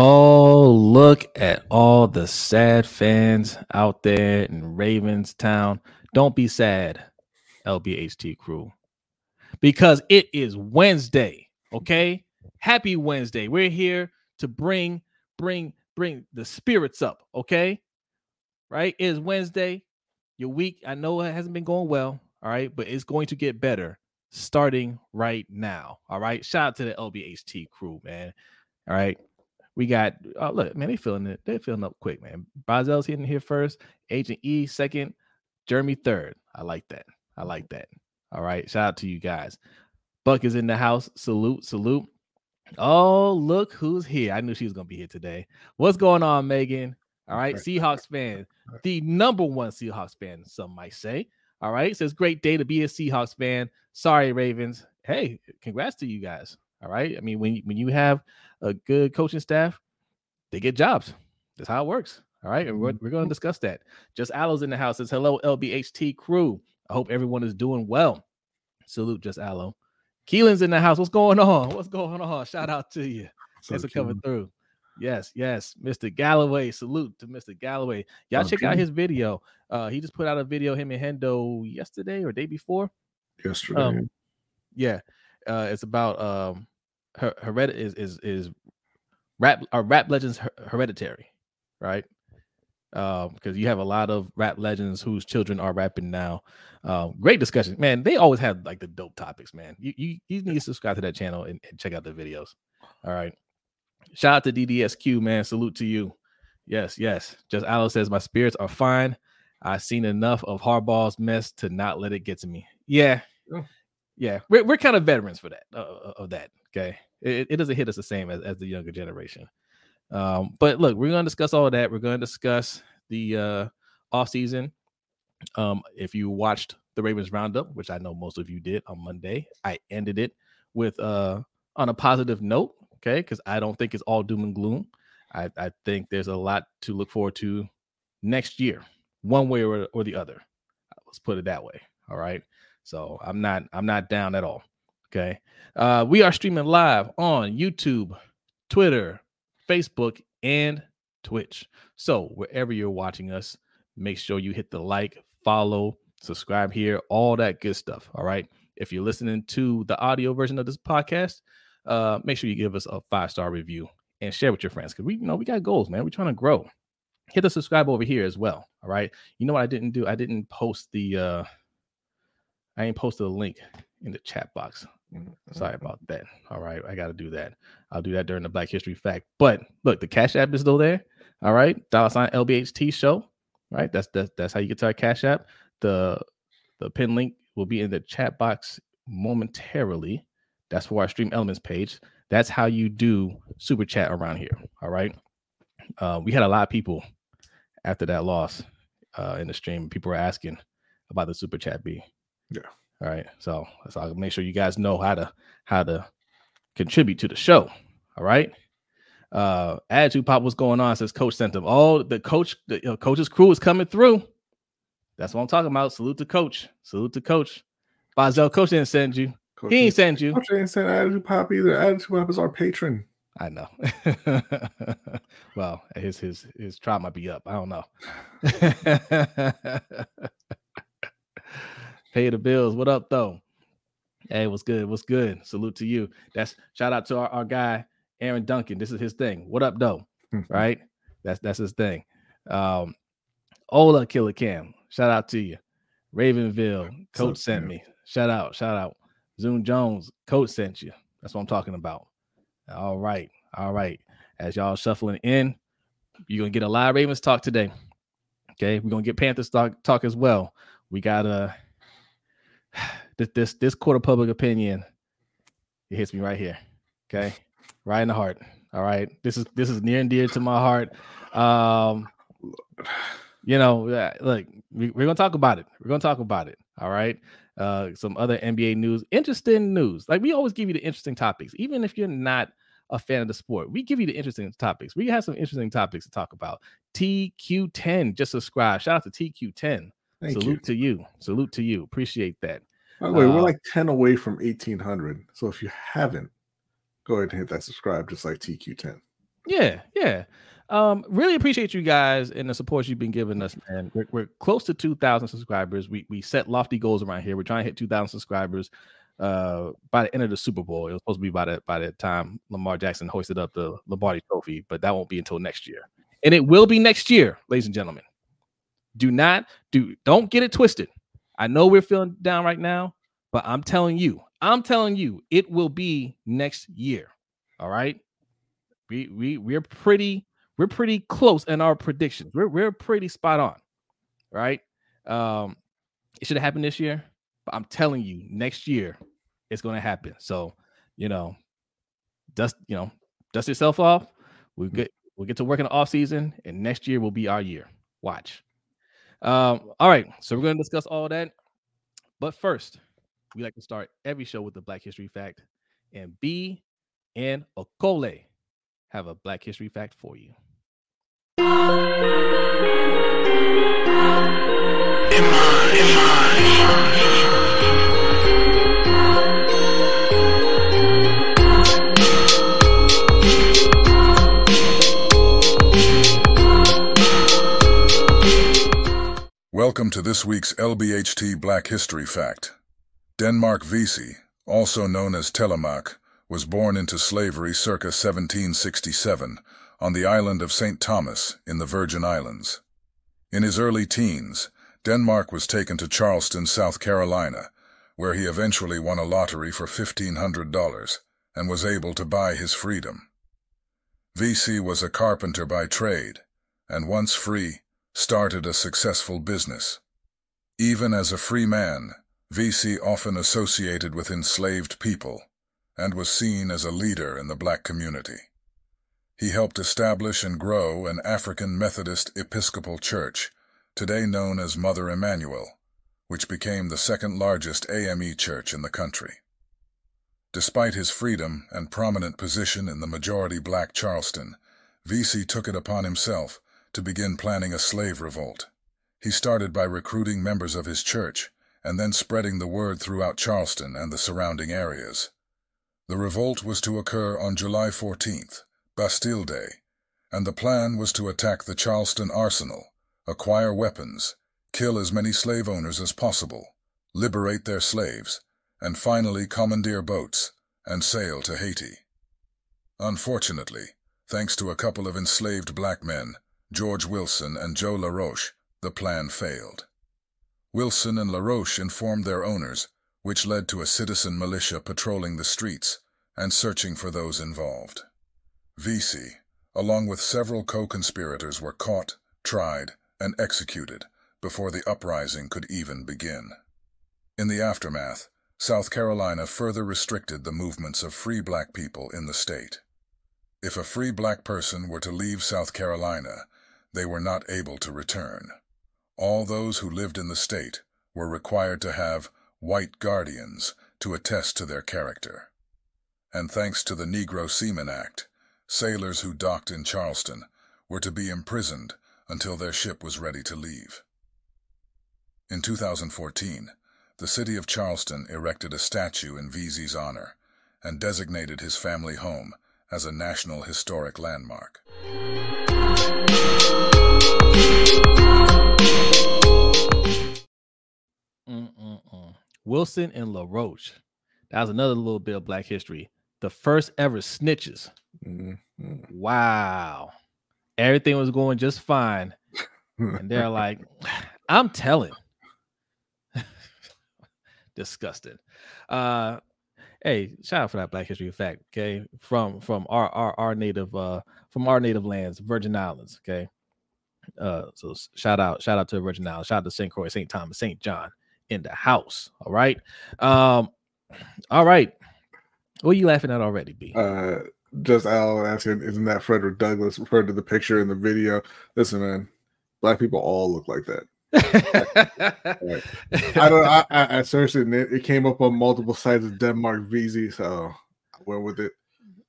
Oh, look at all the sad fans out there in Ravens Town. Don't be sad, LBHT crew, because it is Wednesday. Okay, happy Wednesday. We're here to bring, bring, bring the spirits up. Okay, right? It is Wednesday. Your week, I know it hasn't been going well. All right, but it's going to get better starting right now. All right, shout out to the LBHT crew, man. All right. We got oh look, man, they feeling it. They feeling up quick, man. Bazel's hitting here first, Agent E second, Jeremy third. I like that. I like that. All right. Shout out to you guys. Buck is in the house. Salute, salute. Oh, look who's here. I knew she was gonna be here today. What's going on, Megan? All right, Seahawks fan, the number one Seahawks fan, some might say. All right, says great day to be a Seahawks fan. Sorry, Ravens. Hey, congrats to you guys. All right. I mean, when when you have a good coaching staff, they get jobs. That's how it works. All right. And we're, we're going to discuss that. Just Aloe's in the house. Says hello, LBHT crew. I hope everyone is doing well. Salute, just Aloe. Keelan's in the house. What's going on? What's going on? Shout out to you. So Thanks for coming through. Yes, yes, Mr. Galloway. Salute to Mr. Galloway. Y'all check out his video. Uh, he just put out a video him and Hendo yesterday or day before. Yesterday. Um, yeah, uh, it's about um, her, hered- is is is rap or rap legends hereditary, right? Um, because you have a lot of rap legends whose children are rapping now. Um, great discussion, man. They always have like the dope topics, man. You you, you need to subscribe to that channel and, and check out the videos. All right. Shout out to DDSQ, man. Salute to you. Yes, yes. Just Aloe says my spirits are fine. I've seen enough of Harbaugh's mess to not let it get to me. Yeah, oh. Yeah. We're, we're kind of veterans for that. Uh, uh of that. Okay, it, it, doesn't hit us the same as, as the younger generation. Um, but look, we're to discuss all that. We're to discuss the uh, off season. Um, if you watched the Ravens roundup, which I know most of you did on Monday, I ended it with uh on a positive note. Okay, because I don't think it's all doom and gloom. I, I think there's a lot to look forward to next year, one way or, or the other. Let's put it that way. All right. So I'm not I'm not down at all. Okay. Uh, we are streaming live on YouTube, Twitter, Facebook, and Twitch. So wherever you're watching us, make sure you hit the like, follow, subscribe here, all that good stuff. All right. If you're listening to the audio version of this podcast, uh, make sure you give us a five star review and share with your friends because we, you know, we got goals, man. We're trying to grow. Hit the subscribe over here as well. All right. You know what I didn't do? I didn't post the uh I ain't posted a link in the chat box. Mm, Sorry mm-hmm. about that. All right, I got to do that. I'll do that during the Black History Fact. But look, the Cash App is still there. All right, dollar sign LBHT show. Right, that's that's that's how you get to our Cash App. The the pin link will be in the chat box momentarily. That's for our Stream Elements page. That's how you do super chat around here. All right. Uh, we had a lot of people after that loss uh, in the stream. People were asking about the super chat B. Yeah. All right. So so I'll make sure you guys know how to how to contribute to the show. All right. Uh attitude pop what's going on says coach sent them. Oh, the coach, the coach's crew is coming through. That's what I'm talking about. Salute to coach. Salute to coach. Bazel, coach didn't send you. Coach he ain't send you. Coach ain't send attitude pop either. Attitude pop is our patron. I know. well, his his his trial might be up. I don't know. Pay the bills. What up, though? Hey, what's good? What's good? Salute to you. That's shout out to our, our guy, Aaron Duncan. This is his thing. What up, though? right? That's that's his thing. Um, Ola Killer Cam. Shout out to you. Ravenville, coach so, sent me. Shout out, shout out. Zoom Jones, coach sent you. That's what I'm talking about. All right, all right. As y'all shuffling in, you're gonna get a live Ravens talk today. Okay, we're gonna get Panthers talk talk as well. We got a this this this court of public opinion it hits me right here okay right in the heart all right this is this is near and dear to my heart um you know look we, we're gonna talk about it we're gonna talk about it all right uh some other nba news interesting news like we always give you the interesting topics even if you're not a fan of the sport we give you the interesting topics we have some interesting topics to talk about tq10 just subscribe shout out to tq10 Thank Salute you. to you. Salute to you. Appreciate that. By the way, uh, we're like 10 away from 1800. So if you haven't, go ahead and hit that subscribe just like TQ10. Yeah, yeah. Um, really appreciate you guys and the support you've been giving us, man. We're, we're close to 2,000 subscribers. We we set lofty goals around here. We're trying to hit 2,000 subscribers uh by the end of the Super Bowl. It was supposed to be by the by the time Lamar Jackson hoisted up the Lombardi Trophy, but that won't be until next year. And it will be next year, ladies and gentlemen. Do not do don't get it twisted. I know we're feeling down right now, but I'm telling you, I'm telling you, it will be next year. All right. We we we're pretty we're pretty close in our predictions. We're we're pretty spot on, right? Um, it should have happened this year, but I'm telling you, next year it's going to happen. So, you know, dust you know, dust yourself off. We get we'll get to work in the off season, and next year will be our year. Watch. Um, all right, so we're going to discuss all that, but first, we like to start every show with a Black History fact, and B and Okole have a Black History fact for you. Welcome to this week's LBHT Black History Fact. Denmark Vesey, also known as Telemach, was born into slavery circa 1767 on the island of St. Thomas in the Virgin Islands. In his early teens, Denmark was taken to Charleston, South Carolina, where he eventually won a lottery for $1,500 and was able to buy his freedom. Vesey was a carpenter by trade, and once free, started a successful business. Even as a free man, Vesey often associated with enslaved people and was seen as a leader in the black community. He helped establish and grow an African Methodist Episcopal Church, today known as Mother Emanuel, which became the second largest AME church in the country. Despite his freedom and prominent position in the majority black Charleston, Vesey took it upon himself to begin planning a slave revolt. He started by recruiting members of his church and then spreading the word throughout Charleston and the surrounding areas. The revolt was to occur on July 14th, Bastille Day, and the plan was to attack the Charleston arsenal, acquire weapons, kill as many slave owners as possible, liberate their slaves, and finally commandeer boats and sail to Haiti. Unfortunately, thanks to a couple of enslaved black men, George Wilson and Joe LaRoche, the plan failed. Wilson and LaRoche informed their owners, which led to a citizen militia patrolling the streets and searching for those involved. Vesey, along with several co-conspirators, were caught, tried, and executed before the uprising could even begin. In the aftermath, South Carolina further restricted the movements of free black people in the state. If a free black person were to leave South Carolina, they were not able to return. All those who lived in the state were required to have white guardians to attest to their character. And thanks to the Negro Seamen Act, Sailors who docked in Charleston were to be imprisoned until their ship was ready to leave. In 2014, the city of Charleston erected a statue in Vesey's honor and designated his family home as a National Historic Landmark. Mm-mm-mm. Wilson and LaRoche. That was another little bit of black history. The first ever snitches Mm-hmm. Wow. Everything was going just fine. and they're like, I'm telling. Disgusting. Uh hey, shout out for that Black History fact, okay? From from our our, our native uh from our native lands, Virgin Islands, okay? Uh so shout out, shout out to Islands, shout out to St. Croix, St. Thomas, St. John in the house. All right. Um, all right. What are you laughing at already, B? Uh just Al asking, isn't that Frederick Douglass referred to the picture in the video? Listen, man, black people all look like that. I don't. I, I, I seriously, it came up on multiple sites of Denmark Vesey, so I went with it.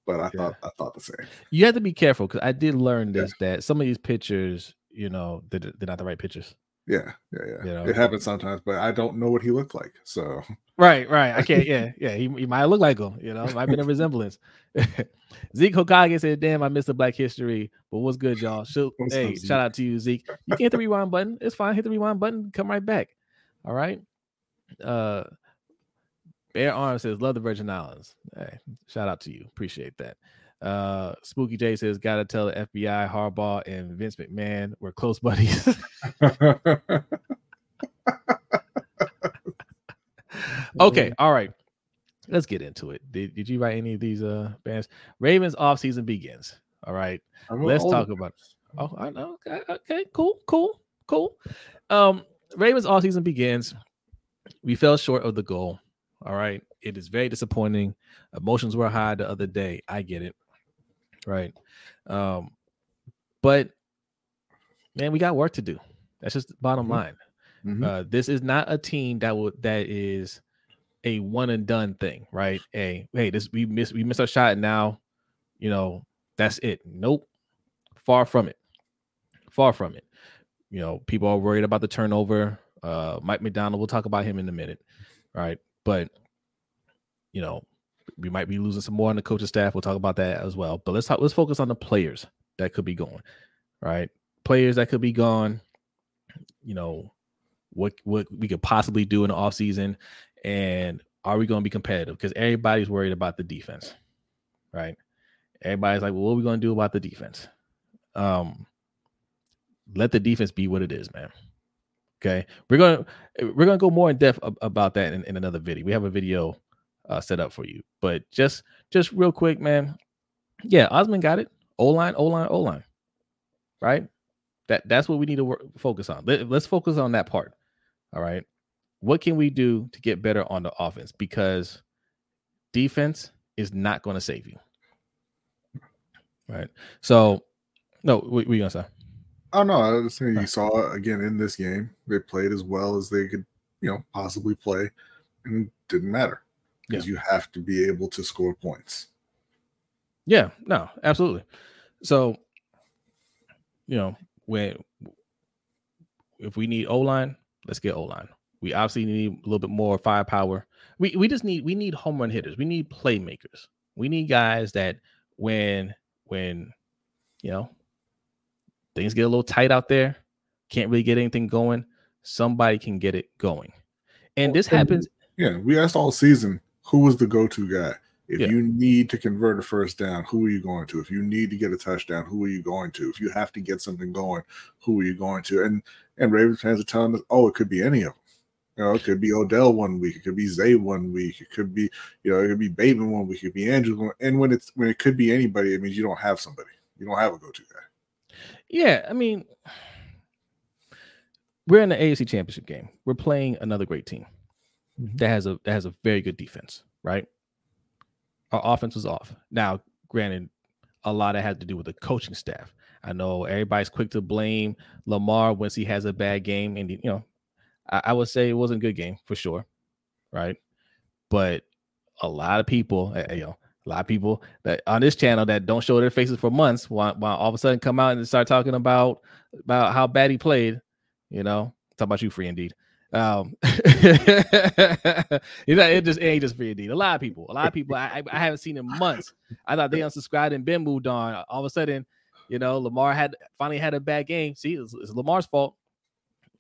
But I thought I thought the same. You have to be careful because I did learn this yeah. that some of these pictures, you know, they're, they're not the right pictures. Yeah, yeah, yeah. You know? It happens sometimes, but I don't know what he looked like. So Right, right. I can't. Yeah, yeah. He, he might look like him. You know, might be a resemblance. Zeke Hokage said, "Damn, I missed the Black History, but what's good, y'all? What's hey, up, shout out to you, Zeke. You can hit the rewind button. It's fine. Hit the rewind button. Come right back. All right. Uh, Bear Arms says, "Love the Virgin Islands. Hey, shout out to you. Appreciate that." Uh, Spooky J says, "Gotta tell the FBI, Harbaugh, and Vince McMahon we're close buddies." okay, all right. Let's get into it. Did, did you write any of these uh bands? Ravens offseason begins. All right. Let's old. talk about Oh, I know. Okay, okay, cool, cool, cool. Um, Ravens offseason begins. We fell short of the goal. All right. It is very disappointing. Emotions were high the other day. I get it. Right. Um, but man, we got work to do. That's just the bottom Mhm. line. Mhm. Uh, this is not a team that would that is a one and done thing, right? Hey, hey, this we missed we missed our shot now, you know, that's it. Nope. Far from it. Far from it. You know, people are worried about the turnover. Uh Mike Macdonald, we'll talk about him in a minute, right? But you know, we might be losing some more on the coaching staff. We'll talk about that as well. But let's talk, let's focus on the players that could be going, right? Players that could be gone, you know, what what we could possibly do in the offseason and are we going to be competitive because everybody's worried about the defense right everybody's like well what are we going to do about the defense um let the defense be what it is man okay we're to we're to go more in depth ab- about that in, in another video we have a video uh, set up for you but just just real quick man yeah osmond got it o-line o-line o-line right that that's what we need to work, focus on Let, let's focus on that part all right. What can we do to get better on the offense? Because defense is not going to save you. Right. So, no, what were you going to say? Oh no, I was saying you saw again in this game, they played as well as they could, you know, possibly play, and didn't matter because you have to be able to score points. Yeah, no, absolutely. So, you know, when if we need O line, let's get O line. We obviously need a little bit more firepower. We we just need we need home run hitters. We need playmakers. We need guys that when when you know things get a little tight out there, can't really get anything going, somebody can get it going. And this Well, and- happens Yeah, we asked all season who was the go-to guy. If Yeah. you need to convert a first down, who are you going to? If you need to get a touchdown, who are you going to? If you have to get something going, who are you going to? And and Ravens fans are telling us, oh, it could be any of them. You know, it could be Odell one week, it could be Zay one week, it could be, you know, it could be Bateman one week, it could be Andrews one. And when it's when it could be anybody, it means you don't have somebody. You don't have a go-to guy. Yeah, I mean, we're in the AFC Championship game. We're playing another great team Mhm. that has a that has a very good defense, right? Our offense was off. Now, granted, a lot of it had to do with the coaching staff. I know everybody's quick to blame Lamar once he has a bad game, and you know, I, I would say it wasn't a good game for sure, right? But a lot of people, uh, you know, a lot of people that on this channel that don't show their faces for months, while, while all of a sudden come out and start talking about about how bad he played, you know, talk about you, free indeed. Um, you know, it just it ain't just free indeed. A lot of people, a lot of people, I, I I haven't seen in months. I thought they unsubscribed and been moved on. All of a sudden, you know, Lamar had finally had a bad game. See, it's, it's Lamar's fault.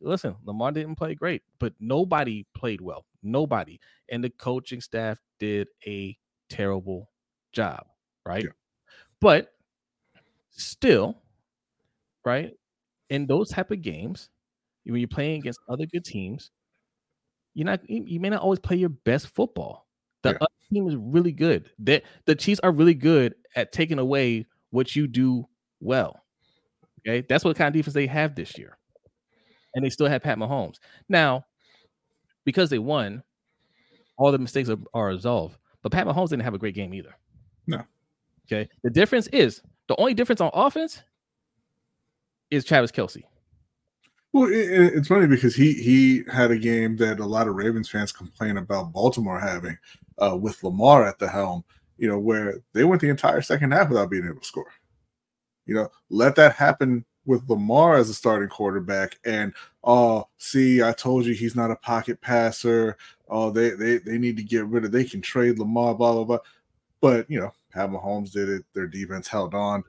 Listen, Lamar didn't play great, but nobody played well. Nobody, and the coaching staff did a terrible job, right? Yeah. But still, right? In those type of games, when you're playing against other good teams, you're not you may not always play your best football. The Yeah. other team is really good. That the Chiefs are really good at taking away what you do well. Okay, that's what kind of defense they have this year, and they still have Pat Mahomes now because they won. All the mistakes are, are resolved, but Pat Mahomes didn't have a great game either. No. Okay, the difference is the only difference on offense is Travis Kelce. Well, it, it- it's funny because he he had a game that a lot of Ravens fans complain about Baltimore having uh, with Lamar at the helm. You know, where they went the entire second half without being able to score. You know, let that happen with Lamar as a starting quarterback, and oh, see, I told you he's not a pocket passer. Oh, they they they need to get rid of. They can trade Lamar, blah blah blah. But you know, Pat Mahomes did it. Their defense held on,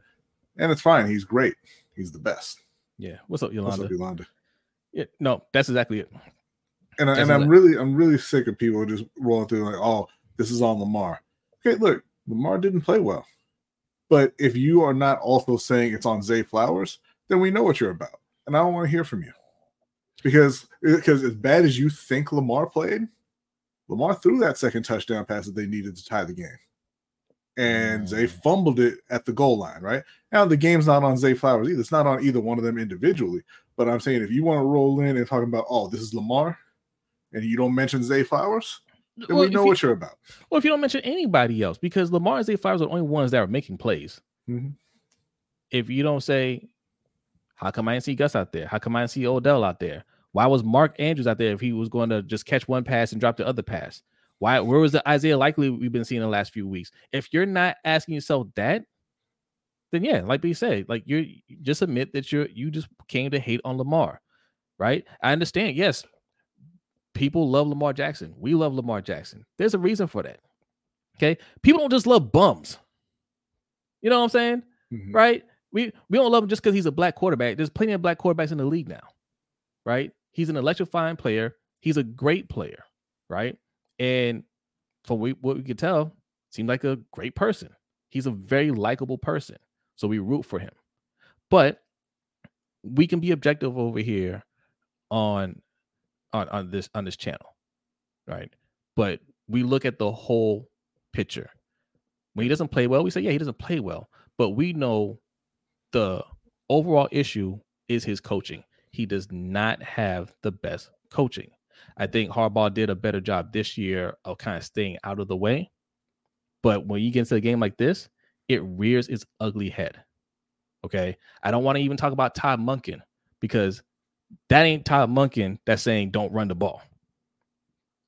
and it's fine. He's great. He's the best. Yeah. What's up, Yolanda? What's up, Yolanda? Yeah, no, that's exactly it. And, I, and I'm really I'm really sick of people just rolling through like, oh, this is on Lamar. Okay, look, Lamar didn't play well. But if you are not also saying it's on Zay Flowers, then we know what you're about. And I don't want to hear from you. Because because as bad as you think Lamar played, Lamar threw that second touchdown pass that they needed to tie the game. And they fumbled it at the goal line, right? Now the game's not on Zay Flowers either. It's not on either one of them individually. But I'm saying if you want to roll in and talk about, oh, this is Lamar, and you don't mention Zay Flowers, then well, we know you, what you're about. Well, if you don't mention anybody else, because Lamar and Zay Flowers are the only ones that are making plays. Mm-hmm. If you don't say, how come I didn't see Gus out there? How come I didn't see Odell out there? Why was Mark Andrews out there if he was going to just catch one pass and drop the other pass? Why where was the Isaiah Likely we've been seeing in the last few weeks? If you're not asking yourself that, then yeah, like we said, like you just admit that you're you just came to hate on Lamar, right? I understand. Yes, people love Lamar Jackson. We love Lamar Jackson. There's a reason for that. Okay, people don't just love bums. You know what I'm saying, mm-hmm. right? We we don't love him just because he's a black quarterback. There's plenty of black quarterbacks in the league now, right? He's an electrifying player. He's a great player, right? And from what we could tell, seemed like a great person. He's a very likable person. So we root for him. But we can be objective over here on on on this on this channel. Right? But we look at the whole picture. When he doesn't play well, we say, yeah, he doesn't play well. But we know the overall issue is his coaching. He does not have the best coaching. I think Harbaugh did a better job this year of kind of staying out of the way. But when you get into a game like this, it rears its ugly head. Okay. I don't want to even talk about Todd Monken because that ain't Todd Monken that's saying don't run the ball.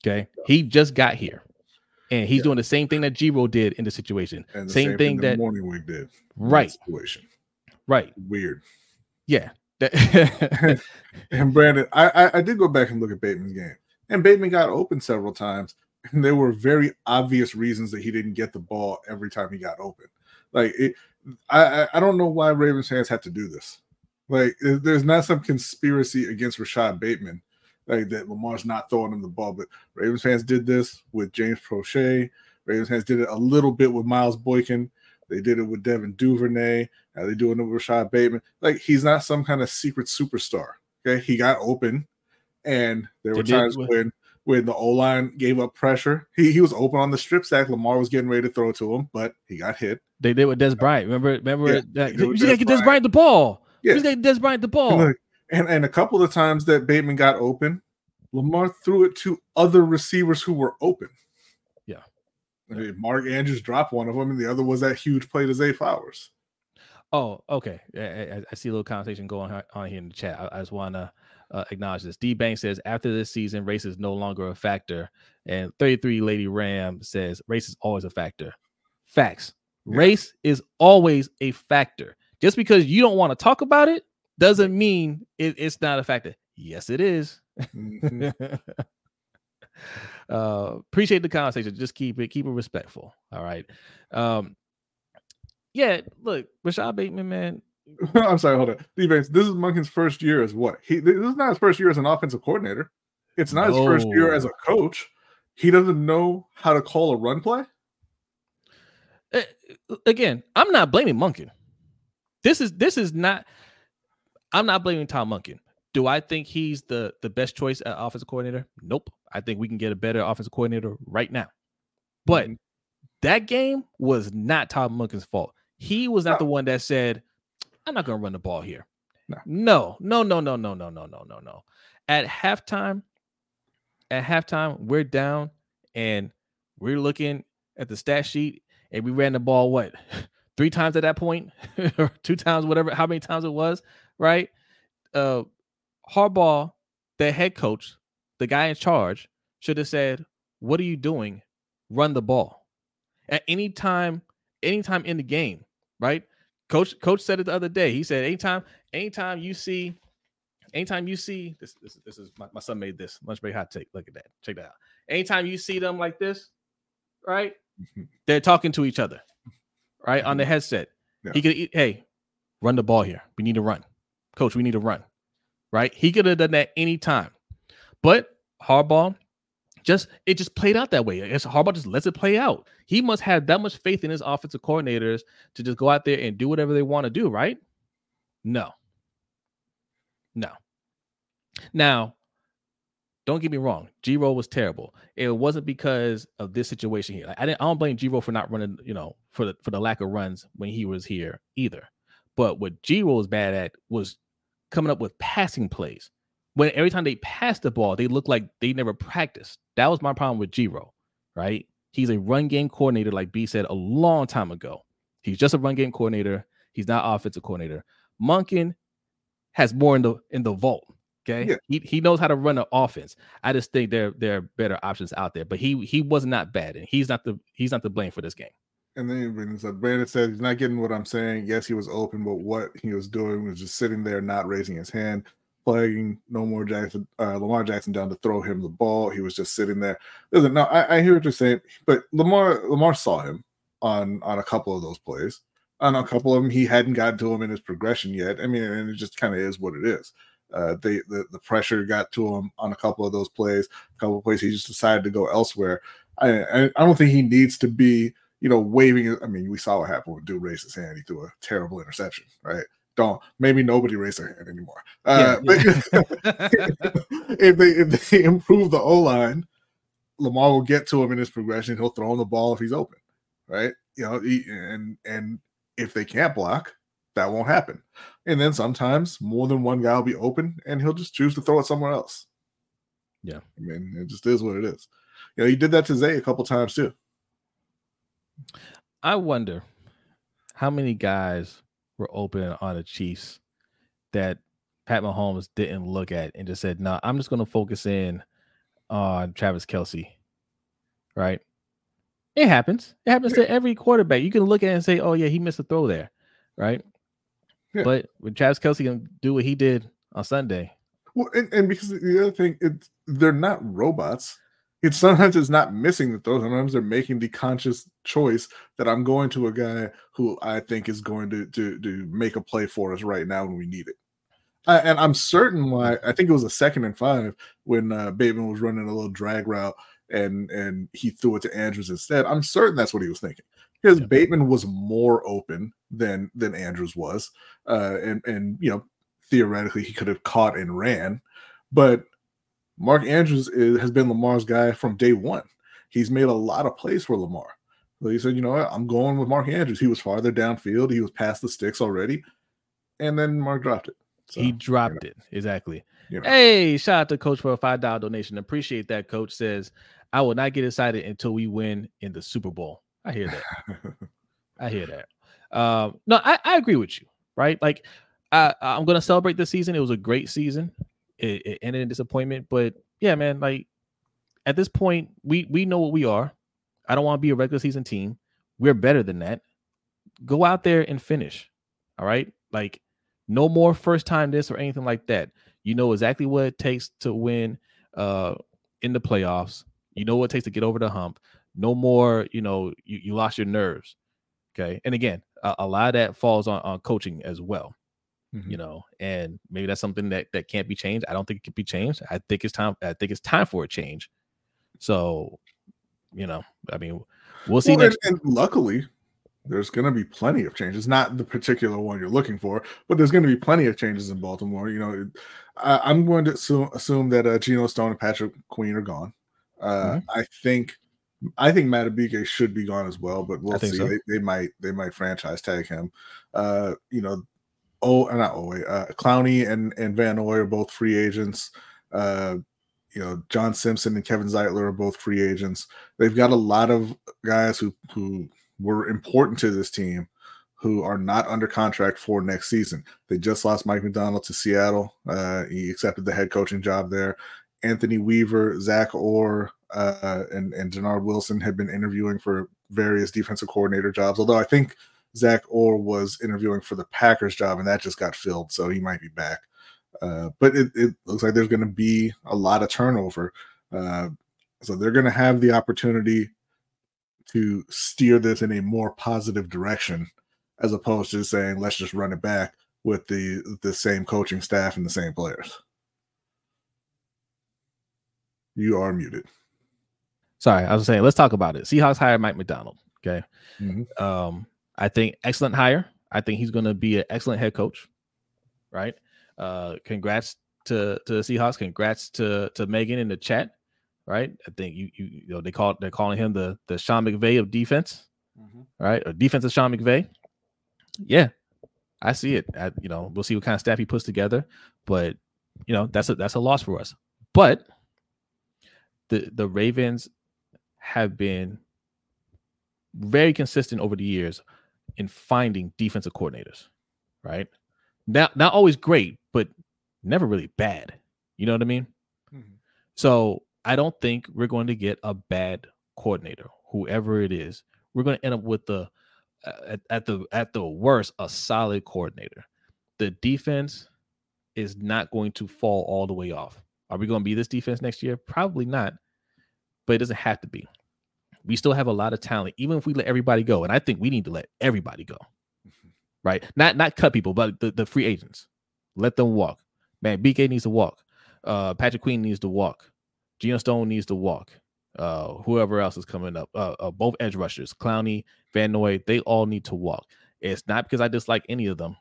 Okay. He just got here and he's yeah. doing the same thing that Giro did in the situation. And the same, same thing, that Mornhinweg did. Right. Situation. Right. Weird. Yeah. and Brandon, I, I, I did go back and look at Bateman's game, and Bateman got open several times, and there were very obvious reasons that he didn't get the ball every time he got open. Like it, I I don't know why Ravens fans had to do this. Like there's not some conspiracy against Rashod Bateman, like that Lamar's not throwing him the ball, but Ravens fans did this with James Proche. Ravens fans did it a little bit with Miles Boykin. They did it with Devin Duvernay. Now they doing it with Rashod Bateman. Like he's not some kind of secret superstar. Okay, he got open, and there were times when when the O line gave up pressure. He he was open on the strip sack. Lamar was getting ready to throw to him, but he got hit. They did with Dez Bryant. Remember, remember yeah, that you gotta get Dez Bryant the ball. Yeah, you Dez Bryant the ball. And, and and a couple of times that Bateman got open, Lamar threw it to other receivers who were open. Mark Andrews dropped one of them, and the other was that huge play to Zay Flowers. Oh, okay. I, I see a little conversation going on here in the chat. I, I just want to uh, acknowledge this. D Bank says after this season, race is no longer a factor, and 33 Lady Ram says race is always a factor. Facts. Yeah. Race is always a factor. Just because you don't want to talk about it doesn't mean it, it's not a factor. Yes, it is. Mm-hmm. uh, appreciate the conversation. Just keep it, keep it respectful. All right. Um, yeah, look, Rashod Bateman, man. I'm sorry, hold on. This is Monken's first year as what? He this is not his first year as an offensive coordinator. It's not no. his first year as a coach. He doesn't know how to call a run play. Uh, again, I'm not blaming Monken. This is this is not. I'm not blaming Tom Monken. Do I think he's the the best choice at offensive coordinator? Nope. I think we can get a better offensive coordinator right now. But mm-hmm. that game was not Todd Monken's fault. He was not no. the one that said, I'm not going to run the ball here. No. no, no, no, no, no, no, no, no, no. At halftime, at halftime, we're down and we're looking at the stat sheet and we ran the ball, what, three times at that point, or two times, whatever, how many times it was, right? Uh, Harbaugh, the head coach, the guy in charge should have said, "What are you doing? Run the ball." At any time, anytime in the game, right? Coach Coach said it the other day. He said, anytime, anytime you see, anytime you see this, this, this is my, my son made this lunch break hot take. Look at that. Check that out. Anytime you see them like this, right? They're talking to each other, right? On the mm-hmm. headset. Yeah. He could eat, hey, run the ball here. We need to run. Coach, we need to run. Right? He could have done that anytime. But Harbaugh just it just played out that way. I guess Harbaugh just lets it play out. He must have that much faith in his offensive coordinators to just go out there and do whatever they want to do, right? No. No. Now, don't get me wrong. G Roll was terrible. It wasn't because of this situation here. Like, I didn't. I don't blame G Roll for not running. You know, for the for the lack of runs when he was here either. But what G Roll was bad at was coming up with passing plays. When every time they passed the ball, they looked like they never practiced. That was my problem with G Roll. Right? He's a run game coordinator, like B said a long time ago. He's just a run game coordinator. He's not offensive coordinator. Monken has more in the in the vault. Okay, Yeah. he he knows how to run an offense. I just think there there are better options out there. But he he was not bad, and he's not the he's not to blame for this game. And then it's like Brandon said he's not getting what I'm saying. Yes, he was open, but what he was doing was just sitting there, not raising his hand, flagging no more Jackson, uh, Lamar Jackson down to throw him the ball. He was just sitting there. Listen, no, I, I hear what you're saying, but Lamar Lamar saw him on on a couple of those plays. On a couple of them, he hadn't gotten to him in his progression yet. I mean, and it just kind of is what it is. Uh, they the, the pressure got to him on a couple of those plays. A couple of plays, he just decided to go elsewhere. I, I I don't think he needs to be you know, waving. I mean, we saw what happened when dude raised his hand. He threw a terrible interception, right? Don't maybe nobody raised their hand anymore. Uh, Yeah, but if they if they improve the O line, Lamar will get to him in his progression. He'll throw him the ball if he's open, right? You know, he, and and if they can't block, that won't happen. And then sometimes more than one guy will be open, and he'll just choose to throw it somewhere else. Yeah. I mean, it just is what it is. You know, he did that to Zay a couple times too. I wonder how many guys were open on the Chiefs that Pat Mahomes didn't look at and just said, "No, I'm just going to focus in on Travis Kelce." Right? It happens. It happens to every quarterback. You can look at it and say, "Oh yeah, he missed a throw there," right? Yeah. But when Travis Kelce can do what he did on Sunday, Well, and, and because the other thing, it's they're not robots. It's sometimes it's not missing the throw. Sometimes they're making the conscious choice that I'm going to a guy who I think is going to to to make a play for us right now when we need it. I, and I'm certain why. I think it was a second and five when uh, Bateman was running a little drag route and and he threw it to Andrews instead. I'm certain that's what he was thinking because Yeah. Bateman was more open than than Andrews was, uh, and and you know theoretically he could have caught and ran, but Mark Andrews is, has been Lamar's guy from day one. He's made a lot of plays for Lamar. So he said, you know what, I'm going with Mark Andrews. He was farther downfield. He was past the sticks already, and then Mark dropped it. So, he dropped it exactly. you know. Hey, shout out to Coach for a five dollar donation. Appreciate that. Coach says, "I will not get excited until we win in the Super Bowl." I hear that. I hear that. Um, no, I, I agree with you. Right, like I, I'm gonna celebrate this season. It was a great season. It, it ended in disappointment, but yeah, man. Like at this point, we we know what we are. I don't want to be a regular season team. We're better than that. Go out there and finish. All right, like no more first time this or anything like that. You know exactly what it takes to win uh in the playoffs. You know what it takes to get over the hump. No more, you know, you, you lost your nerves. Okay. And again, a, a lot of that falls on, on coaching as well, Mhm. you know, and maybe that's something that, that can't be changed. I don't think it can be changed. I think it's time. I think it's time for a change. So, you know, I mean, we'll see Well, next. and, and luckily, there's going to be plenty of changes. Not the particular one you're looking for, but there's going to be plenty of changes in Baltimore. You know, I, I'm going to assume, assume that uh, Geno Stone and Patrick Queen are gone. Uh, Mhm. I think, I think Madubuike should be gone as well, but we'll see. so. They, they might, they might franchise tag him. Uh, you know, oh, not wait, uh, Clowney and and Van Noy are both free agents. Uh, you know, John Simpson and Kevin Zeitler are both free agents. They've got a lot of guys who who were important to this team who are not under contract for next season. They just lost Mike Macdonald to Seattle. Uh, he accepted the head coaching job there. Anthony Weaver, Zach Orr, uh, and and Denard Wilson have been interviewing for various defensive coordinator jobs. Although I think Zach Orr was interviewing for the Packers job, and that just got filled, so he might be back. Uh, but it, it, looks like there's going to be a lot of turnover. Uh, so they're going to have the opportunity to steer this in a more positive direction as opposed to saying, let's just run it back with the the same coaching staff and the same players. You are muted. Sorry, I was saying, let's talk about it. Seahawks hire Mike Macdonald. Okay. Mm-hmm. Um, I think excellent hire. I think he's going to be an excellent head coach. Right. Uh, congrats to to the Seahawks. Congrats to to Megan in the chat. Right. I think you you, you know they call they're calling him the the Sean McVay of defense. Mm-hmm. Right. Or defensive Sean McVay. Yeah, I see it. I, you know, we'll see what kind of staff he puts together, but you know that's a that's a loss for us. But the the Ravens have been very consistent over the years in finding defensive coordinators, right? Not not always great, but never really bad. You know what I mean? Mm-hmm. So I don't think we're going to get a bad coordinator, whoever it is. We're going to end up with the at, at the at the worst a solid coordinator. The defense is not going to fall all the way off. Are we going to be this defense next year? Probably not, but it doesn't have to be. We still have a lot of talent, even if we let everybody go. And I think we need to let everybody go, right? Not not cut people, but the, the free agents, let them walk. Man, BK needs to walk. Uh, Patrick Queen needs to walk. Geno Stone needs to walk uh, whoever else is coming up, uh, uh, both edge rushers, Clowney, Van Noy, they all need to walk. It's not because I dislike any of them.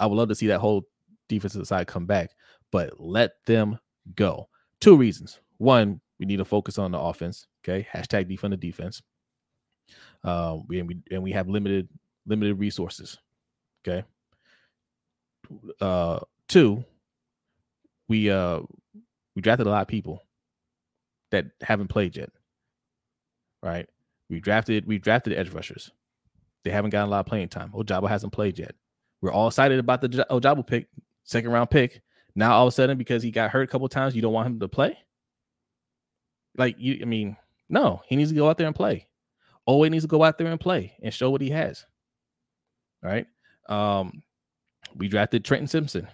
I would love to see that whole defensive side come back, but let them go. Two reasons. One, we need to focus on the offense. Okay, hashtag defund the defense. Uh, and we and we have limited limited resources. Okay. Uh, two, we uh we drafted a lot of people that haven't played yet. Right? We drafted we drafted edge rushers. They haven't gotten a lot of playing time. Ojabo hasn't played yet. We're all excited about the Ojabo pick, second round pick. Now all of a sudden, because he got hurt a couple times, you don't want him to play. Like you, I mean, no, he needs to go out there and play. Owe needs to go out there and play and show what he has. All right. Um, we drafted Trenton Simpson.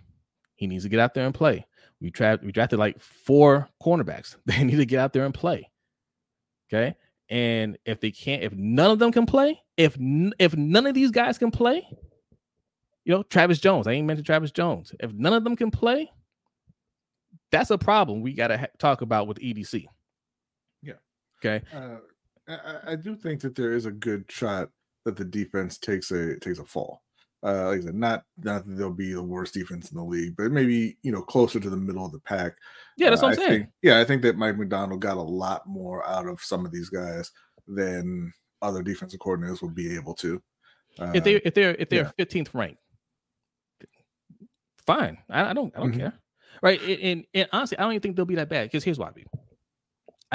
He needs to get out there and play. We trapped we drafted like four cornerbacks. They need to get out there and play. Okay. And if they can't, if none of them can play, if if none of these guys can play, you know, Travis Jones, I ain't mentioned Travis Jones. If none of them can play, that's a problem we got to ha- talk about with EDC. Okay. Uh, I, I do think that there is a good shot that the defense takes a takes a fall. Uh, like I said, not not that they'll be the worst defense in the league, but maybe you know closer to the middle of the pack. Yeah, that's uh, what I'm I saying. Think, yeah, I think that Mike Macdonald got a lot more out of some of these guys than other defensive coordinators will be able to. Uh, if they if they're if they're yeah. 15th ranked, fine. I, I don't I don't mm-hmm. care. Right. And, and, honestly, I don't even think they'll be that bad. Because here's why. I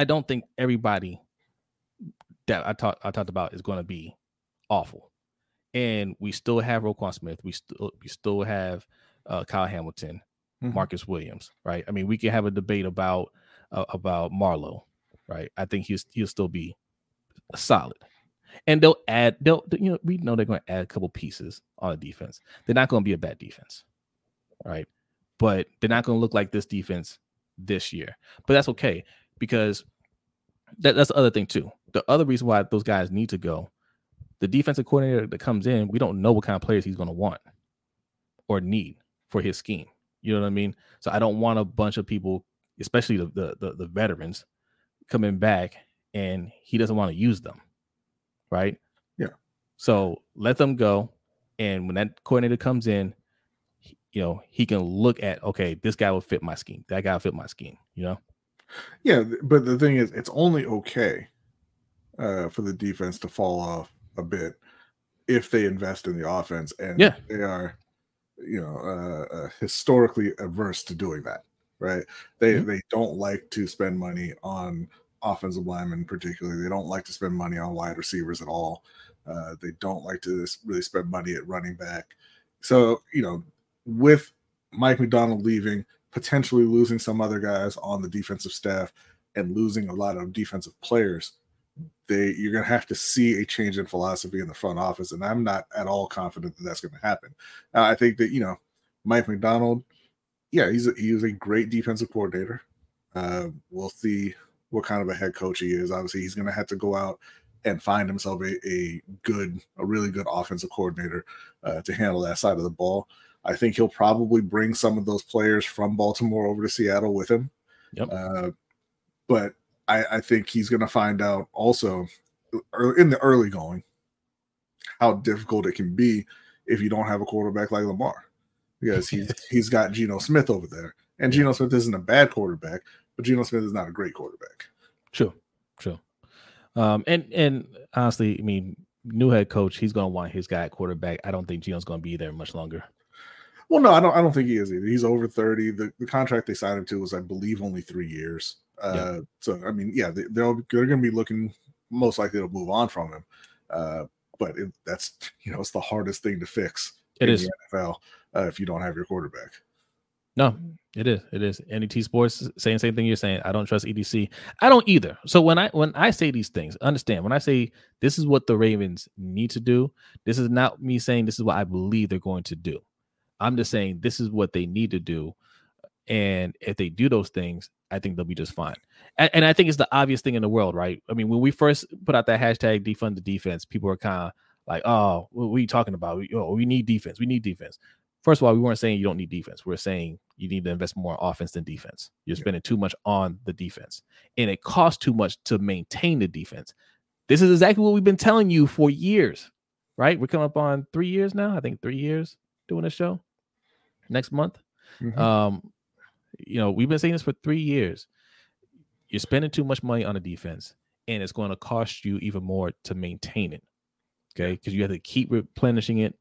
don't think everybody that I talked I talked about is going to be awful and we still have Roquan Smith. We still we still have uh, Kyle Hamilton, mm-hmm. Marcus Williams. Right. I mean, we can have a debate about uh, about Marlowe. Right. I think he's he'll still be solid. And they'll add they'll you know we know they're going to add a couple pieces on the defense. They're not going to be a bad defense, right? But they're not going to look like this defense this year. But that's okay because that, that's the other thing too. The other reason why those guys need to go the defensive coordinator that comes in, we don't know what kind of players he's going to want or need for his scheme. You know what I mean? So I don't want a bunch of people, especially the the, the, the veterans, coming back and he doesn't want to use them. Right? Yeah. So let them go. And when that coordinator comes in, you know, he can look at, okay, this guy will fit my scheme. That guy will fit my scheme, you know? Yeah, but the thing is, it's only okay uh, for the defense to fall off a bit if they invest in the offense and yeah. they are you know uh, uh, historically averse to doing that right they mm-hmm. they don't like to spend money on offensive linemen particularly they don't like to spend money on wide receivers at all uh, they don't like to really spend money at running back so you know with mike Macdonald leaving potentially losing some other guys on the defensive staff and losing a lot of defensive players they you're going to have to see a change in philosophy in the front office, and I'm not at all confident that that's going to happen. Uh, I think that you know Mike Macdonald, yeah, he's a, he's a great defensive coordinator. Uh, we'll see what kind of a head coach he is. Obviously, he's going to have to go out and find himself a, a good, a really good offensive coordinator uh, to handle that side of the ball. I think he'll probably bring some of those players from Baltimore over to Seattle with him. Yep. Uh, but I, I think he's going to find out also in the early going how difficult it can be if you don't have a quarterback like Lamar because he's he's got Geno Smith over there, and Geno Smith isn't a bad quarterback, but Geno Smith is not a great quarterback. True, true. Um, and and honestly, I mean, new head coach, he's going to want his guy at quarterback. I don't think Geno's going to be there much longer. Well, no, I don't. I don't think he is either. He's over thirty. The, the contract they signed him to was, I believe, only three years. Uh, yeah. So, I mean, yeah, they, they're they're going to be looking most likely to move on from him. Uh, but it, that's you know, it's the hardest thing to fix. It is NFL uh, if you don't have your quarterback. No, it is. It is. NET Sports saying the same thing you're saying. I don't trust EDC. I don't either. So when I when I say these things, understand when I say this is what the Ravens need to do, this is not me saying this is what I believe they're going to do. I'm just saying this is what they need to do. And if they do those things, I think they'll be just fine. And, and I think it's the obvious thing in the world, right? I mean, when we first put out that hashtag defund the defense, people were kind of like, oh, what are you talking about? We, oh, we need defense. We need defense. First of all, we weren't saying you don't need defense. We are saying you need to invest more offense than defense. You're spending too much on the defense, and it costs too much to maintain the defense. This is exactly what we've been telling you for years, right? We're coming up on three years now. I think three years doing a show. Next month, mm-hmm. um, you know, we've been saying this for three years. You're spending too much money on the defense, and it's going to cost you even more to maintain it. Okay, because you have to keep replenishing it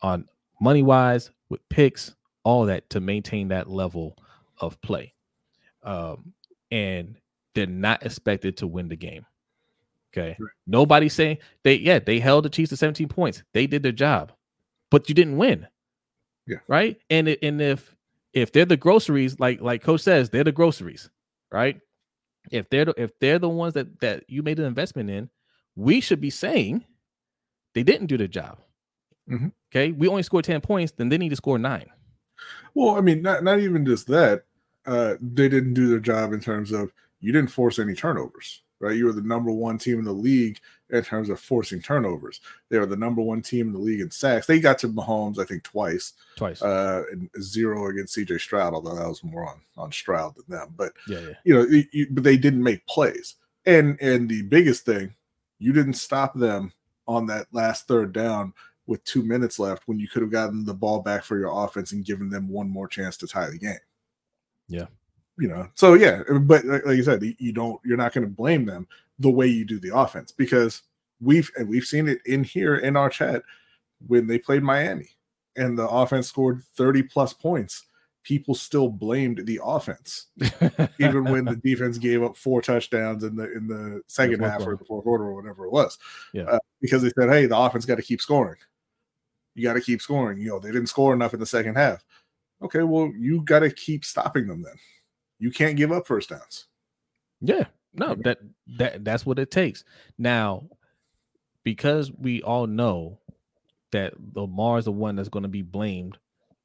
on money wise, with picks, all that to maintain that level of play. Um, and they're not expected to win the game. Okay. Right. Nobody's saying they, yeah, they held the Chiefs to 17 points. They did their job, but you didn't win. Yeah. Right. And and if if they're the groceries, like like Coach says, they're the groceries, right? If they're the, if they're the ones that that you made an investment in, we should be saying they didn't do their job. Mm-hmm. Okay, we only scored ten points, then they need to score nine. Well, I mean, not not even just that. Uh, they didn't do their job in terms of you didn't force any turnovers, right? You were the number one team in the league in terms of forcing turnovers. They were the number one team in the league in sacks. They got to Mahomes, I think, twice. Twice. Uh, and zero against CJ Stroud, although that was more on on Stroud than them. But yeah, yeah. you know, you, but they didn't make plays. And and the biggest thing, you didn't stop them on that last third down with two minutes left when you could have gotten the ball back for your offense and given them one more chance to tie the game. Yeah. You know, so yeah, but like, you said, you don't, you're not going to blame them the way you do the offense because we've, and we've seen it in here in our chat when they played Miami and the offense scored 30 plus points. People still blamed the offense, even when the defense gave up four touchdowns in the in the second half quarter. or the fourth quarter or whatever it was. Yeah, uh, because they said, "Hey, the offense got to keep scoring." You got to keep scoring. You know, they didn't score enough in the second half. Okay, well, you got to keep stopping them then. You can't give up first downs. Yeah. No, that that that's what it takes. Now, because we all know that Lamar is the one that's going to be blamed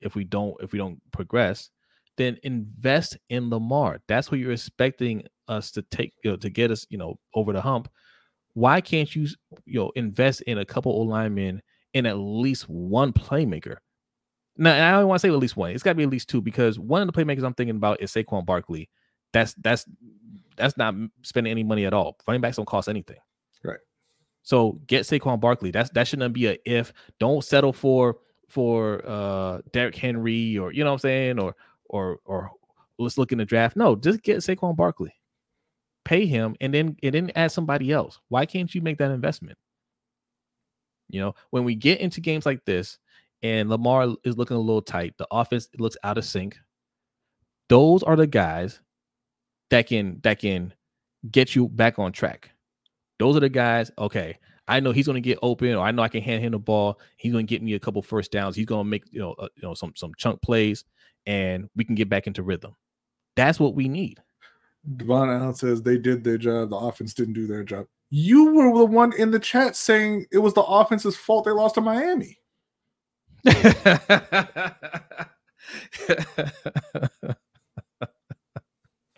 if we don't if we don't progress, then invest in Lamar. That's what you're expecting us to take, you know, to get us, you know, over the hump. Why can't you, you know, invest in a couple of linemen in at least one playmaker. Now, I don't want to say at least one. It's got to be at least two because one of the playmakers I'm thinking about is Saquon Barkley. That's that's that's not spending any money at all. Running backs don't cost anything. Right. So get Saquon Barkley. That's that shouldn't be a if. Don't settle for for uh Derrick Henry or you know what I'm saying or or or let's look in the draft. No, just get Saquon Barkley. Pay him and then and then add somebody else. Why can't you make that investment? You know, when we get into games like this and Lamar is looking a little tight, the offense looks out of sync. Those are the guys that can that can get you back on track. Those are the guys, okay, I know he's going to get open, or I know I can hand him the ball. He's going to get me a couple first downs. He's going to make you know uh, you know some some chunk plays, and we can get back into rhythm. That's what we need. Devon Allen says they did their job. The offense didn't do their job You were the one in the chat saying it was the offense's fault they lost to Miami.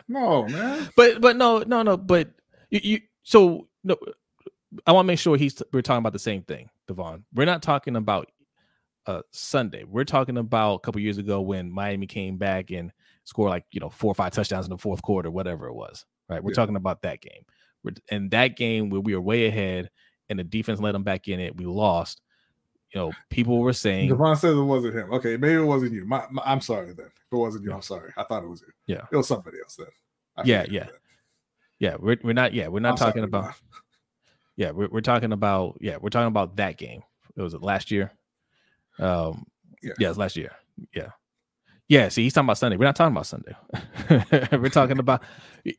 No, man. But but no no no. But you, you so no. I want to make sure he's we're talking about the same thing, Devon. We're not talking about uh Sunday. We're talking about a couple years ago when Miami came back and scored like you know four or five touchdowns in the fourth quarter, whatever it was. Right. We're yeah. talking about that game. We're, and that game where we were way ahead and the defense let them back in it, we lost. You know, people were saying Devon says it wasn't him. Okay, maybe it wasn't you. My, my, I'm sorry then. If it wasn't you, I'm sorry. I thought it was you. Yeah, it was somebody else then. I yeah, yeah, that. yeah. We're we're not. Yeah, we're not I'm talking sorry, about. Yeah, we're we're talking about. Yeah, we're talking about that game. It was last year. Um. Yeah. yeah, it's last year. Yeah. Yeah, see, he's talking about Sunday. We're not talking about Sunday. we're talking about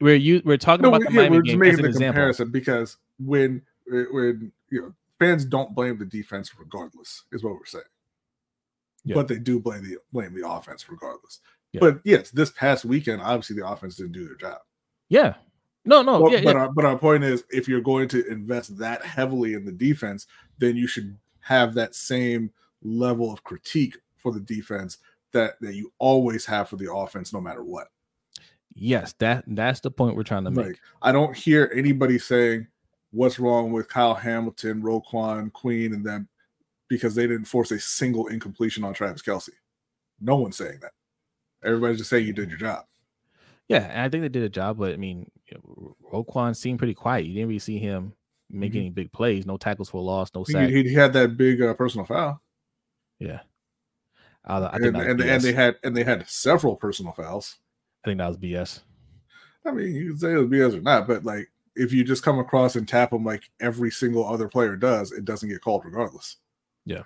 we're you we're talking no, about the yeah, Miami we're just making the example. comparison because when when you know fans don't blame the defense regardless is what we're saying, yeah. but they do blame the blame the offense regardless. Yeah. But yes, this past weekend, obviously the offense didn't do their job. Yeah, no, no, well, yeah, but Our, but our point is, if you're going to invest that heavily in the defense, then you should have that same level of critique for the defense that that you always have for the offense, no matter what. Yes, that that's the point we're trying to make. Like, I don't hear anybody saying what's wrong with Kyle Hamilton, Roquan, Queen, and them because they didn't force a single incompletion on Travis Kelce. No one's saying that. Everybody's just saying you did your job. Yeah, and I think they did a job, but I mean, Roquan seemed pretty quiet. You didn't really see him make mm-hmm. any big plays. No tackles for loss, no sack. He, he had that big uh, personal foul. Yeah, uh, I think and, and, and, they had and they had several personal fouls. I think that was BS. I mean, you can say it was BS or not, but like if you just come across and tap them like every single other player does, it doesn't get called regardless. Yeah.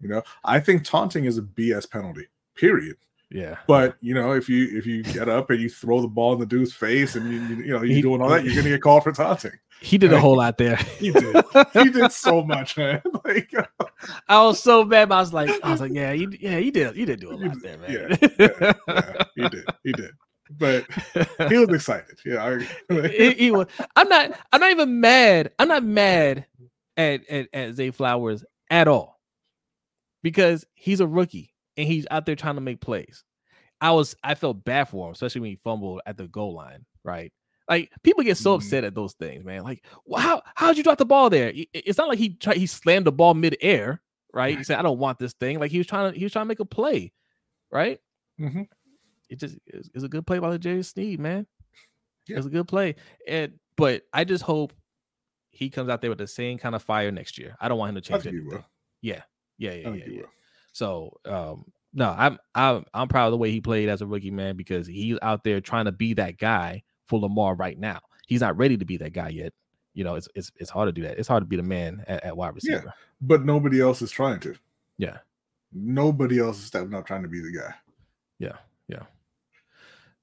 You know, I think taunting is a BS penalty. Period. Yeah. But you know, if you if you get up and you throw the ball in the dude's face and you you, you know you're he, doing all that, you're gonna get called for taunting. He did a whole lot there. he did. He did so much, man. Like uh, I was so mad. but I was like, I was like, yeah, he, yeah, he did. He did do a lot there, man. Yeah, yeah, yeah, he did. He did. But he was excited. Yeah, I, he, he, was. I'm not. I'm not even mad. I'm not mad at at, at Zay Flowers at all because he's a rookie and he's out there trying to make plays. I was I felt bad for him, especially when he fumbled at the goal line, right? Like people get so mm-hmm. upset at those things, man. Like, wow, how'd you drop the ball there? It's not like he tried he slammed the ball midair, right? He said, I don't want this thing. Like he was trying to he was trying to make a play, right? Mm-hmm. It just is a good play by the L'Jarius Sneed, man. Yeah. It's a good play. And but I just hope he comes out there with the same kind of fire next year. I don't want him to change anything. Yeah. Yeah, yeah, yeah, yeah. So um, no, I'm I'm I'm proud of the way he played as a rookie man because he's out there trying to be that guy for Lamar right now. He's not ready to be that guy yet. You know, it's it's it's hard to do that. It's hard to be the man at, at wide receiver. Yeah, but nobody else is trying to. Yeah. Nobody else is stepping up trying to be the guy. Yeah, yeah.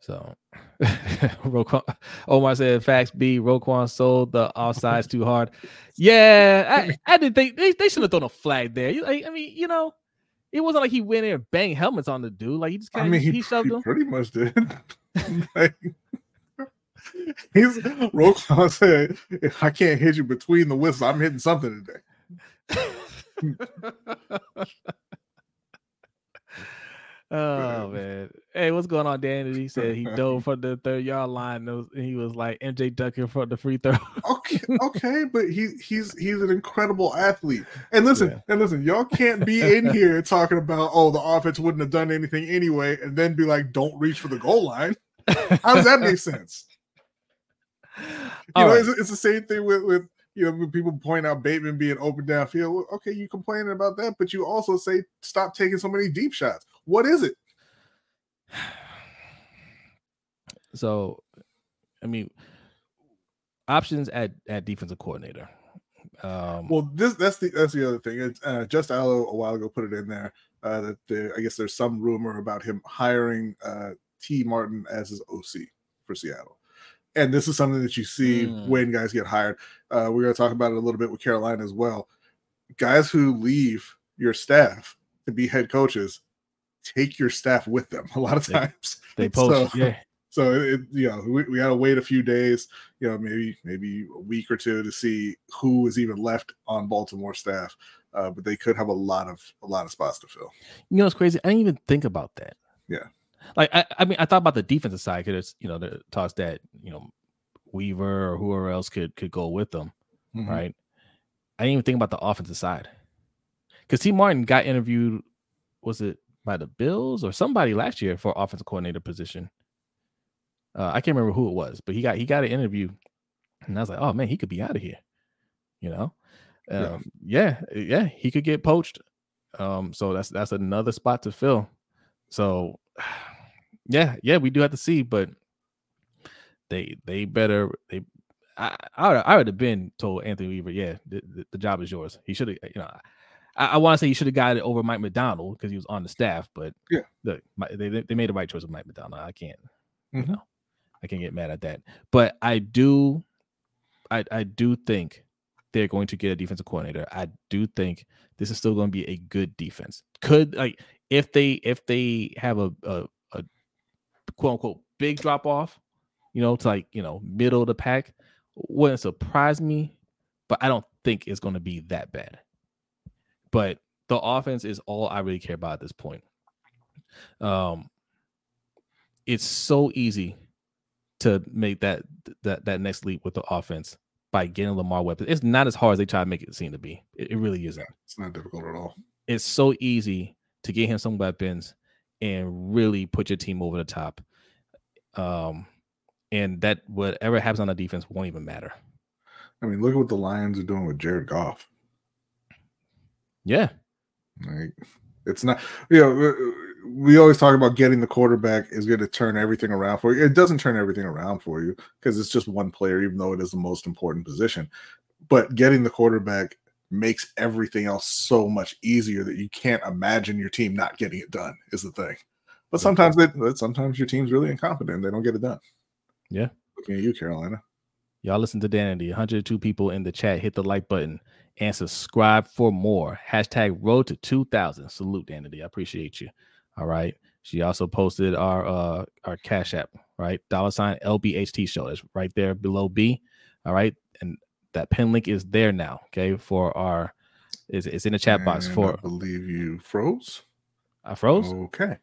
So Roquan Omar said facts B Roquan sold the offsides too hard. Yeah, I, I didn't think they, they should have thrown a flag there. I mean, you know, it wasn't like he went in and banged helmets on the dude. Like he just kind of I mean, he, he shoved he them. Pretty much did. like, he's Roquan said, "If I can't hit you between the whistles, I'm hitting something today." Oh man. Hey, what's going on, Dan? He said he dove for the third yard line. And he was like MJ ducking for the free throw. okay, okay, but he he's he's an incredible athlete. And listen, yeah. and listen, y'all can't be in here talking about oh the offense wouldn't have done anything anyway, and then be like, don't reach for the goal line. How does that make sense? You All know, right. it's, it's the same thing with with you know, when people point out Bateman being open downfield, okay, you complaining about that, but you also say stop taking so many deep shots. What is it? So, I mean, options at at defensive coordinator. Um, well, this that's the that's the other thing. It's, uh, just Allo a while ago put it in there uh, that there, I guess there's some rumor about him hiring uh, Tee Martin as his OC for Seattle and this is something that you see mm. when guys get hired. Uh, we're going to talk about it a little bit with Carolina as well. Guys who leave your staff to be head coaches take your staff with them a lot of times. They, they poach, so, yeah, So it, you know, we, we got to wait a few days, you know, maybe maybe a week or two to see who is even left on Baltimore staff. Uh, but they could have a lot of a lot of spots to fill. You know, it's crazy. I didn't even think about that. Yeah. Like I, I mean, I thought about the defensive side because it's you know the talks that you know Weaver or whoever else could could go with them, Mhm. right? I didn't even think about the offensive side because Tee Martin got interviewed. Was it by the Bills or somebody last year for offensive coordinator position? Uh, I can't remember who it was, but he got he got an interview, and I was like, oh man, he could be out of here. You know, Yeah. um, yeah, yeah, he could get poached. Um, so that's that's another spot to fill. So, yeah, yeah, we do have to see, but they they better they. I I, would- I would have been told Anthony Weaver, yeah, the, the, the job is yours. He should have, you know, I, I want to say he should have got it over Mike Macdonald because he was on the staff, but Yeah. look, my, they they made the right choice with Mike Macdonald. I can't, Mhm. you know, I can't get mad at that. But I do, I I do think they're going to get a defensive coordinator. I do think this is still going to be a good defense. Could like if they if they have a a, a quote unquote big drop off, you know, to like you know middle of the pack, wouldn't surprise me. But I don't think it's going to be that bad. But the offense is all I really care about at this point. Um, it's so easy to make that that that next leap with the offense by getting Lamar weapons. It's not as hard as they try to make it seem to be. It, it really isn't. It's not difficult at all. It's so easy to get him some weapons and really put your team over the top. Um, and that whatever happens on the defense won't even matter. I mean, look at what the Lions are doing with Jared Goff. Yeah, Like, it's not, you know, we always talk about getting the quarterback is going to turn everything around for you. It doesn't turn everything around for you because it's just one player, even though it is the most important position. But getting the quarterback makes everything else so much easier that you can't imagine your team not getting it done, is the thing. But sometimes they, sometimes your team's really incompetent. They don't get it done. Yeah. Looking at you, Carolina. Y'all listen to Danity. 102 people in the chat. Hit the like button and subscribe for more. Hashtag road to 2000. Salute Danity. I appreciate you. All right. She also posted our uh our cash app, right? Dollar sign LBHT show. It's right there below B. All right. And that pin link is there now. Okay. For our it's, it's in the chat box for I believe you froze. I froze. Okay.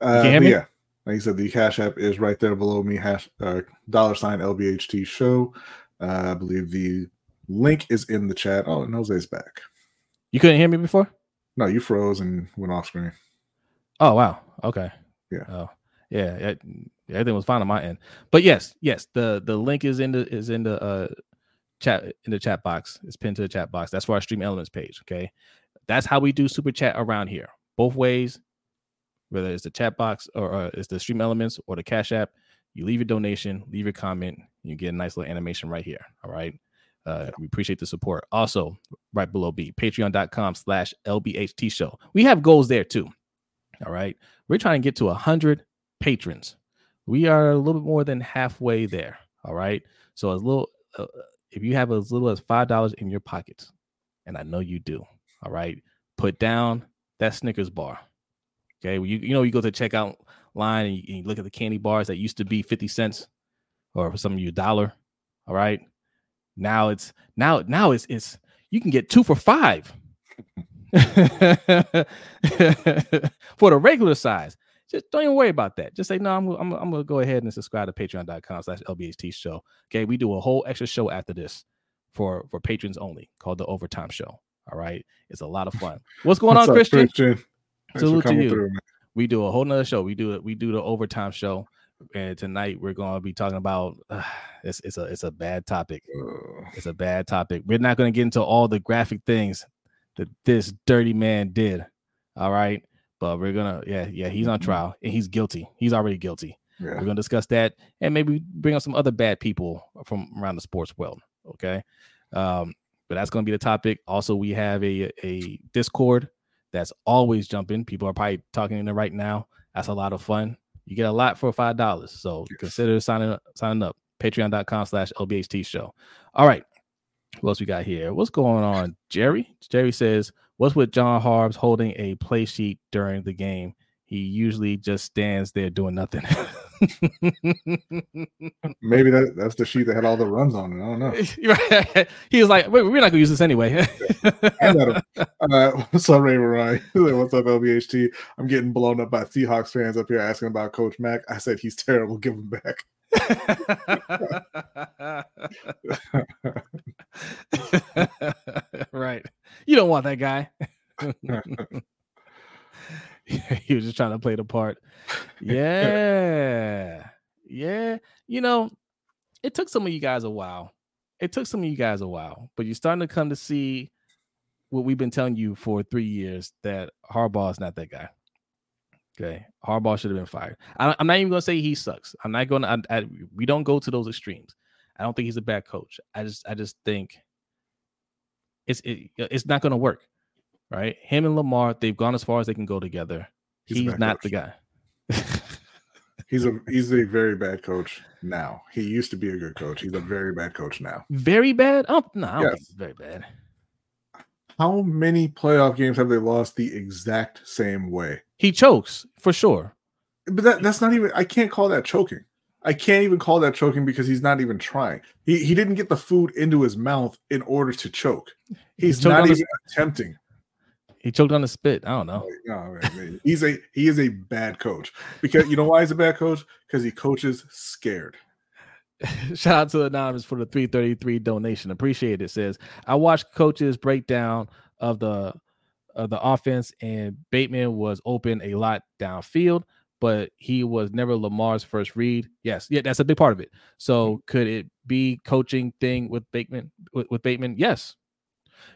Uh? Yeah. Like you said, the Cash App is right there below me. Hash uh, dollar sign LBHT show. Uh, I believe the link is in the chat. Oh, and Jose's back. You couldn't hear me before? No, you froze and went off screen. Oh wow. Okay. Yeah. Oh yeah. yeah, Everything was fine on my end. But yes, yes. The the link is in the is in the uh chat in the chat box. It's pinned to the chat box. That's for our stream elements page. Okay. That's how we do super chat around here. Both ways. Whether it's the chat box or uh, it's the stream elements or the cash app, you leave your donation, leave your comment, you get a nice little animation right here. All right. Uh, we appreciate the support. Also, right below B, patreon.com slash LBHT show. We have goals there too. All right. We're trying to get to 100 patrons. We are a little bit more than halfway there. All right. So, as little, uh, if you have as little as $5 in your pockets, and I know you do, all right, put down that Snickers bar. Okay. You, you know, you go to the checkout line and you, and you look at the candy bars that used to be 50 cents or some of you, a dollar. All right. Now it's, now, now it's, it's, you can get two for five. for the regular size. Just don't even worry about that. Just say, no, I'm, I'm, I'm to go ahead and subscribe to patreon.com slash LBHT show. Okay. We do a whole extra show after this for, for patrons only called the Overtime Show. All right. It's a lot of fun. What's going What's on, up, Christian? For Salute to you. through. We do a whole nother show. We do it. We do the Overtime Show. And tonight we're going to be talking about uh, it's, it's a it's a bad topic. It's a bad topic. We're not going to get into all the graphic things that this dirty man did. All right. But we're going to, yeah, yeah, he's on Mhm. trial and he's guilty. He's already guilty. yeah. We're going to discuss that and maybe bring up some other bad people from around the sports world. Okay. Um, but that's going to be the topic. Also, we have a, a Discord that's always jumping. People are probably talking in it right now. That's a lot of fun. You get a lot for five dollars. So Yes. consider signing up, signing up. Patreon.com slash LBHT show. All right. What else we got here? What's going on? Jerry? Jerry says, What's with John Harbs holding a play sheet during the game? He usually just stands there doing nothing. Maybe that, that's the sheet that had all the runs on it. I don't know. he was like, Wait, "We're not gonna use this anyway." Uh, what's up, Raven Ryan? What's up, LBHT? I'm getting blown up by Seahawks fans up here asking about Coach Mack. I said he's terrible. Give him back. right. You don't want that guy. he was just trying to play the part. Yeah. Yeah. You know, it took some of you guys a while. It took some of you guys a while, but you're starting to come to see what we've been telling you for three years that Harbaugh is not that guy. Okay, Harbaugh should have been fired. I, am not even going to say he sucks. I'm not going to. we don't go to those extremes. I don't think he's a bad coach. I just, I just think it's it, it's not going to work. Right? Him and Lamar, they've gone as far as they can go together. He's, he's not coach. the guy. he's a he's a very bad coach now. He used to be a good coach. He's a very bad coach now. Very bad? Oh no, I yes. he's very bad. How many playoff games have they lost the exact same way? He chokes for sure. But that, that's not even I can't call that choking. I can't even call that choking because he's not even trying. He he didn't get the food into his mouth in order to choke. He's he not even the, attempting. He choked on the spit. I don't know. No, he's a he is a bad coach because you know why he's a bad coach because he coaches scared. Shout out to Anonymous for the 333 donation. Appreciate it. Says I watched coaches breakdown of the of the offense, and Bateman was open a lot downfield, but he was never Lamar's first read. Yes, yeah, that's a big part of it. So mm-hmm. could it be coaching thing with Bateman? With, with Bateman, yes,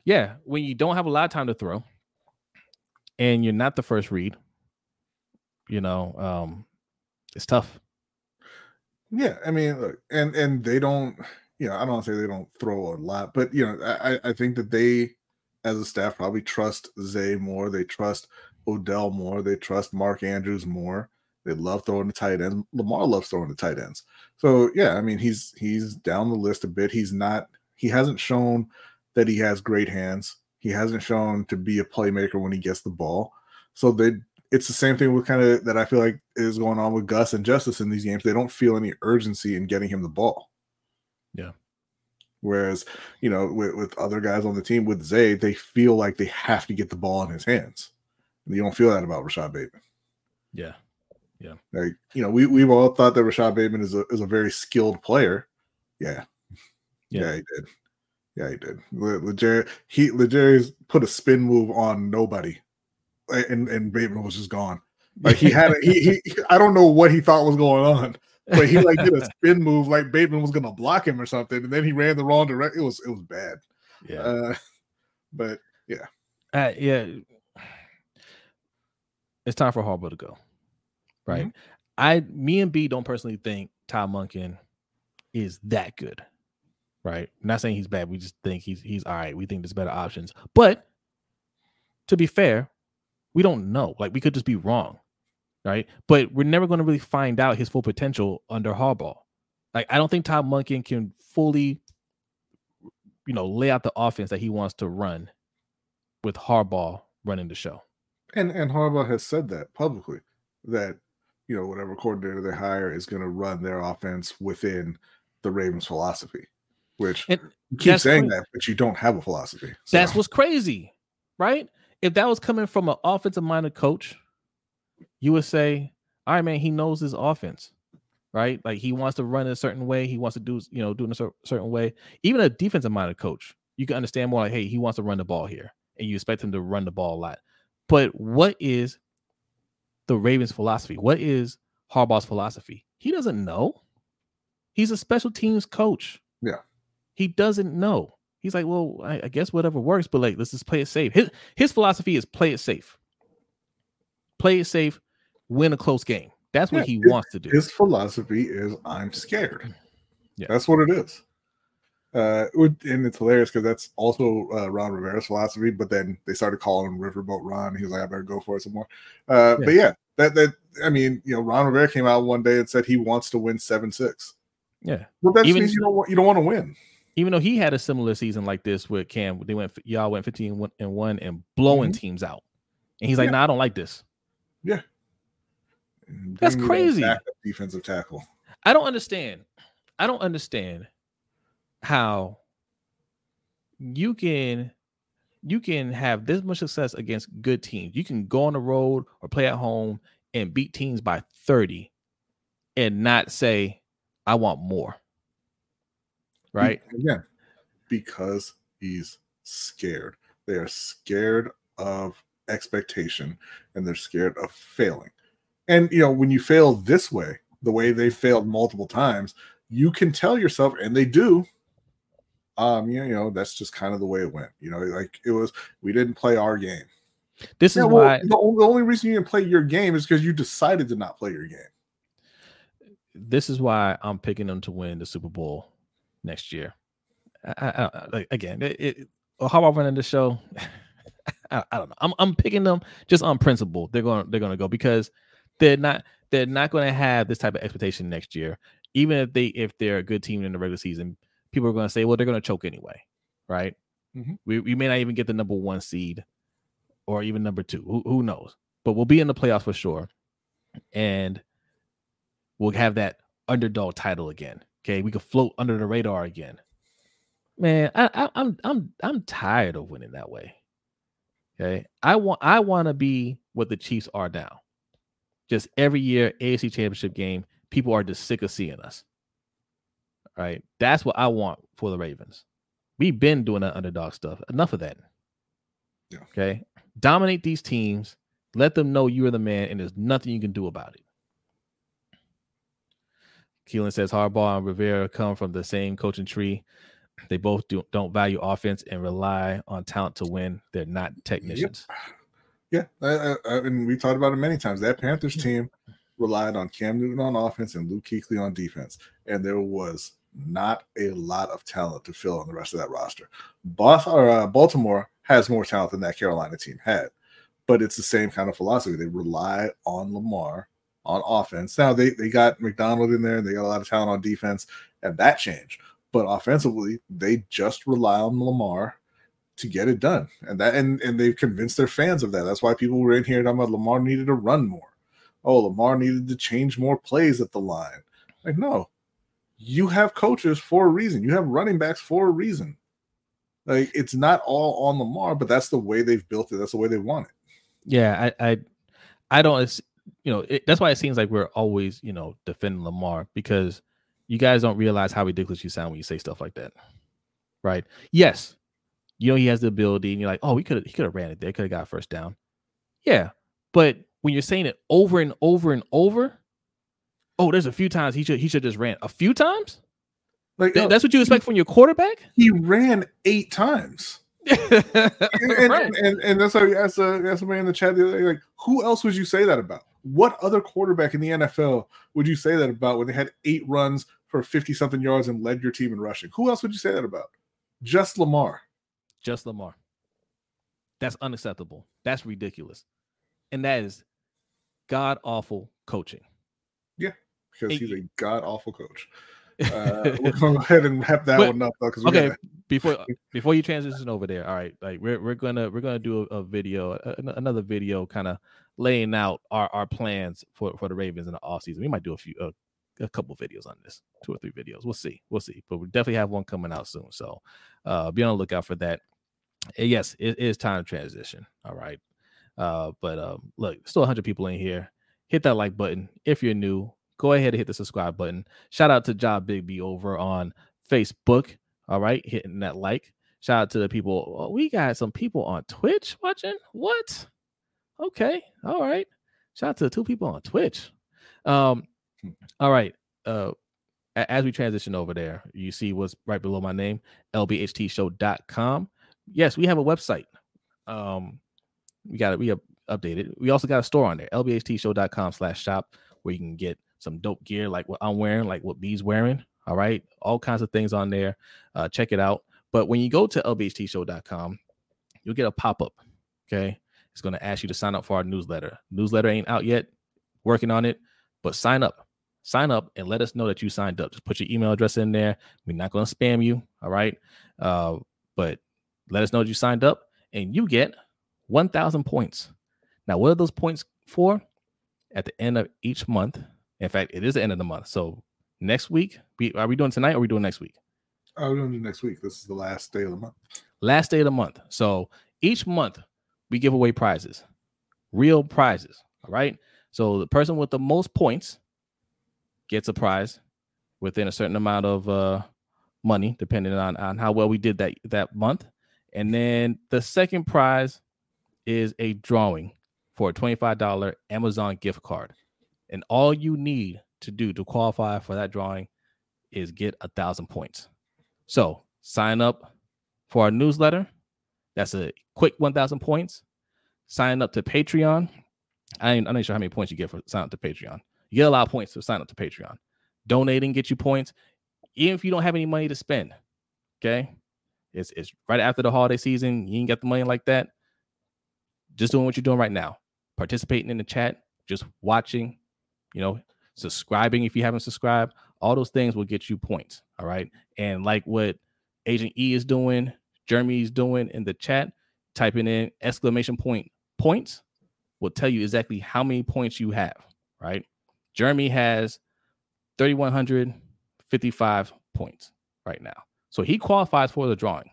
yeah. When you don't have a lot of time to throw, and you're not the first read, you know, um, it's tough. Yeah, I mean, look, and and they don't, you know, I don't say they don't throw a lot, but you know, I I think that they as a staff probably trust Zay more. They trust Odell more. They trust Mark Andrews more. They love throwing the tight ends. Lamar loves throwing the tight ends. So yeah, I mean he's he's down the list a bit. He's not he hasn't shown that he has great hands. He hasn't shown to be a playmaker when he gets the ball. So they it's the same thing with kind of that I feel like is going on with Gus and Justice in these games. They don't feel any urgency in getting him the ball. Yeah. Whereas, you know, with, with other guys on the team, with Zay, they feel like they have to get the ball in his hands. And you don't feel that about Rashad Bateman. Yeah. Yeah. Like, you know, we, we've all thought that Rashad Bateman is a, is a very skilled player. Yeah. Yeah, yeah he did. Yeah, he did. Legere, he Legeri's put a spin move on nobody, and and Bateman was just gone. Like he had a, he, he I don't know what he thought was going on, but he like did a spin move like Bateman was gonna block him or something, and then he ran the wrong direction. It was it was bad. Yeah. Uh, but yeah. Uh, yeah. It's time for Harbaugh to go. Right. Mm-hmm. I me and B don't personally think Ty Monken is that good. Right. I'm not saying he's bad. We just think he's he's all right. We think there's better options. But to be fair, we don't know. Like we could just be wrong right? But we're never going to really find out his full potential under Harbaugh. Like I don't think Todd Monken can fully, you know, lay out the offense that he wants to run with Harbaugh running the show. And and Harbaugh has said that publicly that you know whatever coordinator they hire is going to run their offense within the Ravens philosophy. Which and you keep saying crazy. that, but you don't have a philosophy. So. That's what's crazy, right? If that was coming from an offensive minded coach you would say, all right, man, he knows his offense, right? Like he wants to run a certain way. He wants to do, you know, do in a certain way. Even a defensive minded coach, you can understand more like, hey, he wants to run the ball here, and you expect him to run the ball a lot. But what is the Ravens' philosophy? What is Harbaugh's philosophy? He doesn't know. He's a special teams coach. Yeah. He doesn't know. He's like, well, I, I guess whatever works, but like, let's just play it safe. His his philosophy is play it safe play it safe, win a close game. That's what yeah, he wants to do. His philosophy is I'm scared. Yeah. That's what it is. Uh, and it's hilarious because that's also uh, Ron Rivera's philosophy. But then they started calling him Riverboat Ron. He was like, "I better go for it some more." Uh, yeah. But yeah, that that I mean, you know, Ron Rivera came out one day and said he wants to win seven six. Yeah, well, that even, means you don't want you don't want to win. Even though he had a similar season like this with Cam, they went y'all went fifteen and one and blowing mm-hmm. teams out, and he's like, yeah. "No, nah, I don't like this." Yeah. That's that crazy. Defensive tackle. I don't understand. I don't understand how you can you can have this much success against good teams. You can go on the road or play at home and beat teams by 30 and not say I want more. Right? Again, because he's scared. They are scared of expectation and they're scared of failing. And you know, when you fail this way, the way they failed multiple times, you can tell yourself, and they do. Um, you know, that's just kind of the way it went. You know, like it was, we didn't play our game. This is well, why the, the only reason you didn't play your game is because you decided to not play your game. this is why I'm picking them to win the Super Bowl next year. I, I, I, like, again, it, it, how I'm running the show, I, I don't know. I'm I'm picking them just on principle. They're going they're going to go because they're not they're not going to have this type of expectation next year. Even if they if they're a good team in the regular season, people are going to say, well, they're going to choke anyway, right? Mhm. We we may not even get the number one seed or even number two. Who, who knows? But we'll be in the playoffs for sure, and we'll have that underdog title again. Okay, we could float under the radar again. Man, I, I, I'm I'm I'm tired of winning that way. Okay, I want I want to be what the Chiefs are now. Just every year, AFC Championship game, people are just sick of seeing us. Right, that's what I want for the Ravens. We've been doing that underdog stuff. Enough of that. Yeah. Okay, dominate these teams. Let them know you are the man, and there's nothing you can do about it. Keelan says Harbaugh and Rivera come from the same coaching tree. They both do, don't value offense and rely on talent to win. They're not technicians. Yeah, I, I, I, and we talked about it many times. That Panthers team relied on Cam Newton on offense and Luke Kuechly on defense, and there was not a lot of talent to fill in the rest of that roster. Or, uh, Baltimore has more talent than that Carolina team had, but it's the same kind of philosophy. They rely on Lamar on offense. Now they they got Macdonald in there, and they got a lot of talent on defense, and that changed. But offensively, they just rely on Lamar to get it done. And that and, and they've convinced their fans of that. That's why people were in here talking about Lamar needed to run more. Oh, Lamar needed to change more plays at the line. Like, no. You have coaches for a reason. You have running backs for a reason. Like it's not all on Lamar, but that's the way they've built it. That's the way they want it. Yeah, I, I, I don't. You know, it, that's why it seems like we're always, you know, defending Lamar because you guys don't realize how ridiculous you sound when you say stuff like that, right? Yes, you know he has the ability, and you're like, oh, we could he could have ran it there, could have got first down. Yeah, but when you're saying it over and over and over, oh, there's a few times he should he should just ran a few times. Like Th- no, that's what you expect from your quarterback. he ran eight times. and, and, Right. and, and that's why I asked, uh, asked somebody in the chat the other day, like, who else would you say that about? What other quarterback in the NFL would you say that about when they had eight runs for 50 something yards and led your team in rushing? Who else would you say that about? Just Lamar. just Lamar. That's unacceptable. That's ridiculous. And that is god awful coaching. Yeah, because he's a god awful coach. Uh, we're to go ahead and wrap that But- one up though, okay, got before before you transition over there, all right, like we're we're gonna we're gonna do a, a video, a- another video, kind of laying out our our plans for for the Ravens in the off season. We might do a few uh, a couple videos on this, two or three videos. We'll see, we'll see, but we definitely have one coming out soon. So uh, be on the lookout for that. And yes, it is time to transition. All right, uh, but um, look, still 100 people in here. Hit that like button if you're new. Go ahead and hit the subscribe button. Shout out to Job Bigby over on Facebook. All right, hitting that like. Shout out to the people. Oh, we got some people on Twitch watching. What? Okay. All right. Shout out to the two people on Twitch. Um, all right. Uh as we transition over there, you see what's right below my name, lbhtshow.com. Yes, we have a website. Um, we got it, we have updated. We also got a store on there, lbhtshow.com slash shop, where you can get some dope gear like what I'm wearing, like what B's wearing. All right. All kinds of things on there. Uh, check it out. But when you go to lbhtshow.com, you'll get a pop-up. Okay. It's going to ask you to sign up for our newsletter. Newsletter ain't out yet. Working on it, but sign up. Sign up and let us know that you signed up. Just put your email address in there. We're not going to spam you. All right. Uh, but let us know that you signed up and you get 1,000 points. Now, what are those points for? at the end of each month. In fact, it is the end of the month. So next week, we, are we doing tonight or are we doing next week? Oh, we're doing it next week. This is the last day of the month. Last day of the month. So each month we give away prizes, real prizes. All right. So the person with the most points gets a prize within a certain amount of uh, money, depending on, on how well we did that that month. And then the second prize is a drawing for a $25 Amazon gift card. And all you need to do to qualify for that drawing is get a thousand points. So sign up for our newsletter. That's a quick 1,000 points. Sign up to Patreon. I ain't, I'm not sure how many points you get for sign up to Patreon. You get a lot of points to sign up to Patreon. Donating get you points, even if you don't have any money to spend. Okay, it's it's right after the holiday season. You ain't got the money like that. Just doing what you're doing right now, participating in the chat, just watching, you know, subscribing if you haven't subscribed. All those things will get you points. All right, and like what Agent E is doing, Jeremy is doing in the chat, typing in exclamation point points will tell you exactly how many points you have. Right, Jeremy has 3,155 points right now. So he qualifies for the drawing.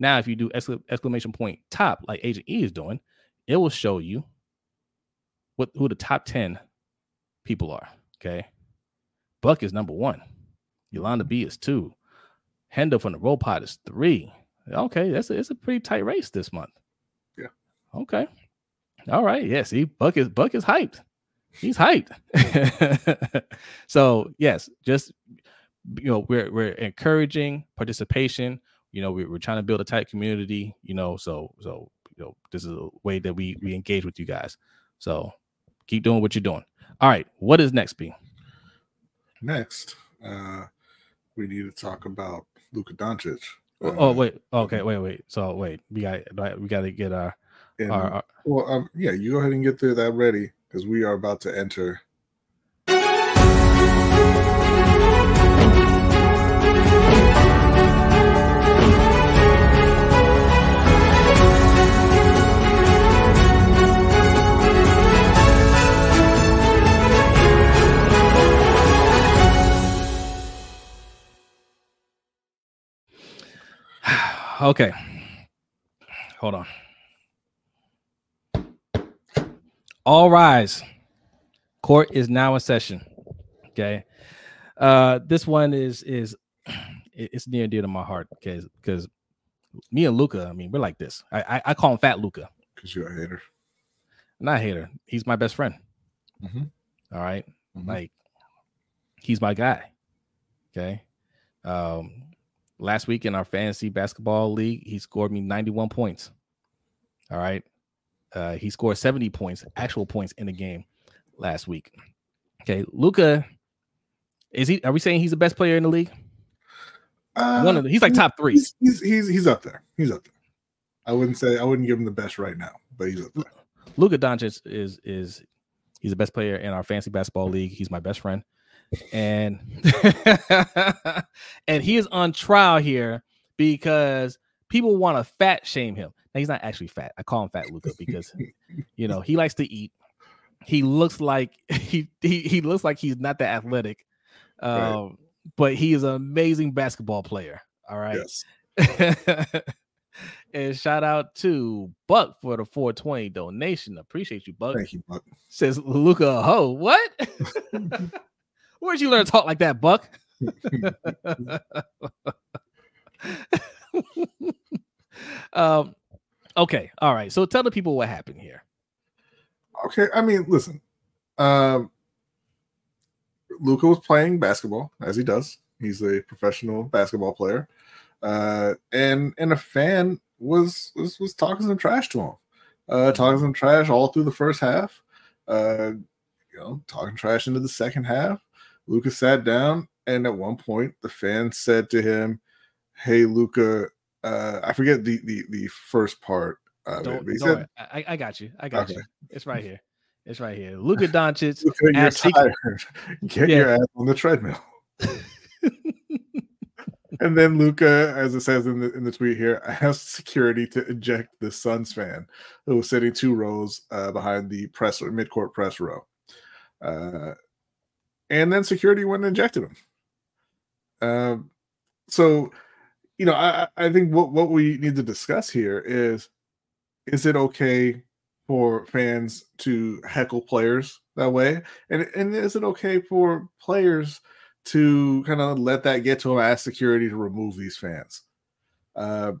Now, if you do exclamation point top, like Agent E is doing, it will show you what who the top 10 people are. Okay. Buck is number one. Yolanda B is two. Hendo from the robot is three. Okay, that's a, it's a pretty tight race this month. Yeah. Okay. All right. Yeah. See, Buck is Buck is hyped he's hyped. so yes, just you know, we're we're encouraging participation. You know, we're, we're trying to build a tight community. You know, so so you know, this is a way that we we engage with you guys. So keep doing what you're doing. All right, what is next, B? Next, uh, we need to talk about Luka Doncic. Uh, oh wait, okay, wait, wait. So wait, we got we got to get our, and, our, our well, um, yeah, you go ahead and get through that ready because we are about to enter. Okay. Hold on. All rise. Court is now in session. Okay. Uh this one is is it's near and dear to my heart because because me and Luka, I mean, we're like this. I I, I call him Fat Luka Because you're a hater. I'm not a hater. He's my best friend. Mm-hmm. All right? Mhm. Like he's my guy. Okay. Um last week in our fantasy basketball league, he scored me 91 points. All right. Uh, he scored 70 points, actual points in the game last week. Okay, Luka, is he? Are we saying he's the best player in the league? Uh, One of the, he's like top three. He's, he's he's he's up there. He's up there. I wouldn't say I wouldn't give him the best right now, but he's up there. Luka Doncic is is he's the best player in our fantasy basketball league. He's my best friend, and and he is on trial here because people want to fat shame him. Now he's not actually fat. I call him Fat Luka because you know he likes to eat. He looks like he he, he looks like he's not that athletic, um, Right. but he is an amazing basketball player. All right. Yes. and shout out to Buck for the 420 donation. Appreciate you, Buck. Thank you, Buck. Says Luka Ho. What? Where'd you learn to talk like that, Buck? um, okay, all right. So tell the people what happened here. Okay, I mean, listen. Um Luka was playing basketball as he does. He's a professional basketball player. Uh and and a fan was was, was talking some trash to him. Uh talking some trash all through the first half. Uh you know, talking trash into the second half. Luka sat down and at one point the fan said to him, "Hey Luka, uh I forget the the the first part of Don't, don't said. I, I got you. I got Okay. you. It's right here. It's right here. Luka Doncic. Luka, you're tired. Get Yeah. your ass on the treadmill. and then Luka, as it says in the in the tweet here, asked security to eject the Suns fan who was sitting two rows uh, behind the press or mid-court press row. Uh, and then security went and injected him. Uh, so, you know, I, I think what, what we need to discuss here is is it okay for fans to heckle players that way? And, and is it okay for players to kind of let that get to them, ask security to remove these fans? Uh,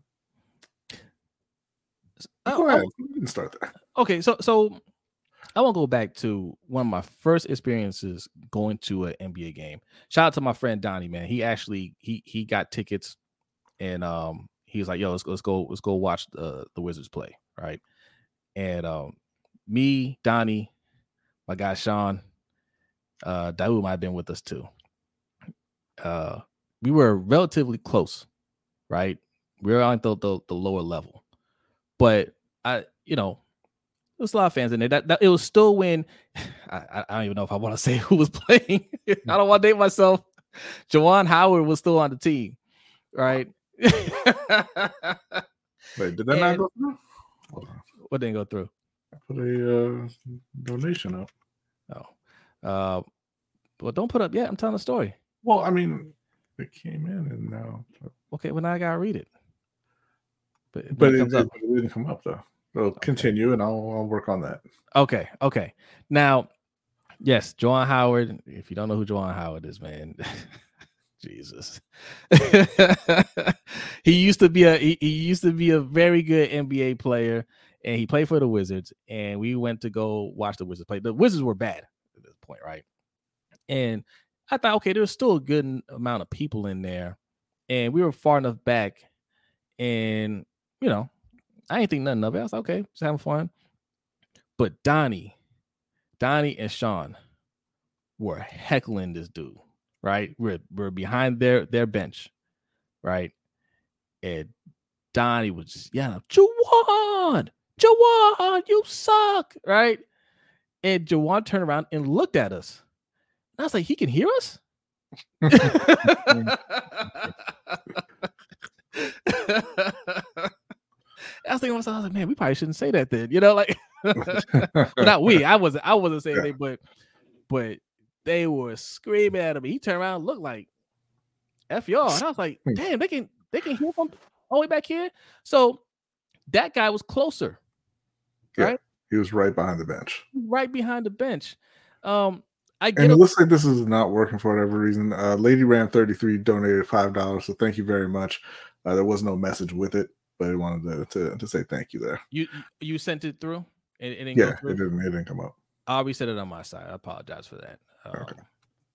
Oh, go oh, ahead. You can start there. okay, so so I want to go back to one of my first experiences going to an NBA game. Shout out to my friend Donnie, man. He actually he he got tickets, and um he was like, "Yo, let's go, let's go, let's go watch the the Wizards play." Right, and um me, Donnie, my guy Sean, uh, Daoud might have been with us too. Uh, we were relatively close, right? We were on the, the the lower level, but I, you know, there was a lot of fans in there. That, that it was still when I, I don't even know if I want to say who was playing. I don't want to date myself. Juwan Howard was still on the team, right? Wait, did that not go through? What didn't go through? I put a uh, donation up. Oh, uh, well, don't put up yet. I'm telling the story. Well, I mean, it came in and now, Okay, well now I gotta read it. But, but it it, comes up. it didn't come up though. So continue, and I'll, I'll work on that. Okay, okay. Now, yes, Juwan Howard. If you don't know who Juwan Howard is, man, Jesus, he used to be a he, he used to be a very good NBA player, and he played for the Wizards. And we went to go watch the Wizards play. The Wizards were bad at this point, right? And I thought, okay, there's still a good amount of people in there, and we were far enough back, and you know, I didn't think nothing of it. I was like, okay, just having fun. But Donnie, Donnie and Sean were heckling this dude, right? We're we're behind their their bench, right? And Donnie was just yelling, Juwan, Juwan, you suck, right? And Juwan turned around and looked at us. And I was like, he can hear us? I was thinking I was like, man, we probably shouldn't say that then, you know, like not we. I wasn't. I wasn't saying Yeah. anything, but but they were screaming at him. He turned around, and looked like f y'all, and I was like, damn, they can they can hear from all the way back here. So that guy was closer, Right? He was right behind the bench. right behind the bench. Um, I get And it a, looks like this is not working for whatever reason. Uh, Lady Ram 33 donated $5. So thank you very much. Uh, there was no message with it, but I wanted to, to, to say thank you there. you you sent it through. It, it didn't Yeah, through. it didn't, it didn't come up. I'll reset it on my side. I apologize for that. Um, Okay.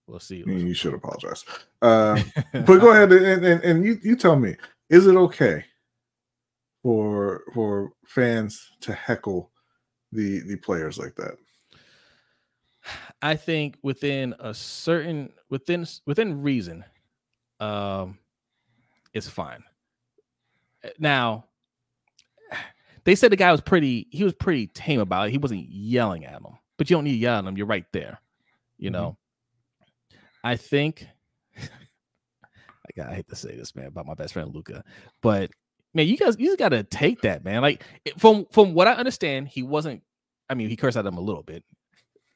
We'll see. You should apologize. Uh, but go ahead and, and, and you, you tell me, is it okay for for fans to heckle the the players like that? I think within a certain within within reason, um, it's fine. Now, they said the guy was pretty. He was pretty tame about it. He wasn't yelling at them, but you don't need to yell at them. You're right there. You Mhm. know. I think. I got. I hate to say this, man, about my best friend Luka, but man, you guys, you just got to take that, man. Like from from what I understand, he wasn't. I mean, he cursed at him a little bit,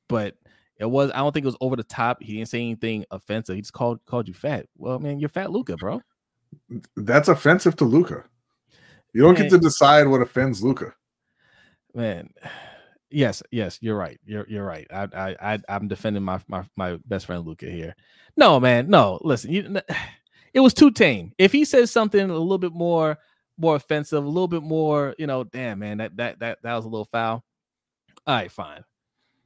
but it was. I don't think it was over the top. He didn't say anything offensive. He just called called you fat. Well, man, you're fat, Luka, bro. That's offensive to Luka. You don't get to decide what offends Luka. Man, yes, yes, you're right. You're you're right. I I, I I'm defending my my my best friend Luka here. No, man, no. Listen, you, it was too tame. If he says something a little bit more more offensive, a little bit more, you know, damn man, that that that that was a little foul. All right, fine.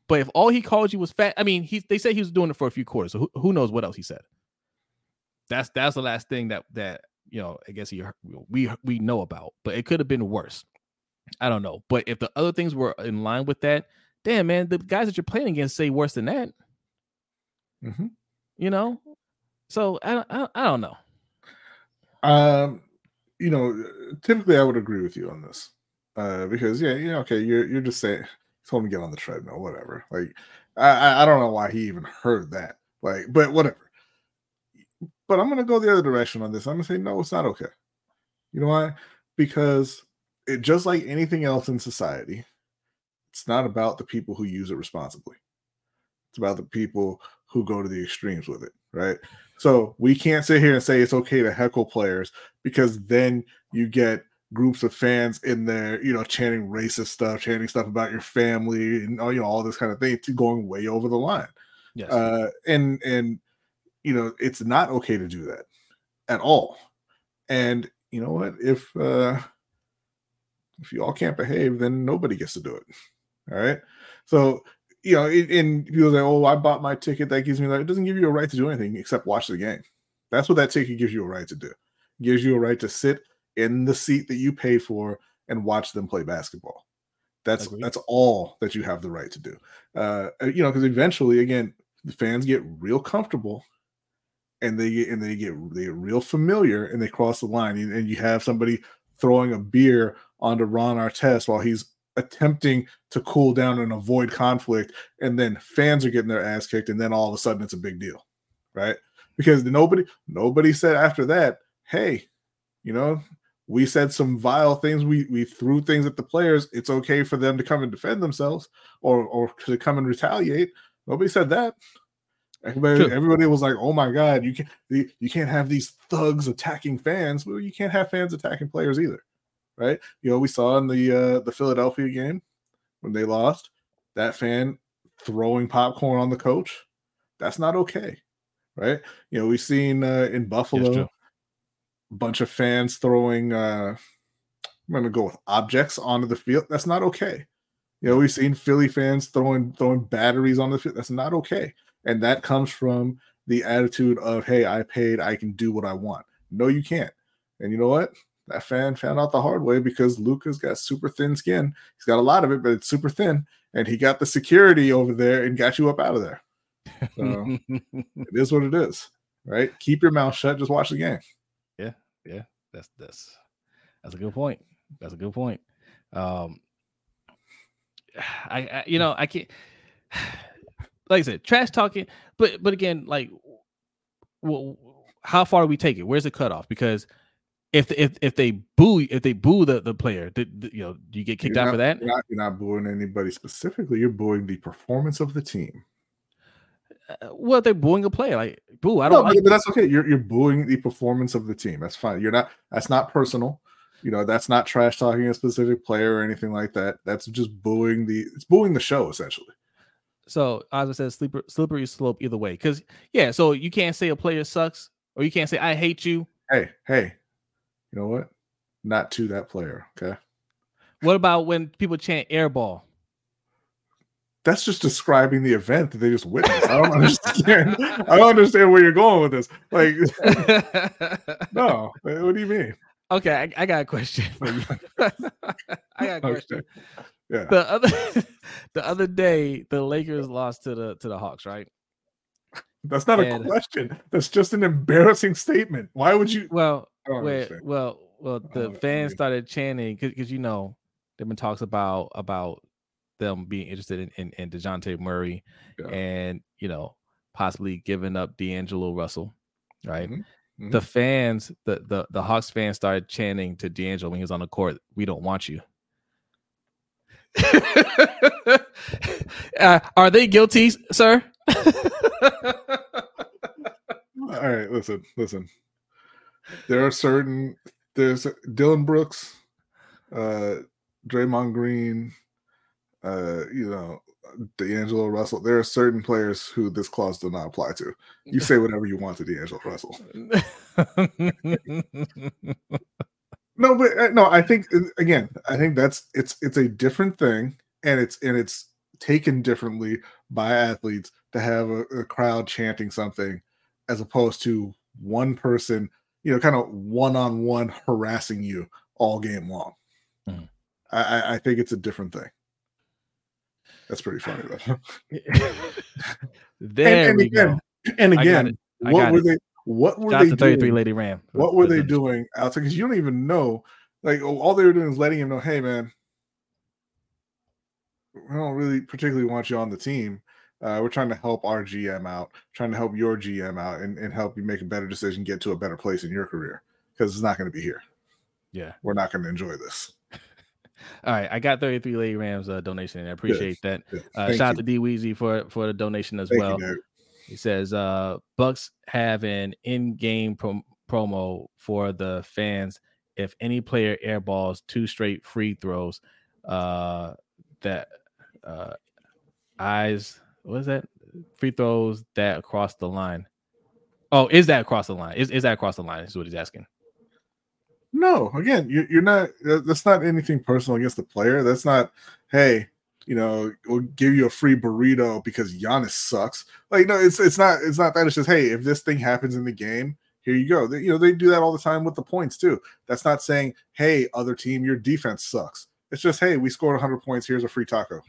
But if all he called you was fat, I mean, he they say he was doing it for a few quarters. So who, who knows what else he said? That's that's the last thing that that you know. I guess he we we know about, but it could have been worse. I don't know. But if the other things were in line with that, damn man, the guys that you're playing against say worse than that. Mhm. You know, so I don't- I, don't- I don't know. Um, you know, typically I would agree with you on this, uh, because yeah, yeah, okay, you're you're just saying told him to get on the treadmill, whatever. Like, I I- I don't know why he even heard that, like, but whatever. But I'm gonna go the other direction on this. I'm gonna say no, it's not okay. You know why? Because it just like anything else in society, it's not about the people who use it responsibly. It's about the people who go to the extremes with it, right? So we can't sit here and say it's okay to heckle players because then you get groups of fans in there, you know, chanting racist stuff, chanting stuff about your family, and you know all this kind of thing, going way over the line. Yes. Uh, and and you know it's not okay to do that at all. And you know what? If uh, if you all can't behave, then nobody gets to do it. All right. So you know, and people say, "Oh, I bought my ticket. That gives me that." It doesn't give you a right to do anything except watch the game. That's what that ticket gives you a right to do. It gives you a right to sit in the seat that you pay for and watch them play basketball. That's Agreed. that's all that you have the right to do. Uh, you know, because eventually, again, the fans get real comfortable, and they get and they get they get real familiar, and they cross the line, and, and you have somebody throwing a beer onto Ron Artest while he's attempting to cool down and avoid conflict, and then fans are getting their ass kicked, and then all of a sudden it's a big deal, right? Because nobody nobody said after that, hey, you know, we said some vile things. We we threw things at the players. It's okay for them to come and defend themselves or or to come and retaliate. Nobody said that. Everybody, True. everybody was like, "Oh my god, you can't you can't have these thugs attacking fans." Well, you can't have fans attacking players either, right? You know, we saw in the uh, the Philadelphia game when they lost that fan throwing popcorn on the coach. That's not okay, right? You know, we've seen uh, in Buffalo a bunch of fans throwing uh I'm gonna go with objects onto the field. That's not okay. You know, we've seen Philly fans throwing throwing batteries on the field. That's not okay. And that comes from the attitude of, hey, I paid, I can do what I want. No, you can't. And you know what? That fan found out the hard way because Luka's got super thin skin. He's got a lot of it, but it's super thin. And he got the security over there and got you up out of there. So it is what it is. Right? Keep your mouth shut, just watch the game. Yeah, yeah. That's that's that's a good point. That's a good point. Um, I, I you know I can't like I said trash talking, but but again like, well, how far do we take it? Where's the cutoff? Because if if if they boo if they boo the the player, did, did- you know, do you get kicked You're out not- for that? You're not, you're not booing anybody specifically. You're booing the performance of the team. Uh, well, they're booing a player. Like boo, I don't but, like. but that's okay. You're you're booing the performance of the team. That's fine. You're not. That's not personal. You know, that's not trash talking a specific player or anything like that. That's just booing the. It's booing the show essentially. So as I said, slippery, slippery slope either way. Because yeah, so you can't say a player sucks, or you can't say I hate you. Hey, hey, you know what? Not to that player. Okay, What about when people chant airball? that's just describing the event that they just witnessed. I don't understand. I don't understand where you're going with this. Like, no. What do you mean? Okay, I, I got a question for you. I got a question. Okay. Yeah. The other the other day, the Lakers lost to the to the Hawks, right? That's not And- a question. That's just an embarrassing statement. Why would you? Well, I don't where, understand. well, well, the fans started chanting because you know there've been talks about about them being interested in in, in Dejounte Murray Yeah. and you know possibly giving up D'Angelo Russell, right? Mhm, mhm. The fans, the the the Hawks fans started chanting to D'Angelo when he was on the court, "We don't want you." uh, are they guilty, sir? All right, listen, listen. There are certain there's Dillon Brooks, uh Draymond Green, uh, you know, D'Angelo Russell. There are certain players who this clause does not apply to. You say whatever you want to D'Angelo Russell. No, but uh, no, I think uh, again, I think that's it's it's a different thing, and it's and it's taken differently by athletes to have a, a crowd chanting something as opposed to one person, you know, kind of one on one harassing you all game long. Mhm. I, I think it's a different thing. That's pretty funny though. there and we again, go. and again, what were it. they? What were Shout they to 33 doing? Lady Ram. What were they doing outside? Because you don't even know. Like all they were doing is letting him know, hey man, we don't really particularly want you on the team. Uh, we're trying to help our GM out, trying to help your GM out, and, and help you make a better decision, get to a better place in your career. Because it's not going to be here. Yeah. We're not going to enjoy this. All right, I got 33 Lady Rams uh, donation and I appreciate that. Yes. Uh, shout out to D Weezy for for the donation as Thank well. you. He says uh Bucks have an in-game prom- promo for the fans. If any player airballs two straight free throws, uh that uh eyes what is that? Free throws that across the line. Oh, is that across the line? Is is that across the line? Is what he's asking. No, again, you, you're not. That's not anything personal against the player. That's not. Hey, you know, we'll give you a free burrito because Giannis sucks. Like, no, it's it's not. It's not that. It's just, hey, if this thing happens in the game, here you go. They, you know, they do that all the time with the points too. That's not saying, hey, other team, your defense sucks. It's just, hey, we scored 100 points. Here's a free taco.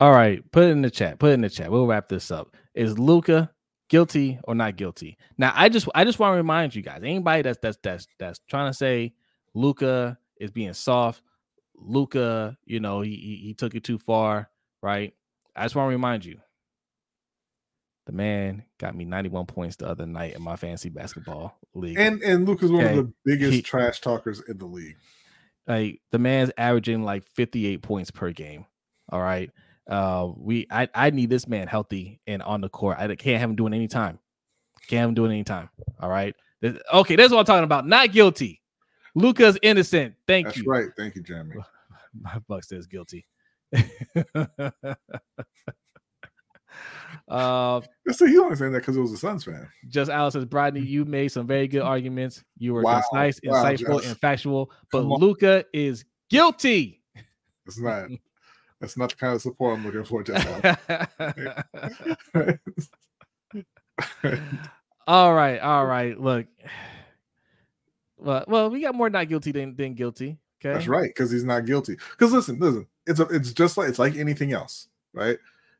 All right, put it in the chat. Put it in the chat. We'll wrap this up. Is Luka guilty or not guilty? Now, I just I just want to remind you guys, anybody that's that's that's that's trying to say Luka is being soft, Luka, you know, he, he he took it too far, right? I just want to remind you, the man got me 91 points the other night in my fantasy basketball league. And and Luka is one of the biggest He- trash talkers in the league. like the man's averaging like 58 points per game. All right. Uh we I I need this man healthy and on the court. I can't have him doing any time. Can't have him doing any time. All right. This- okay, that's what I'm talking about. Not guilty. Luka's innocent. Thank you. That's you. right. Thank you, Jeremy. My buck says guilty. uh So he only saying that because it was a Suns fan. just Alice says, Brodny, you made some very good arguments. You were Wow. concise, Wow, insightful, and factual, but Luka is guilty. It's not. That's not the kind of support I'm looking for. Jeff. all right, all right. Look, well, well, we got more not guilty than, than guilty. Okay, That's right, because he's not guilty. Because listen, listen, it's a, it's just like it's like anything else, right?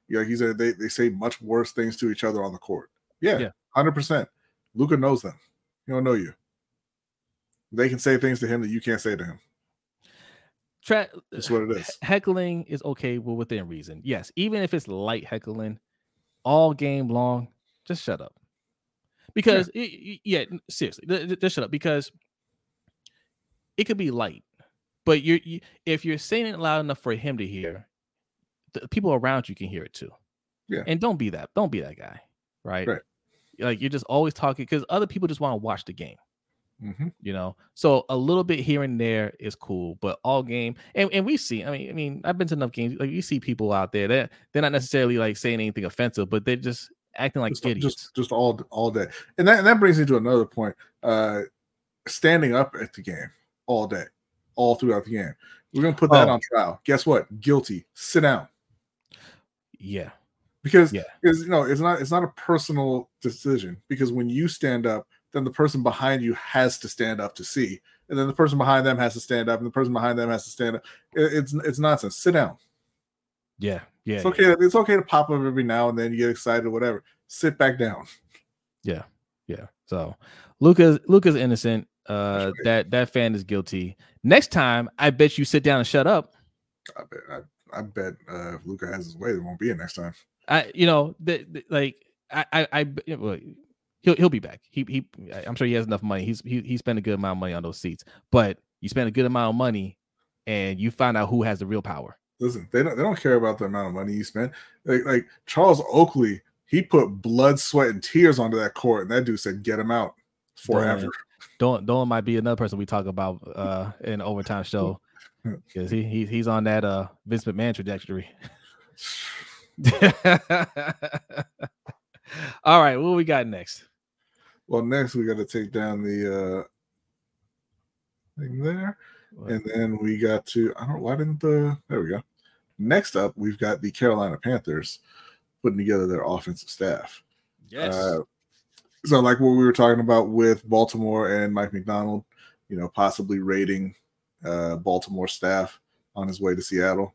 Yeah, he's a, they they say much worse things to each other on the court. Yeah, Yeah. hundred percent. Luka knows them. He don't know you. They can say things to him that you can't say to him. Tra- That's what it is. heckling is okay, well, within reason. Yes, even if it's light heckling, all game long, just shut up. Because y- y- yeah, seriously, just shut up because it could be light, but you're you, if you're saying it loud enough for him to hear, the people around you can hear it too. Yeah. and don't be that. Don't be that guy, right? Right. Like you're just always talking because other people just want to watch the game hmm you know so a little bit here and there is cool but all game and, and we see i mean i mean i've been to enough games like you see people out there that they're not necessarily like saying anything offensive but they're just acting like just, idiots just just all all day, and that and that brings me to another point. Uh, standing up at the game all day, all throughout the game. We're gonna put that Oh. on trial. Guess what? Guilty. Sit down. yeah because Yeah. you know it's not it's not a personal decision because when you stand up then the person behind you has to stand up to see and then the person behind them has to stand up and the person behind them has to stand up It- it's it's nonsense sit down yeah yeah it's okay it's okay to pop up every now and then you get excited or whatever sit back down yeah yeah so luka's luka's innocent uh right. that that fan is guilty next time i bet you sit down and shut up i bet i, I bet uh if luka has his way there won't be it next time I you know the, the- like I I, I well, he'll he'll be back. He he I'm sure he has enough money. He's he he spent a good amount of money on those seats. But you spend a good amount of money and you find out who has the real power. listen they don't they don't care about the amount of money you spend like, like charles oakley he put blood sweat and tears onto that court and that dude said get him out forever Dolan Dolan might be another person we talk about uh in the overtime show because he, he he's on that uh Vince McMahon trajectory. All right, what we got next? Well, next we got to take down the uh thing there, and then we got to I don't why didn't the there we go. Next up, we've got the Carolina Panthers putting together their offensive staff. Yes. Uh, so, like what we were talking about with Baltimore and Mike Macdonald, you know, possibly raiding uh, Baltimore staff on his way to Seattle.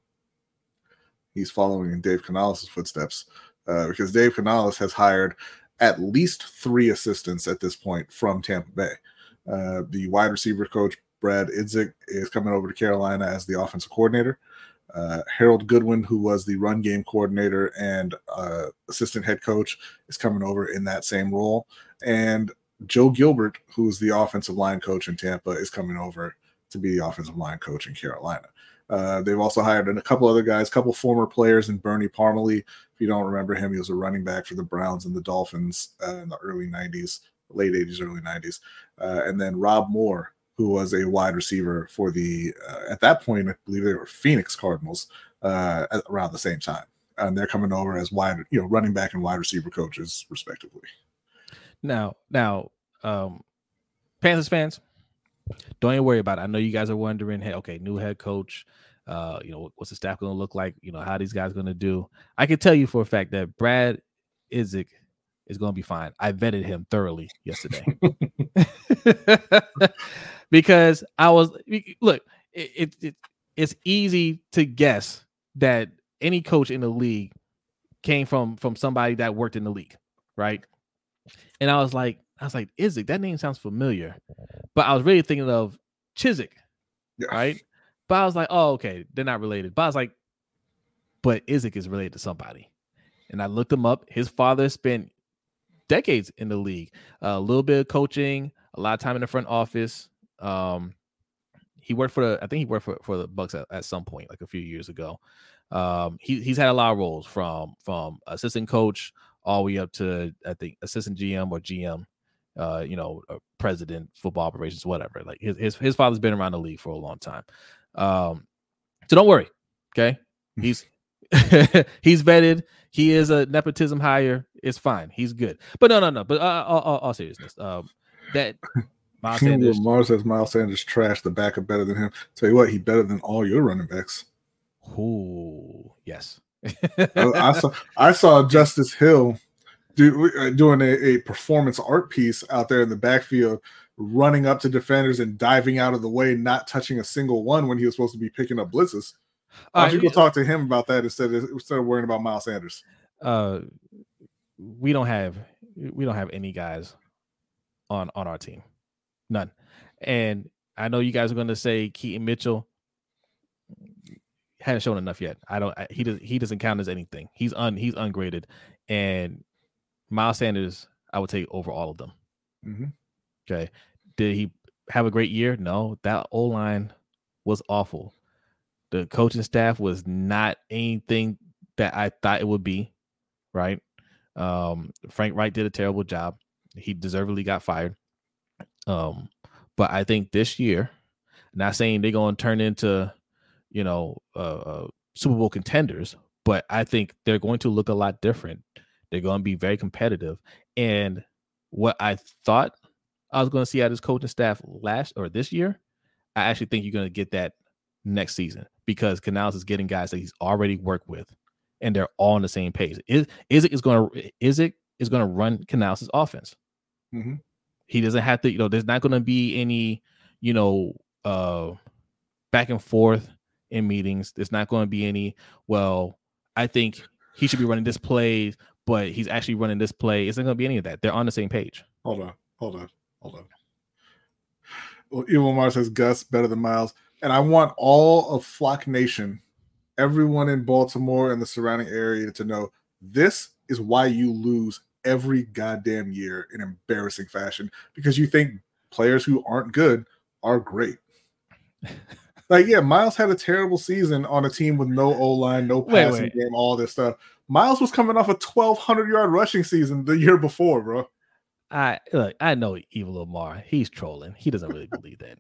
He's following in Dave Canales' footsteps uh, because Dave Canales has hired at least three assistants at this point from Tampa Bay. Uh, the wide receiver coach Brad Idzik is coming over to Carolina as the offensive coordinator. Uh, Harold Goodwin, who was the run game coordinator and uh, assistant head coach, is coming over in that same role. And Joe Gilbert, who's the offensive line coach in Tampa, is coming over to be the offensive line coach in Carolina. Uh, they've also hired a couple other guys, a couple former players, and Bernie Parmalee. If you don't remember him, he was a running back for the Browns and the Dolphins uh, in the early '90s, late '80s, early '90s, uh, and then Rob Moore, who was a wide receiver for the uh, at that point, I believe they were Phoenix Cardinals uh, around the same time, and they're coming over as wide, you know, running back and wide receiver coaches respectively. Now, now, um, Panthers fans, don't even worry about it. I know you guys are wondering, hey, okay, new head coach. Uh, you know, what's the staff going to look like? You know, how these guys going to do? I can tell you for a fact that Brad Idzik is going to be fine. I vetted him thoroughly yesterday because I was look. It, it, it it's easy to guess that any coach in the league came from from somebody that worked in the league, right? And I was like, I was like, Idzik, that name sounds familiar. But I was really thinking of Chizik, yeah. right? But I was like, oh, okay, they're not related. But I was like, but Idzik is related to somebody. And I looked him up. His father spent decades in the league, a little bit of coaching, a lot of time in the front office. Um, he worked for the, I think he worked for, for the Bucks at, at some point, like a few years ago. Um, he, he's had a lot of roles from from assistant coach all the way up to I think assistant GM or GM uh, you know, president, football operations, whatever. Like his, his his father's been around the league for a long time. Um, so don't worry. Okay. He's he's vetted. He is a nepotism hire. It's fine. He's good. But no, no, no. But uh, all, all, all seriousness, um, that Miles Sanders. Mars says Miles Sanders trash. The backup better than him. Tell you what, he better than all your running backs. Ooh, yes. I, I, saw I saw Justice Hill do, uh, doing a, a performance art piece out there in the backfield, running up to defenders and diving out of the way, not touching a single one when he was supposed to be picking up blitzes. Why don't uh, you go talk to him about that instead of instead of worrying about Miles Sanders? Uh, we don't have we don't have any guys on on our team, none. And I know you guys are going to say Keaton Mitchell hasn't shown enough yet. I don't. He does. He doesn't count as anything. He's un. He's ungraded, and Miles Sanders, I would take over all of them. Mm-hmm. Okay. Did he have a great year? No. That O line was awful. The coaching staff was not anything that I thought it would be. Right. Um, Frank Reich did a terrible job. He deservedly got fired. Um, but I think this year, not saying they're going to turn into, you know, uh, uh, Super Bowl contenders, but I think they're going to look a lot different they're going to be very competitive. And what I thought I was going to see out of his coaching staff last or this year, I actually think you're going to get that next season because Canales is getting guys that he's already worked with, and they're all on the same page. Is Idzik is going to Idzik is going to run Canales' offense. Mm-hmm. He doesn't have to, you know. There's not going to be any, you know, uh, back and forth in meetings. There's not going to be any. Well, I think he should be running this play but he's actually running this play. It's not going to be any of that. They're on the same page. Hold on, hold on, hold on. Well, Evil Mars says Gus better than Miles, and I want all of Flock Nation, everyone in Baltimore and the surrounding area, to know this is why you lose every goddamn year in embarrassing fashion because you think players who aren't good are great. like, yeah, Miles had a terrible season on a team with no O line, no passing wait, wait. game, all this stuff. Miles was coming off a 1200 yard rushing season the year before, bro. I look, I know Evil Omar. He's trolling. He doesn't really believe that.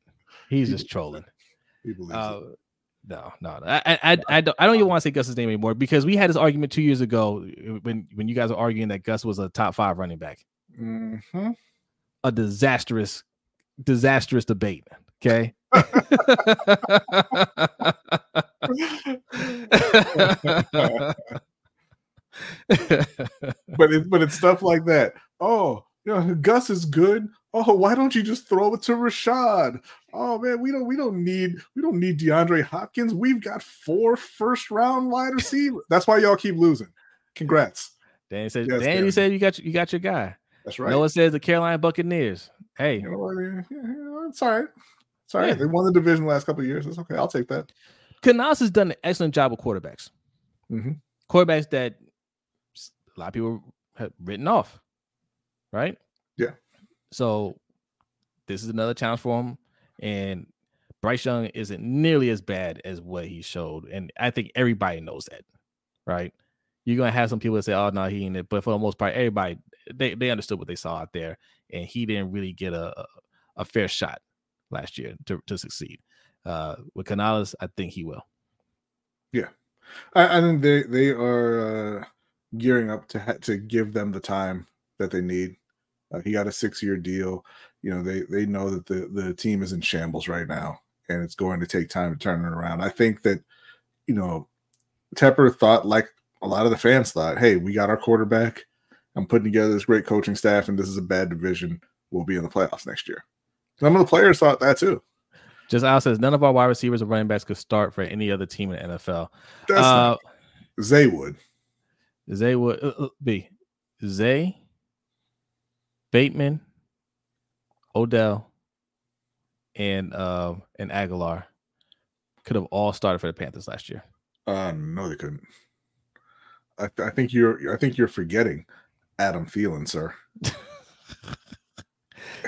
He's just trolling. He believes uh, it. No, no, I, I, I, don't, I don't even want to say Gus's name anymore because we had this argument two years ago when, when you guys were arguing that Gus was a top five running back. Mm-hmm. A disastrous, disastrous debate. Okay. but it, but it's stuff like that. Oh, you know, Gus is good. Oh, why don't you just throw it to Rashod? Oh man, we don't we don't need we don't need DeAndre Hopkins. We've got four first round wide receivers. That's why y'all keep losing. Congrats. Danny said. Yes, Danny, said you got you got your guy. That's right. Noah says the Carolina Buccaneers. Hey, you know? Yeah, it's all right. It's all right. Yeah. They won the division the last couple of years. It's okay. I'll take that. Canales has done an excellent job with quarterbacks. Mm-hmm. Quarterbacks that a lot of people have written off, right? So this is another challenge for him. And Bryce Young isn't nearly as bad as what he showed, and I think everybody knows that, right? You're gonna have some people that say, "Oh no, he ain't it," but for the most part, everybody they they understood what they saw out there, and he didn't really get a a fair shot last year to to succeed. Uh, with Canales, I think he will. Yeah, I, I think they they are uh, gearing up to ha- to give them the time that they need. Uh, he got a six year deal. You know, they they know that the the team is in shambles right now, and it's going to take time to turn it around. I think that you know Tepper thought like a lot of the fans thought, hey, we got our quarterback. I'm putting together this great coaching staff, and this is a bad division. We'll be in the playoffs next year. Some of the players thought that too. Just Al says none of our wide receivers or running backs could start for any other team in the NFL. That's uh, Zay would. Zay would uh, uh, be Zay, Bateman, Odell, and uh, and Agholor could have all started for the Panthers last year. Uh, no, they couldn't. I, th- I think you're I think you're forgetting Adam Thielen, sir.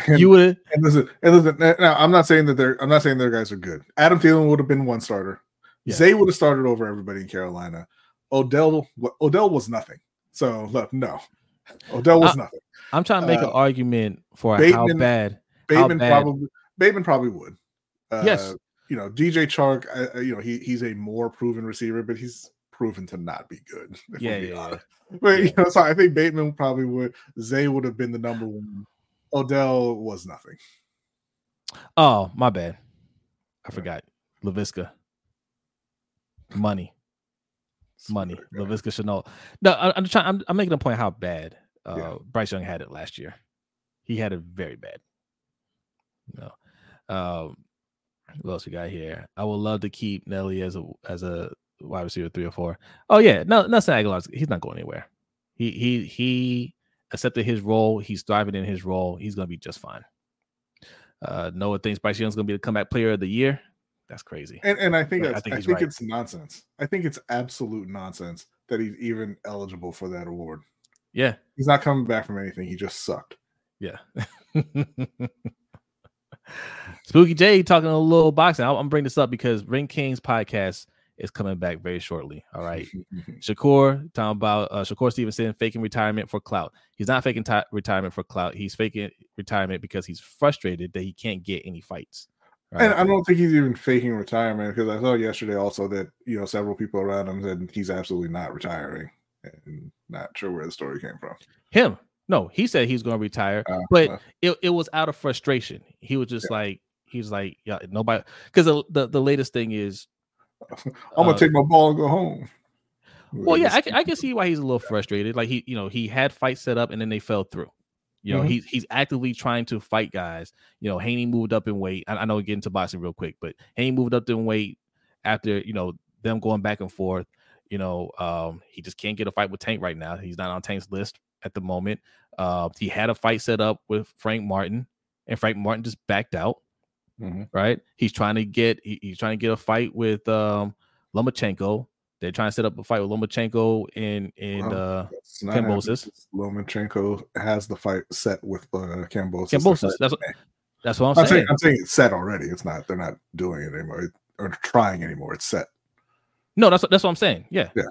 And, you would and listen, and listen. Now, I'm not saying that they're. I'm not saying their guys are good. Adam Thielen would have been one starter. Yeah. Zay would have started over everybody in Carolina. Odell, Odell was nothing. So look, no, Odell was I, nothing. I'm trying to make uh, an argument for Bateman, how bad. Bateman how bad. probably. Bateman probably would. Uh, yes. You know, DJ Chark. Uh, you know, he he's a more proven receiver, but he's proven to not be good. Yeah, yeah, yeah, But you know, so I think Bateman probably would. Zay would have been the number one. Odell was nothing. Oh, my bad. I forgot. Laviska. Money. Money. Yeah. Laviska Shenault. No, I, am trying. I'm, I'm, making a point how bad uh, yeah. Bryce Young had it last year. He had it very bad. No. Um, what else we got here? I would love to keep Nelly as a as a wide receiver three or four. Oh yeah, no, Nelson Agholor. He's not going anywhere. He he he accepted his role. He's thriving in his role. He's going to be just fine. Uh, Noah thinks Bryce Young's going to be the comeback player of the year. That's crazy. And, and I think I think, I think right. it's nonsense. I think it's absolute nonsense that he's even eligible for that award. Yeah, he's not coming back from anything. He just sucked. Yeah. Spooky J talking a little boxing. I'm, I'm bring this up because Ring Kings podcast is coming back very shortly. All right. Shakur talking about uh, Shakur Stevenson faking retirement for clout. He's not faking t- retirement for clout. He's faking retirement because he's frustrated that he can't get any fights. Right? And I don't think he's even faking retirement because I saw yesterday also that you know several people around him said he's absolutely not retiring and not sure where the story came from. Him. No, he said he's going to retire, uh, but uh, it, it was out of frustration. He was just yeah. like, he was like, yeah, nobody, because the, the, the latest thing is I'm gonna uh, take my ball and go home. Well, yeah, I can, I can see why he's a little frustrated. Like he, you know, he had fights set up and then they fell through. You know, mm-hmm. he's he's actively trying to fight guys. You know, Haney moved up in weight. I, I know we get into boxing real quick, but Haney moved up in weight after you know them going back and forth. You know, um, he just can't get a fight with Tank right now. He's not on Tank's list at the moment. Uh, he had a fight set up with Frank Martin, and Frank Martin just backed out. Mm-hmm. Right? He's trying to get he, he's trying to get a fight with um Lomachenko. They're trying to set up a fight with Lomachenko in in well, uh Kambosos. Lomachenko has the fight set with uh Kambosos. Kambosos. That's what that's what I'm, I'm saying. saying. I'm saying it's set already. It's not. They're not doing it anymore or trying anymore. It's set. No, that's that's what I'm saying. Yeah, yeah.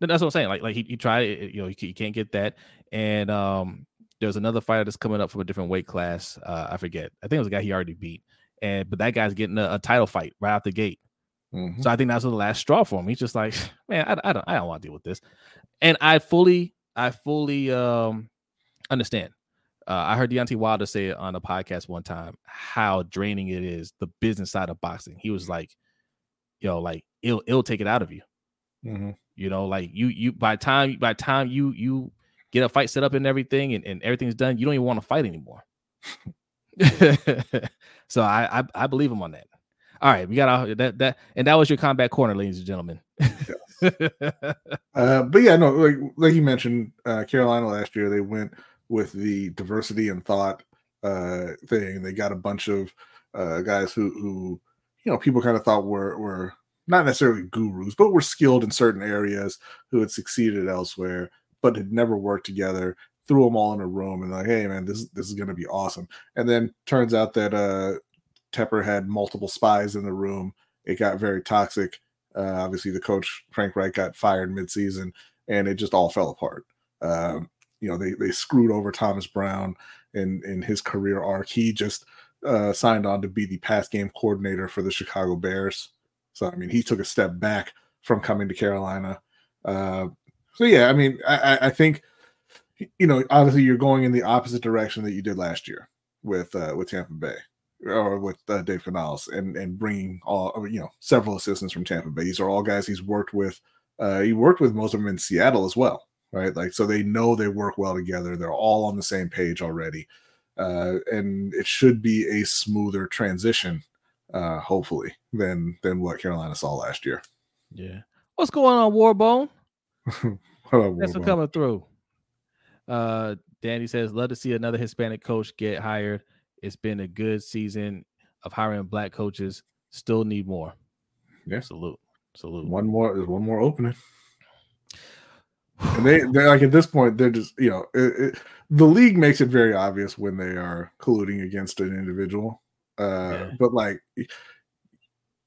That's what I'm saying. Like like he, he tried it. You know, he, he can't get that. And um, there's another fighter that's coming up from a different weight class. Uh, I forget. I think it was a guy he already beat and but that guy's getting a, a title fight right out the gate. Mm-hmm. So I think that's the last straw for him. He's just like, man, I, I don't, I don't want to deal with this. And I fully, I fully um understand. Uh, I heard Deontay Wilder say it on a podcast one time how draining it is the business side of boxing. He was like, "Yo, like it'll it'll take it out of you." Mm-hmm. You know, like you you by time by time you you get a fight set up and everything and, and everything's done, you don't even want to fight anymore. so I, I, I believe him on that. All right, we got our, that that and that was your combat corner, ladies and gentlemen. uh, but yeah, no, like like you mentioned, uh, Carolina last year they went with the diversity and thought uh, thing. They got a bunch of uh, guys who who you know people kind of thought were were not necessarily gurus, but were skilled in certain areas who had succeeded elsewhere, but had never worked together threw them all in a room and like, hey man, this this is gonna be awesome. And then turns out that uh Tepper had multiple spies in the room. It got very toxic. Uh, obviously, the coach Frank Reich got fired midseason, and it just all fell apart. Um, you know, they they screwed over Thomas Brown in in his career arc. He just uh, signed on to be the pass game coordinator for the Chicago Bears. So I mean, he took a step back from coming to Carolina. Uh, so yeah, I mean, I, I think you know, obviously you're going in the opposite direction that you did last year with uh, with Tampa Bay or with uh, Dave Canales and and bringing all you know several assistants from Tampa Bay. These are all guys he's worked with. Uh, he worked with most of them in Seattle as well, right? Like so they know they work well together. They're all on the same page already, uh, and it should be a smoother transition, uh, hopefully, than than what Carolina saw last year. Yeah. What's going on, Warbone? That's what coming through. Uh, Danny says, love to see another Hispanic coach get hired. It's been a good season of hiring black coaches. Still need more. Yeah. Salute. Salute. One more. There's one more opening. And they, they're like at this point, they're just you know, it, it, the league makes it very obvious when they are colluding against an individual. Uh, Yeah. But like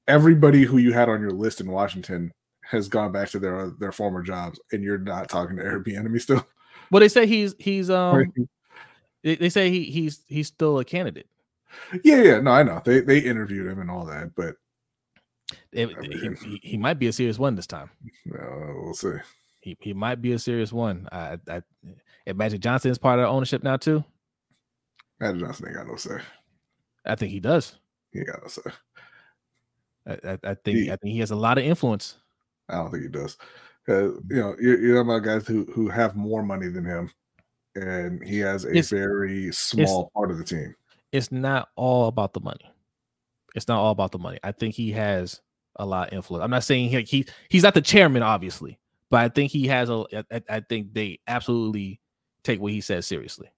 everybody who you had on your list in Washington has gone back to their their former jobs, and you're not talking to Bieniemy still. Well, they say he's he's um they, they say he he's he's still a candidate. yeah, yeah, no, I know they they interviewed him and all that, but It- I he, mean- he, he might be a serious one this time. uh, we'll see. He he might be a serious one. I, I and Magic Johnson is part of the ownership now too. Magic Johnson ain't got no say. I think he does. He ain't got no say. I, I, I think He- I think he has a lot of influence. I don't think he does. You know, you're, you're talking about guys who who have more money than him, and he has a It's- very small part of the team. It's not all about the money. It's not all about the money. I think he has a lot of influence. I'm not saying he, he he's not the chairman, obviously, but I think he has a. I, I think they absolutely take what he says seriously,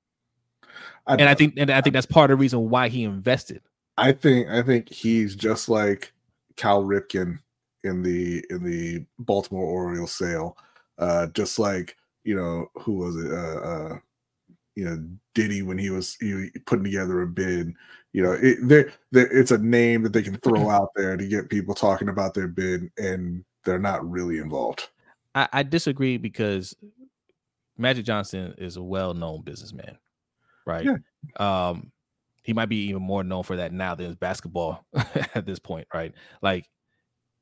I, and I think and I think that's part of the reason why he invested. I think I think he's just like Cal Ripken in the in the Baltimore Orioles sale. Uh, just like you know who was it? Uh, uh, you know Diddy when he was he, putting together a bid. You know, it, they're, they're, it's a name that they can throw out there to get people talking about their bid, and they're not really involved. I, I disagree because Magic Johnson is a well-known businessman, right? Um, he might be even more known for that now than his basketball at this point, right? Like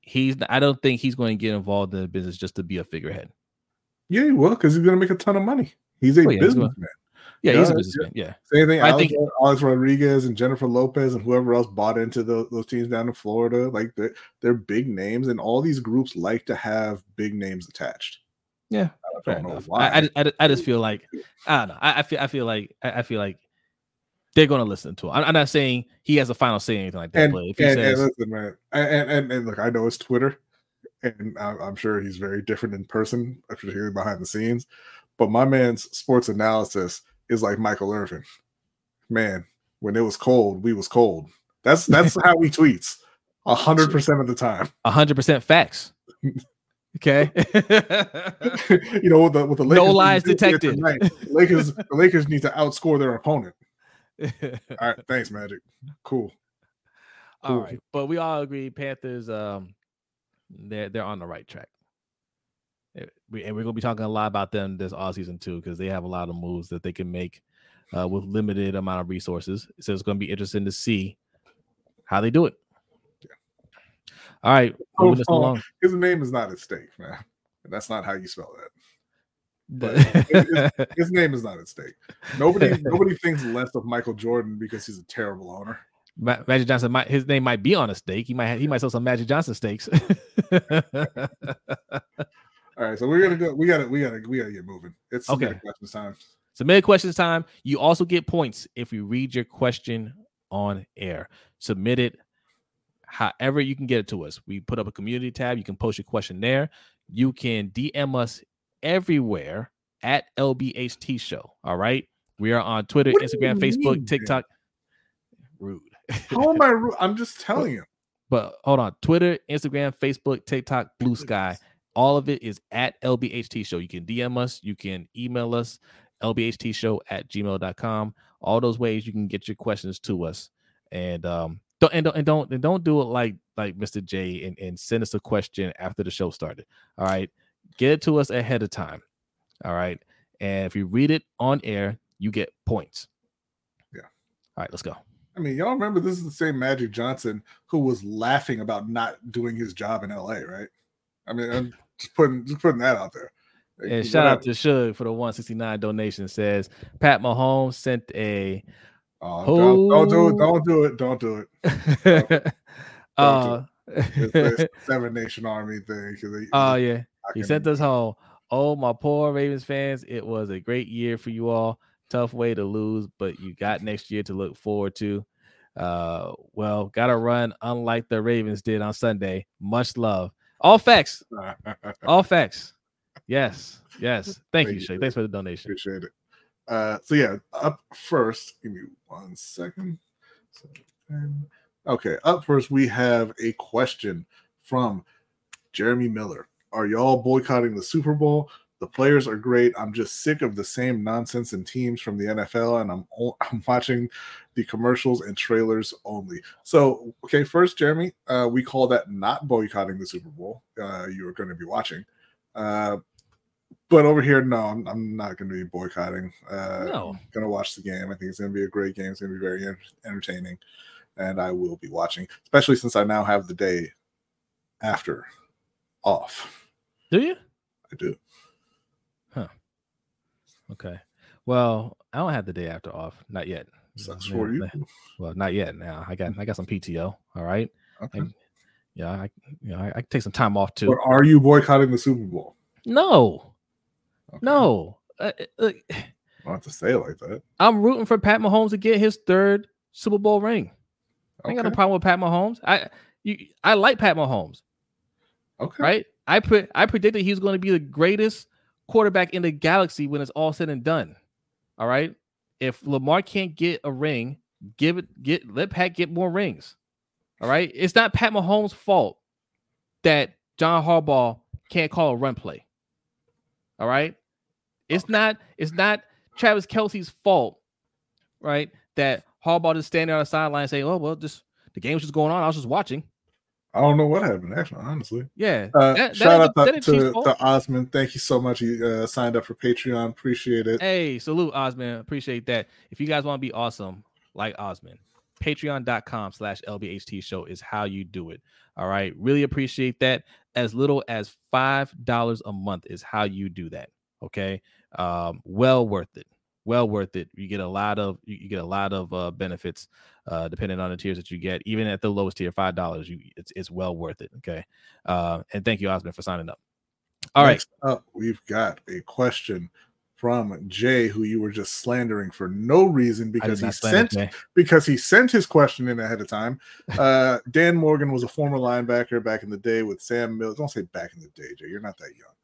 he's I don't think he's going to get involved in the business just to be a figurehead. Yeah, he will because he's going to make a ton of money. He's a Oh, yeah, he's businessman. Yeah, Yeah, he's a businessman. Yeah. Same thing. I Alex, think- Alex Rodriguez and Jennifer Lopez and whoever else bought into the, those teams down in Florida, like they're, they're big names, and all these groups like to have big names attached. Yeah. I don't know enough. why. I, I, just- I, just- feel like I don't know. I, I feel I feel like I, I feel like they're going to listen to him. I'm, I'm not saying he has a final say or anything like that, and, but if he and, and says listen, man, and, and and look, I know it's Twitter, and I'm, I'm sure he's very different in person, particularly behind the scenes. But my man's sports analysis is like Michael Irvin. Man, when it was cold, we was cold. That's that's how he tweets, a hundred percent of the time. hundred percent facts. Okay. you know, with the with the No lies detected. tonight, Lakers the Lakers need to outscore their opponent. All right, thanks, Magic. Cool. all Cool. right, but we all agree Panthers um they're they're on the right track. Eh, and we're gonna be talking a lot about them this off season too because they have a lot of moves that they can make uh, with limited amount of resources. So it's gonna be interesting to see how they do it. All right, Oh, oh, along. His name is not at stake, man. That's not how you spell that. but His name is not at stake. Nobody nobody thinks less of Michael Jordan because he's a terrible owner. Ma- Magic Johnson might his name might be on a stake. He might have, he might sell some Magic Johnson stakes. All right, so we're gonna go. We gotta we gotta we gotta get moving. It's Okay. questions time. Submit questions time. You also get points if you read your question on air. Submit it however you can get it to us. We put up a community tab. You can post your question there. You can DM us everywhere at LBHT Show. All right. We are on Twitter, What do you Instagram, Facebook, mean, TikTok. Rude. How am I? I'm just telling you. But hold on. Twitter, Instagram, Facebook, TikTok, Blue Sky. All of it is at LBHT Show. You can DM us, you can email us, LBHT Show at gmail.com. All those ways you can get your questions to us. And um, Don't and don't and don't and don't do it like like Mr. J and, and send us a question after the show started. All right. Get it to us ahead of time. All right. And if you read it on air, you get points. Yeah. All right, let's go. I mean, y'all remember this is the same Magic Johnson who was laughing about not doing his job in LA, right? I mean, I'm just putting just putting that out there. Like, And shout out to Shug for the 169 donation. Says Pat Mahomes sent a Oh, don't, don't do it. Don't do it. Don't do it. uh It's, it's Seven Nation Army thing. they- oh yeah. He sent us home. Oh, my poor Ravens fans. It was a great year for you all. Tough way to lose, but you got next year to look forward to. Uh, well, gotta run unlike the Ravens did on Sunday. Much love. All facts. All facts. Yes. Yes. Thank, Thank you, Shay. Thanks for the donation. Appreciate it. Uh, so yeah, up first. Give me one second. Okay, up first we have a question from Jeremy Miller. Are y'all boycotting the Super Bowl? The players are great. I'm just sick of the same nonsense and teams from the NFL, and I'm I'm watching the commercials and trailers only. So, okay, first, Jeremy, uh, we call that not boycotting the Super Bowl. Uh, you are going to be watching. Uh, but over here, no, I'm, I'm not going to be boycotting. Uh, No. I'm going to watch the game. I think it's going to be a great game. It's going to be very entertaining, and I will be watching, especially since I now have the day after off. Do you? I do. Okay. Well, I don't have the day after off. Not yet. Sucks for you. Well, not yet. Now I got I got some PTO. All right. Okay. And- Yeah, I you know I, I can take some time off too. But are you boycotting the Super Bowl? No, Okay. no. Uh, uh, I have to say it like that. I'm rooting for Pat Mahomes to get his third Super Bowl ring. I ain't got no Okay. problem with Pat Mahomes. I you I like Pat Mahomes, Okay. right? I put I predicted he was going to be the greatest quarterback in the galaxy when it's all said and done. All right. If Lamar can't get a ring, give it get let Pat get more rings. All right. It's not Pat Mahomes' fault that John Harbaugh can't call a run play. All right. It's not it's not Travis Kelce's fault, right? That Harbaugh just standing on the sideline saying, "Oh well, just the game was just going on. I was just watching." I don't know what happened, actually, honestly. Yeah. Uh, That- that shout ain't out the- to, that to, to Osman. Thank you so much. You uh, signed up for Patreon. Appreciate it. Hey, salute Osman. Appreciate that. If you guys want to be awesome like Osman, patreon.com slash LBHT show is how you do it. All right. Really appreciate that. As little as five dollars a month is how you do that. Okay. Um, well worth it. Well worth it. You get a lot of you, get a lot of uh benefits uh depending on the tiers that you get. Even at the lowest tier, five dollars, you it's it's well worth it. Okay. Uh and thank you, Osman, for signing up. All right. Next up, we've got a question from Jay, who you were just slandering for no reason because he sent because he sent his question in ahead of time. Uh, Dan Morgan was a former linebacker back in the day with Sam Mills. Don't say back in the day, Jay. You're not that young.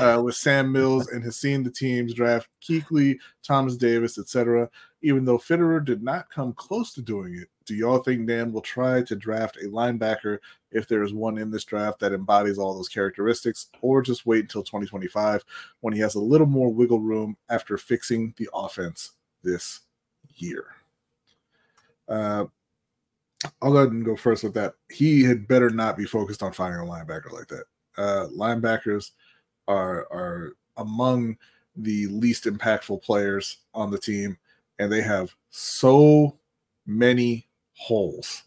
Uh, with Sam Mills and has seen the teams draft Kuechly, Thomas Davis, etc. Even though Fitterer did not come close to doing it, do y'all think Dan will try to draft a linebacker if there is one in this draft that embodies all those characteristics, or just wait until 2025 when he has a little more wiggle room after fixing the offense this year? Uh, I'll go ahead and go first with that. He had better not be focused on finding a linebacker like that. Uh, linebackers are are among the least impactful players on the team, and they have so many holes.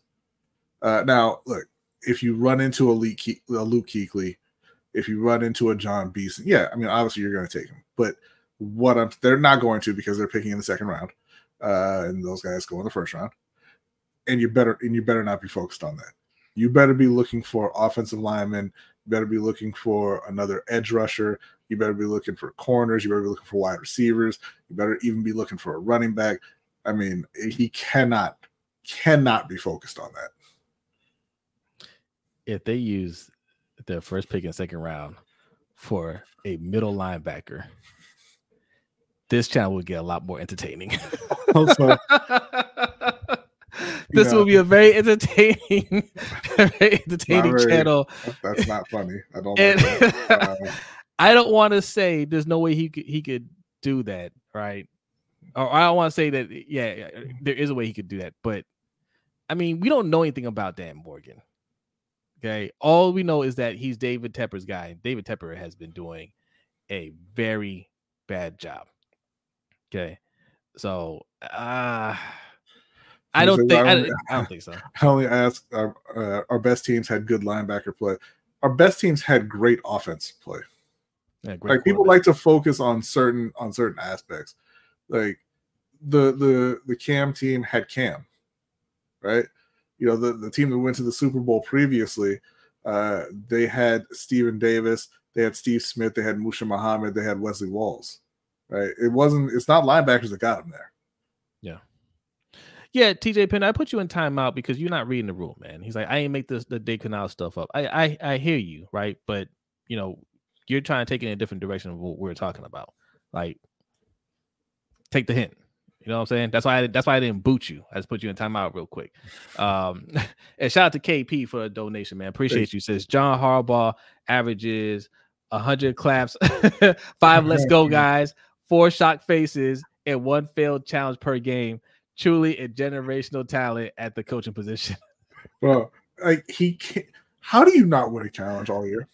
Uh, now, look, if you run into a, Lee Ke- a Luke Kuechly, if you run into a John Beason, yeah, I mean, obviously you're going to take him, but what I'm they're not going to because they're picking in the second round, uh, and those guys go in the first round, and you better and you better not be focused on that. You better be looking for offensive linemen. You better be looking for another edge rusher. You better be looking for corners. You better be looking for wide receivers. You better even be looking for a running back. I mean, he cannot cannot be focused on that. if they use the first pick and second round for a middle linebacker, this channel will get a lot more entertaining. Also, this Yeah. will be a very entertaining, very entertaining very- channel. that's not funny. I don't. And Like that. Uh, I don't want to say there's no way he could he could do that, right? Or I don't want to say that yeah, yeah, there is a way he could do that, but I mean, we don't know anything about Dan Morgan. Okay. All we know is that he's David Tepper's guy. David Tepper has been doing a very bad job. Okay. So uh I don't think I, I, don't think so. I only ask our, uh, our best teams had good linebacker play. Our best teams had great offense play. Yeah, like people like to focus on certain on certain aspects. Like the the the Cam team had Cam, right? You know the the team that went to the Super Bowl previously, uh, they had Stephen Davis, they had Steve Smith, they had Muhsin Muhammad, they had Wesley Walls, right? It wasn't. It's not linebackers that got him there. Yeah. Yeah, TJ Penn, I put you in timeout because you're not reading the room, man. He's like, I ain't make this the Dave Canales stuff up. I, I I hear you, right? But you know, you're trying to take it in a different direction of what we're talking about. Like, take the hint. You know what I'm saying? That's why I, that's why I didn't boot you. I just put you in timeout real quick. Um, and shout out to KP for a donation, man. Appreciate you. Says John Harbaugh averages hundred claps, five let's go guys, four shock faces, and one failed challenge per game. Truly a generational talent at the coaching position. Well, like he can't. How do you not win a challenge all year?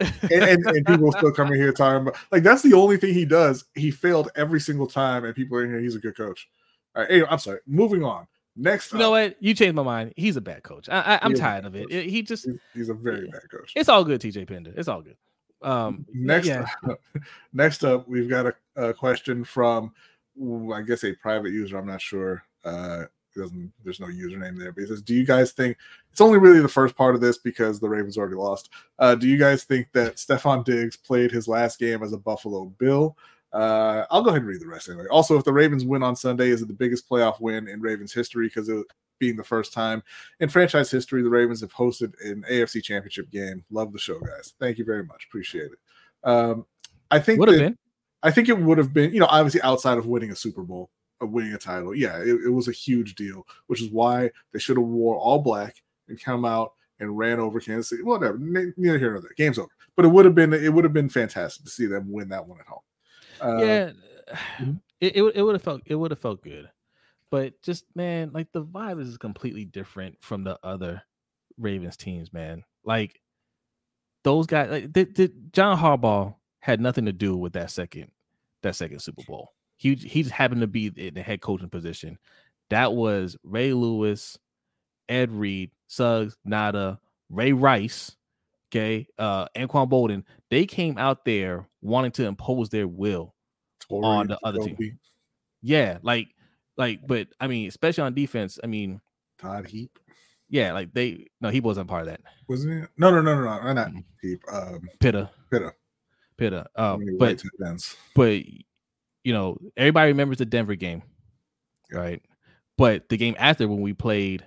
and, and, and, people still coming here talking about like that's the only thing he does. He failed every single time, and people are in here. He's a good coach. All right, anyway, I'm sorry. Moving on. Next, you know what? You changed my mind. He's a bad coach. I, am tired of it. He just he's, he's a very bad coach. It's all good, TJ Pender. It's all good. Um, next, yeah. next up, we've got a, a question from, I guess, a private user. I'm not sure. Uh, doesn't there's no username there, but he says, Do you guys think it's only really the first part of this because the Ravens already lost? Uh, do you guys think that Stefon Diggs played his last game as a Buffalo Bill? Uh, I'll go ahead and read the rest anyway. Also, if the Ravens win on Sunday, is it the biggest playoff win in Ravens history? Because it being the first time in franchise history the Ravens have hosted an AFC championship game. Love the show, guys. Thank you very much. Appreciate it. Um, I think would have been. I think it would have been, you know, obviously outside of winning a Super Bowl of winning a title. Yeah, it, it was a huge deal, which is why they should have wore all black and come out and ran over Kansas City. Whatever, neither here nor there. Game's over. But it would have been it would have been fantastic to see them win that one at home. Uh, yeah, mm-hmm. it it, it would have felt it would have felt good, but just man, like the vibe is completely different from the other Ravens teams, man. Like those guys, like did John Harbaugh had nothing to do with that second that second Super Bowl. He he just happened to be in the head coaching position. That was Ray Lewis, Ed Reed, Suggs, Ngata, Ray Rice, okay, uh, Anquan Boldin. They came out there wanting to impose their will Torrey, on the other team. Yeah, like, like, but I mean, especially on defense. I mean, Todd Heap. Yeah, like they no, he wasn't part of that. Wasn't it? No, no, no, no, no, not mm-hmm. Heap. Um, Pitta. Pitta. Pitta. Uh, but but you know, everybody remembers the Denver game, right? But the game after when we played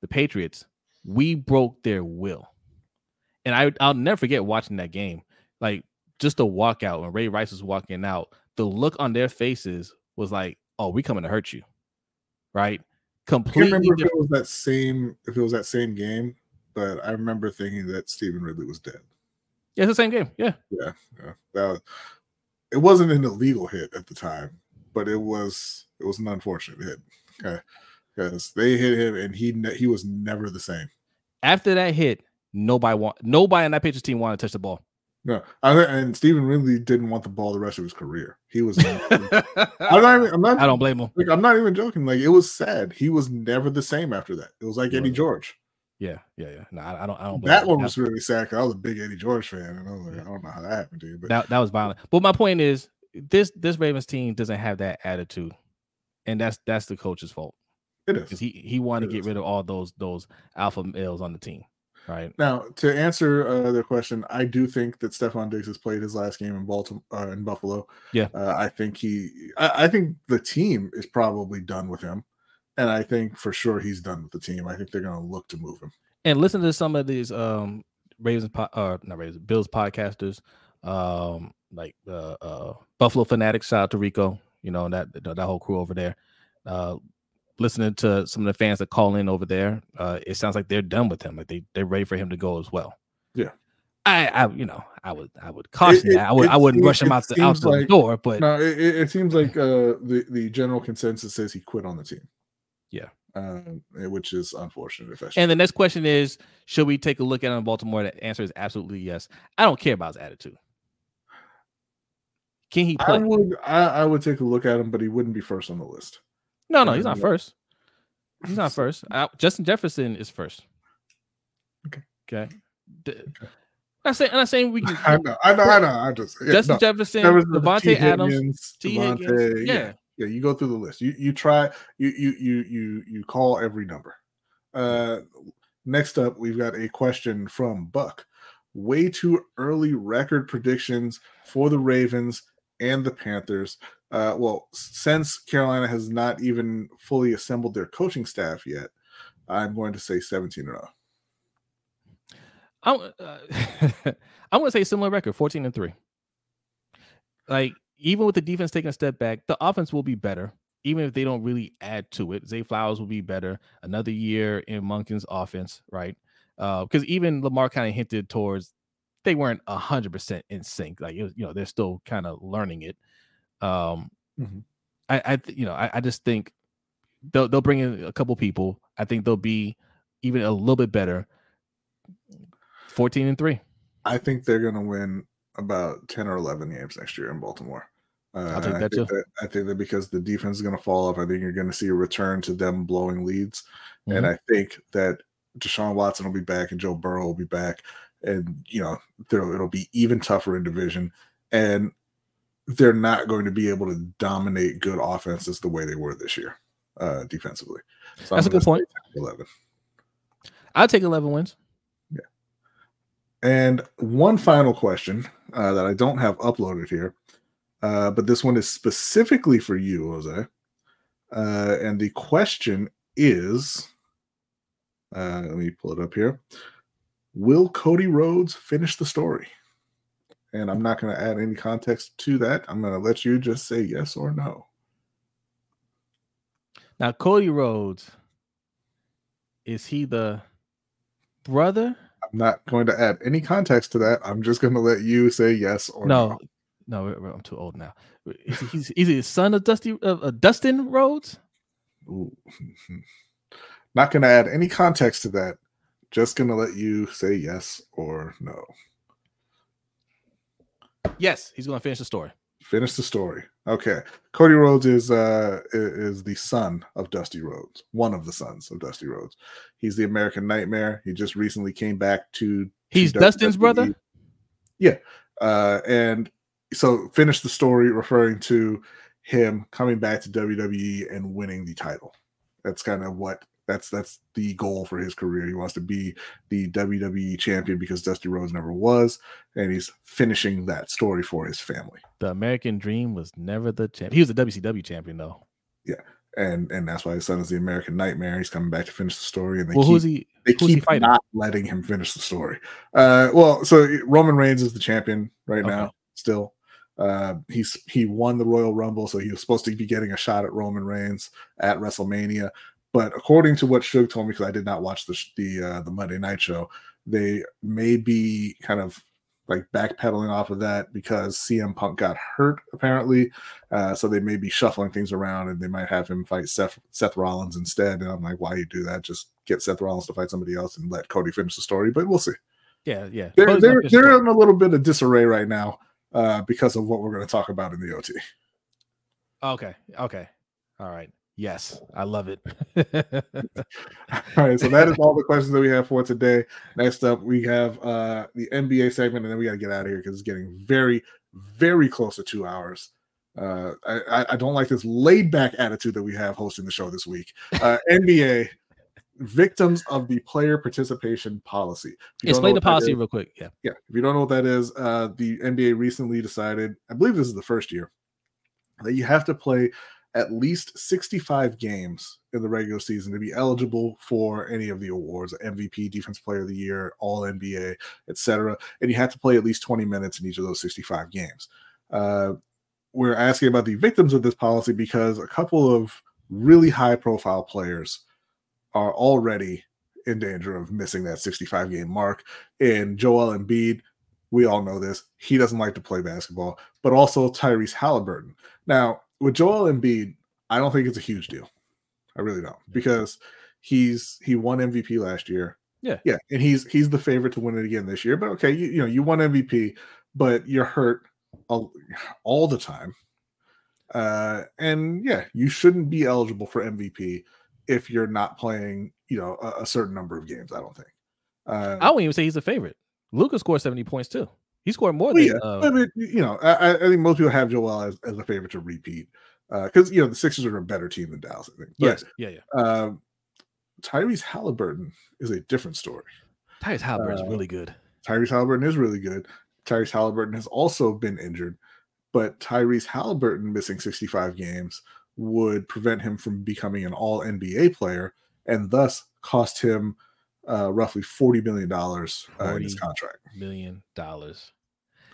the Patriots, we broke their will. And I I'll never forget watching that game. Like just the walkout when Ray Rice was walking out, the look on their faces was like, "Oh, we coming to hurt you." Right? Completely. I remember if it was that same if it was that same game, but I remember thinking that Stevan Ridley was dead. Yeah, it's the same game. Yeah. Yeah. yeah. That it wasn't an illegal hit at the time, but it was it was an unfortunate hit. Okay, because they hit him and he ne- he was never the same. After that hit, nobody want nobody on that Patriots team wanted to touch the ball. No, I, and Stevan really didn't want the ball the rest of his career. He was. I'm not. Even, I'm not. I don't blame him. Like I'm not even joking. Like it was sad. He was never the same after that. It was like Eddie George. Yeah, yeah, yeah. No, I, don't. I don't. That one was really sad because I was a big Eddie George fan, and I was like, I don't know how that happened to you, but that that was violent. But my point is, this this Ravens team doesn't have that attitude, and that's that's the coach's fault. It is because he he wanted it to get is. rid of all those those alpha males on the team. Right now, to answer uh, the question, I do think that Stefon Diggs has played his last game in Baltimore uh, in Buffalo. Yeah, uh, I think he. I, I think the team is probably done with him. And I think for sure he's done with the team. I think they're going to look to move him. And listen to some of these um Ravens, uh, not Ravens, Bills podcasters, um, like uh, uh Buffalo Fanatics. Shout out to Rico, you know that that whole crew over there. Uh, listening to some of the fans that call in over there, uh, it sounds like they're done with him. Like they they're ready for him to go as well. Yeah. I, I, you know, I would, I would caution it, it, that. I would, I wouldn't rush him out the out like, the door. But no, it, it seems like uh, the the general consensus says he quit on the team. Yeah, um, which is unfortunate. If And the next question is, should we take a look at him in Baltimore? The answer is absolutely yes. I don't care about his attitude. Can he I play? would I, I would take a look at him, but he wouldn't be first on the list. No, no, he's not first. He's not first. Uh, Justin Jefferson is first. Okay. Okay. D- I'm saying, I'm not saying we can. I know, I know, I know. I just Justin no. Jefferson, Davante T. Adams, Higgins, T. Davante, Higgins. yeah. Yeah. Yeah, you go through the list. You you try you you you you you call every number. Uh next up, we've got a question from Buck. Way too early record predictions for the Ravens and the Panthers. Uh, well, since Carolina has not even fully assembled their coaching staff yet, I'm going to say 17 and 0. I'm, uh, I'm going to say similar record, 14 and 3. Like, even with the defense taking a step back, the offense will be better, even if they don't really add to it. Zay Flowers will be better. Another year in Monken's offense, right? Because even Lamar kind of hinted towards they weren't 100% in sync. Like, it was, you know, they're still kind of learning it. Um, Mhm. I, I, you know, I, I just think they'll they'll bring in a couple people. I think they'll be even a little bit better. 14 and 3. I think they're going to win about 10 or 11 games next year in Baltimore. Uh, take and that I think too. that I think that because the defense is going to fall off, I think you're going to see a return to them blowing leads. And Mm-hmm. I think that Deshaun Watson will be back and Joe Burrow will be back. And, you know, it'll be even tougher in division. And they're not going to be able to dominate good offenses the way they were this year uh, defensively. So That's a I'm good point. 11. I'll take 11 wins. And one final question uh, that I don't have uploaded here, uh, but this one is specifically for you, Jose. Uh, and the question is uh, let me pull it up here. Will Cody Rhodes finish the story? And I'm not going to add any context to that. I'm going to let you just say yes or no. Now, Cody Rhodes, is he the brother? Not going to add any context to that. I'm just going to let you say yes or No, no. no, I'm too old now. Is he, he's, is he the son of Dusty of uh, Dustin Rhodes? Ooh. Not going to add any context to that. Just going to let you say yes or no. Yes, he's going to finish the story. Finish the story. Okay. Cody Rhodes is uh is the son of Dusty Rhodes, one of the sons of Dusty Rhodes. He's the American Nightmare. He just recently came back to. to He's Dustin's WWE. brother? Yeah. Uh, and so finish the story referring to him coming back to WWE and winning the title. That's kind of what that's that's the goal for his career. He wants to be the WWE champion because Dusty Rhodes never was, and he's finishing that story for his family. The American Dream was never the champ. He was the WCW champion though. Yeah, and and that's why his son is the American Nightmare. He's coming back to finish the story, and they Well, keep who's he? they who's he keep fighting? not letting him finish the story. Uh, well, so Roman Reigns is the champion right now. Still, uh, he's he won the Royal Rumble, so he was supposed to be getting a shot at Roman Reigns at WrestleMania. But according to what Suge told me, because I did not watch the the uh, the Monday Night Show, they may be kind of like backpedaling off of that because CM Punk got hurt apparently. Uh, so they may be shuffling things around and they might have him fight Seth Seth Rollins instead. And I'm like, why you do that? Just get Seth Rollins to fight somebody else and let Cody finish the story. But we'll see. Yeah, yeah. They're Cody's they're, they're in a little bit of disarray right now uh, because of what we're going to talk about in the OT. Okay, okay. All right. Yes, I love it. All right, so that is all the questions that we have for today. Next up, we have uh, the NBA segment, and then we got to get out of here because it's getting very, very close to two hours. Uh, I, I- don't like this laid back attitude that we have hosting the show this week. Uh, NBA victims of the player participation policy. If you don't know Explain the policy is- real quick. Yeah. yeah, if you don't know what that is, uh, the NBA recently decided, I believe this is the first year, that you have to play at least 65 games in the regular season to be eligible for any of the awards MVP, Defense Player of the Year, All NBA, etc. And you have to play at least 20 minutes in each of those 65 games. Uh, we're asking about the victims of this policy because a couple of really high profile players are already in danger of missing that 65 game mark. And Joel Embiid, we all know this, he doesn't like to play basketball, but also Tyrese Halliburton. Now, with Joel Embiid, I don't think it's a huge deal. I really don't Yeah. because he's he won MVP last year. Yeah. yeah, and he's he's the favorite to win it again this year. But okay, you, you know you won MVP, but you're hurt all, all the time. Uh, and yeah, you shouldn't be eligible for MVP if you're not playing, you know, a, a certain number of games. I don't think. Uh, I wouldn't even say he's a favorite. Luka scored 70 points too. He scored more well, than yeah, uh, but, but, you know, I, I- I think most people have Joel as, as a favorite to repeat because you know the Sixers are a better team than Dallas. I think. But, yes, yeah, yeah. um, Tyrese Halliburton is a different story. Tyrese Halliburton is uh, really good. Tyrese Halliburton is really good. Tyrese Halliburton has also been injured, but Tyrese Halliburton missing 65 games would prevent him from becoming an all NBA player and thus cost him uh, roughly $40 million uh, in his contract. Million dollars.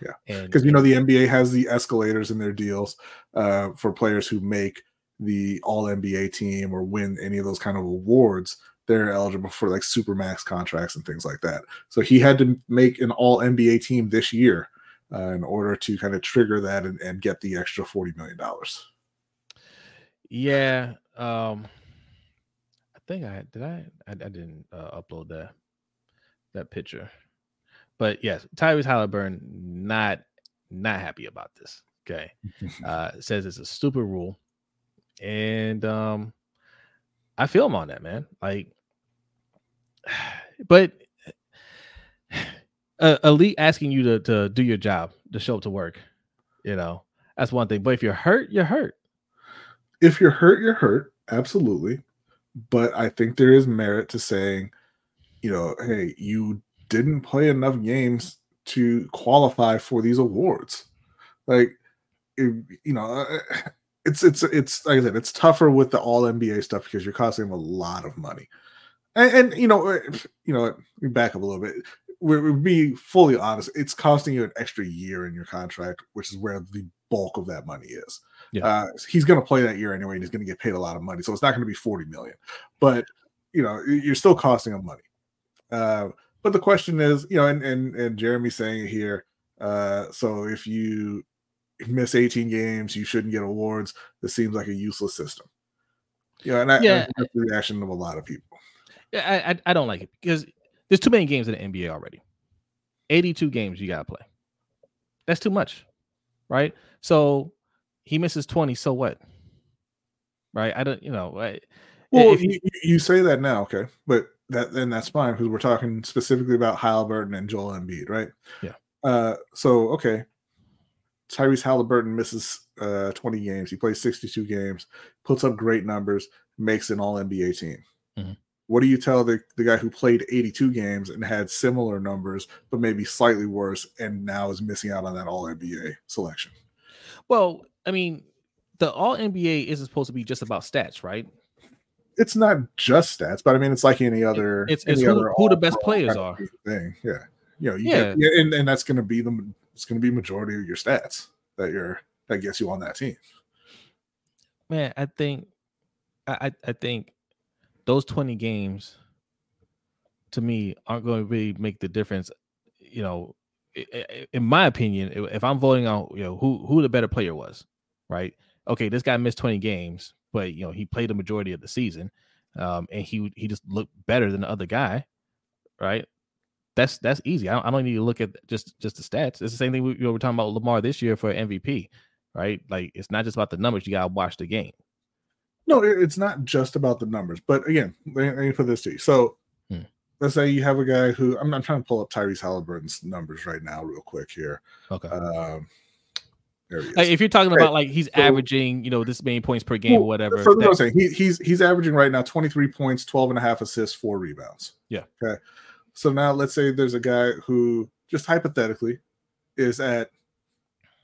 Yeah, Because, you know, the NBA has the escalators in their deals uh, for players who make the all NBA team or win any of those kind of awards. They're eligible for like super max contracts and things like that. So he had to make an all NBA team this year uh, in order to kind of trigger that and, and get the extra $40 million. Yeah. Um think I did I I, I didn't uh, upload that that picture. But yes, Tyrese Halliburton not not happy about this. Okay. Uh says it's a stupid rule. And um I feel him on that, man. Like but uh, elite asking you to to do your job, to show up to work, you know. That's one thing. But if you're hurt, you're hurt. if you're hurt, you're hurt. Absolutely. But I think there is merit to saying, you know, hey, you didn't play enough games to qualify for these awards. Like, it- you know, uh, it's it's it's like I said, it's tougher with the All NBA stuff because you're costing them a lot of money. And, and you know, uh, you know, back up a little bit. We we be fully honest. It's costing you an extra year in your contract, which is where the bulk of that money is. Yeah. Uh, he's going to play that year anyway, and he's going to get paid a lot of money. So it's not going to be 40 million, but you know, you're still costing him money. Uh, but the question is, you know, and and, and Jeremy's saying it here. Uh, so if you miss 18 games, you shouldn't get awards. This seems like a useless system. Yeah, and I, Yeah. That's the reaction of a lot of people. Yeah, I, I I don't like it because there's too many games in the NBA already. 82 games you gotta play. That's too much, right? So he misses 20. So what? Right? I don't, you know. I, Well, if- you, you- say that now, okay, but that then that's fine because we're talking specifically about Halliburton and Joel Embiid, right? Yeah. Uh, so okay, Tyrese Halliburton misses uh 20 games. He plays 62 games, puts up great numbers, makes an All NBA team. Mhm. What do you tell the, the guy who played 82 games and had similar numbers, but maybe slightly worse, and now is missing out on that All NBA selection? well, I mean, the All NBA isn't supposed to be just about stats, right? It's not just stats, but I mean, it's like any other. it's- any it's who- other who the best players are. Thing, yeah, you know, you Yeah. get, yeah, and, and that's going to be the it's going to be majority of your stats that you're that gets you on that team. Man, I think, I I, think those 20 games to me aren't going to really make the difference. You know, in my opinion, if I'm voting on you know who who the better player was, right? Okay, this guy missed 20 games, but you know he played the majority of the season, um, and he he just looked better than the other guy, right? That's that's easy. I don't, I don't need to look at just just the stats. It's the same thing we, you know, we're talking about Lamar this year for MVP, right? Like it's not just about the numbers. You gotta watch the game. No, it's not just about the numbers, but again, put this to. So. Let's say you have a guy who I'm, I'm trying to pull up Tyrese Halliburton's numbers right now, real quick here. Okay. Um, there he is. Like, if you're talking Right. about like he's So- averaging, you know, this many points per game Well, or whatever. So that's what I'm saying. He, he's he's averaging right now 23 points, 12 and a half assists, four rebounds. Yeah. Okay. So now let's say there's a guy who just hypothetically is at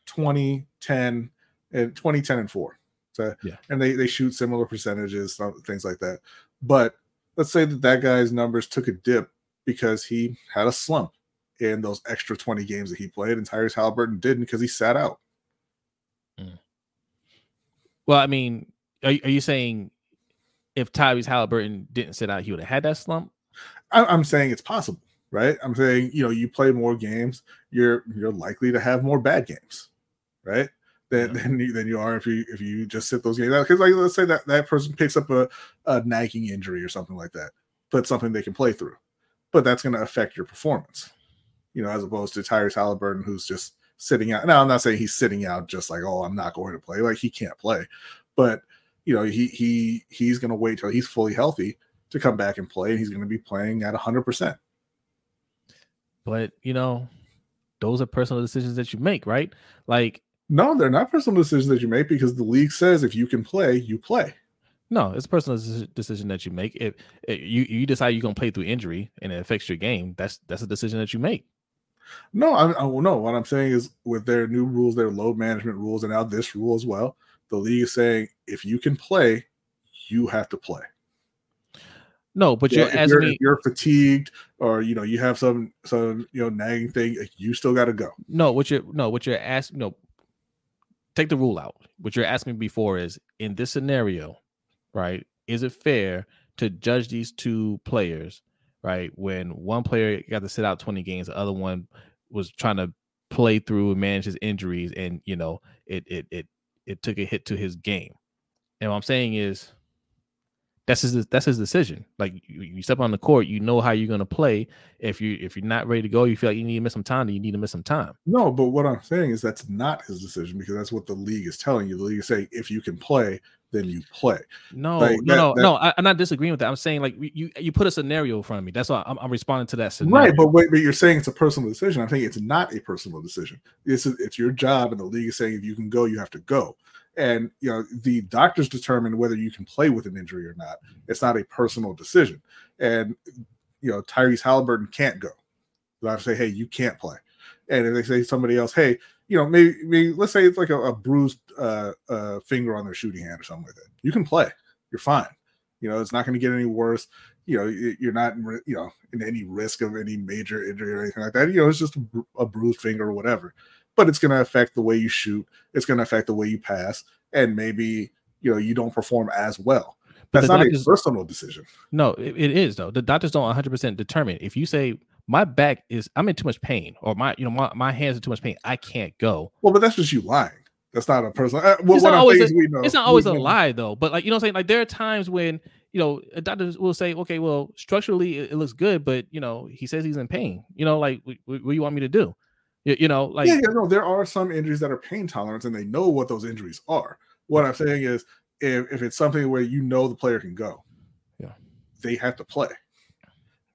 20, 10, and 20, 10, and 4. So Yeah. and they, they shoot similar percentages, things like that. But let's say that that guy's numbers took a dip because he had a slump in those extra 20 games that he played, and Tyrese Halliburton didn't because he sat out. Mm. well, I mean, are, you- are you saying if Tyrese Halliburton didn't sit out, he would have had that slump? I- I'm saying it's possible, right? I'm saying you know you play more games, you're you're likely to have more bad games, right? Than Yeah. than, you, than you are if you if you just sit those games out. Because like let's say that that person picks up a, a nagging injury or something like that, but something they can play through. But that's going to affect your performance, you know, as opposed to Tyrese Halliburton who's just sitting out. Now I'm not saying he's sitting out just like oh I'm not going to play like he can't play, but you know he he he's going to wait till he's fully healthy to come back and play, and he's going to be playing at 100. percent But you know, those are personal decisions that you make, right? Like, No, they're not personal decisions that you make because the league says if you can play, you play. no, it's a personal decision that you make. If, if you you decide you're gonna play through injury and it affects your game, that's that's a decision that you make. No, I, I no. What I'm saying is, with their new rules, their load management rules, and now this rule as well, the league is saying if you can play, you have to play. No, but you're you're, me. you're fatigued or you know you have some some you know nagging thing, you still got to go. No, what you're no, what you're asking. No, take the rule out. What you're asking me before is in this scenario, right? Is it fair to judge these two players, right? When one player got to sit out 20 games, the other one was trying to play through and manage his injuries, and you know, it it it it took a hit to his game. And what I'm saying is that's his that's his decision. Like you, you step on the court, you know how you're gonna play. If you if you're not ready to go, you feel like you need to miss some time, then you need to miss some time. No, but what I'm saying is that's not his decision because that's what the league is telling you. The league is saying if you can play, then you play. No, Like, no, that- no, that- no. I, I'm not disagreeing with that. I'm saying like you you put a scenario in front of me. That's why I'm, I'm responding to that scenario. Right, but wait, but you're saying it's a personal decision. I'm saying it's not a personal decision. It's it's your job, and the league is saying if you can go, you have to go. And you know the doctors determine whether you can play with an injury or not. It's not a personal decision. And you know Tyrese Halliburton can't go. They have to say, hey, you can't play. And if they say somebody else, hey, you know, maybe, maybe let's say it's like a, a bruised uh, uh, finger on their shooting hand or something like that. You can play. You're fine. You know, it's not going to get any worse you know you- you're not you know in any risk of any major injury or anything like that you know it's just a, a bruised finger or whatever but it's going to affect the way you shoot it's going to affect the way you pass and maybe you know you don't perform as well But that's not doctors- a personal decision No, it, it is though. The doctors don't 100 percent determine. If you say my back is, I'm in too much pain, or my, you know, my, my hands are too much pain, I can't go. well but that's just you lying that's not a personal uh, well, It's not always we know It's not always a know- lie though. But like you know, I'm saying like there are times when you know a doctor will say, okay, well, structurally it, it looks good, but you know he says he's in pain. You know, like what, what do you want me to do? You, you know, like yeah, yeah, no, there are some injuries that are pain tolerance, and they know what those injuries are. What I'm saying is, if, if it's something where you know the player can go, Yeah. they have to play.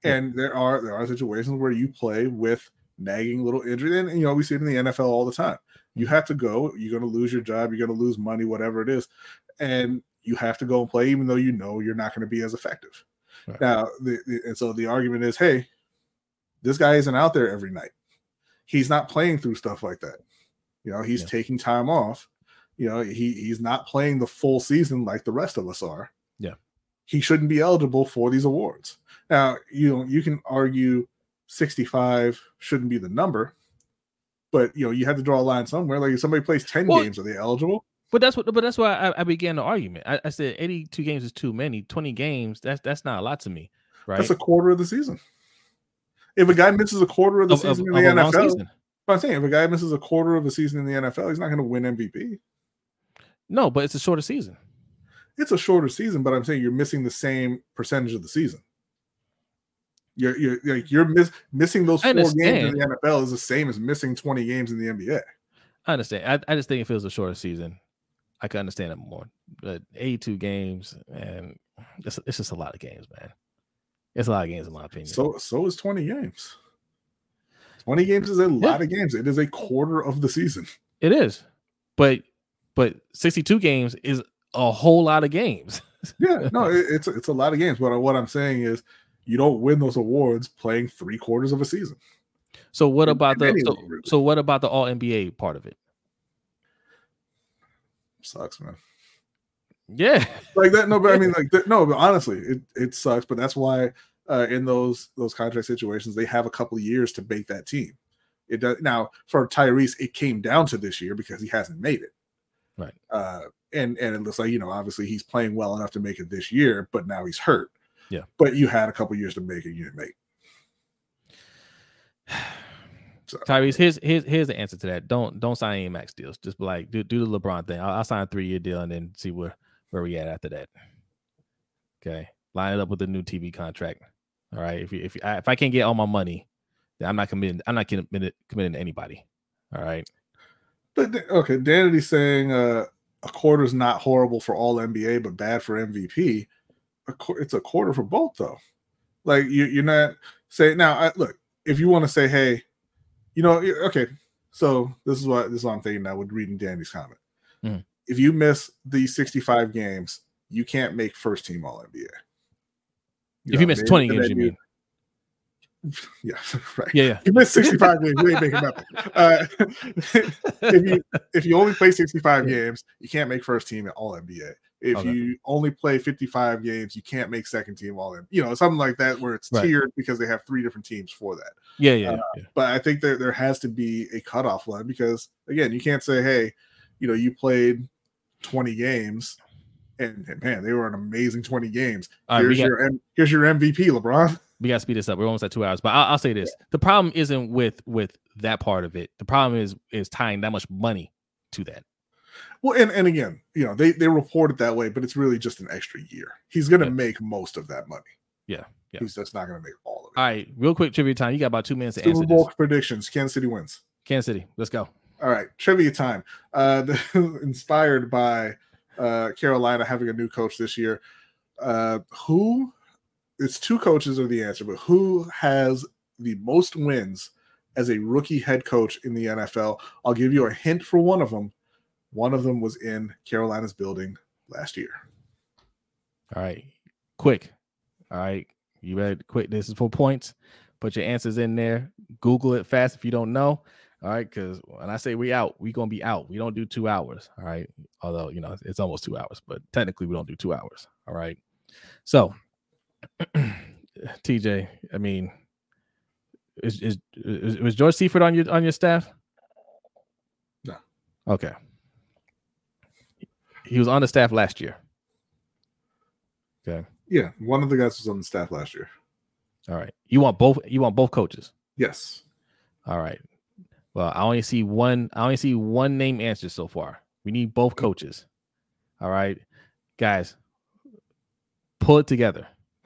Yeah. And there are there are situations where you play with nagging little injury, and you know we see it in the NFL all the time. You mm-hmm. have to go. You're going to lose your job. You're going to lose money, whatever it is, and you have to go and play, even though you know you're not going to be as effective. Right. Now, the, the, and so the argument is, hey, this guy isn't out there every night. He's not playing through stuff like that. You know, he's Yeah. taking time off. You know, he he's not playing the full season like the rest of us are. Yeah. He shouldn't be eligible for these awards. Now, you know, you can argue 65 shouldn't be the number, but you know, you have to draw a line somewhere. Like if somebody plays 10 Well- games, are they eligible? But that's what. But that's why I, I began the argument. I, I said 82 games is too many. 20 games that's that's not a lot to me, right? That's a quarter of the season. If a guy misses a quarter of the Of- season of in the NFL, season. I'm saying if a guy misses a quarter of the season in the NFL, he's not going to win MVP. No, but it's a shorter season. It's a shorter season, but I'm saying you're missing the same percentage of the season. You're you're like you're miss, missing those four games in the NFL is the same as missing 20 games in the NBA. I understand. I, I just think if it was a shorter season, I could understand it more. But 82 games, and it's, it's just a lot of games, man. It's a lot of games, in my opinion. So so is 20 games. 20 games is a lot of games. It is a quarter of the season. it is, but but 62 games is a whole lot of games. Yeah, no, it, it's it's a lot of games. But what I'm saying is, you don't win those awards playing three quarters of a season. So what In- about in the so, league, really. so what about the All NBA part of it? Sucks, man. Yeah, Like that. No, but I mean, like that, no, but honestly, it it sucks. But that's why uh, in those those contract situations, they have a couple of years to make that team. It does now for Tyrese. It came down to this year because he hasn't made it. Right. Uh, and and it looks like you know obviously he's playing well enough to make it this year, but now he's hurt. Yeah. But you had a couple years to make it. You didn't make. So, Tyrese, here's here's here's the answer to that. Don't don't sign any max deals. Just be like do do the LeBron thing. I'll, I'll sign a three year deal and then see where where we at after that. Okay, line it up with a new TV contract. All right, if you, if you, I, if I can't get all my money, then I'm not committing. I'm not committed committing to anybody. All right. but okay, Danity's saying uh, a quarter is not horrible for all NBA, but bad for MVP. A qu- it's a quarter for both, though. Like you, you're not saying now. I, look, if you want to say, hey, you know, okay. So this is what this is what I'm thinking now with reading Danny's comment. Mhm. If you miss the 65 games, you can't make first team All NBA. If you miss 20 games, you mean? Yeah, right. Yeah, yeah. You miss 65 games, you ain't making nothing. Uh, if you if you only play 65 games, you can't make first team at all NBA. If Okay. you only play 55 games, you can't make second team all in. You know, something like that where it's Right. tiered because they have three different teams for that. Yeah, yeah, Uh, yeah. But I think there there has to be a cutoff line because again, you can't say, hey, you know, you played 20 games and, and man, they were an amazing 20 games. Right, here's got, your here's your MVP, LeBron. we got to speed this up. We're almost at two hours, but I'll, I'll say this: the problem isn't with with that part of it. The problem is is tying that much money to that. Well, and, and again, you know, they they report it that way, but it's really just an extra year. He's going to Yeah. make most of that money. Yeah, yeah. He's just not going to make all of it. All right, real quick trivia time. You got about two minutes to Super answer Bowl this. predictions: Kansas City wins. Kansas City, let's go. All right, trivia time. Uh, the, inspired by uh, Carolina having a new coach this year. Uh, who? It's two coaches are the answer, but who has the most wins as a rookie head coach in the NFL? I'll give you a hint for one of them. One of them was in Carolina's building last year. All right, quick. All right, you ready? Quick. This is for points. Put your answers in there. Google it fast if you don't know. All right, because when I say we out, we gonna be out. We don't do two hours. All right, although you know it's almost two hours, but technically we don't do two hours. All right. So, TJ, I mean, is, is is was George Seifert on your on your staff? No. Okay. He was on the staff last year. Okay. Yeah, one of the guys was on the staff last year. All right. You want both you want both coaches. Yes. All right. Well, I only see one I only see one name answer so far. We need both coaches. All right. Guys, pull it together.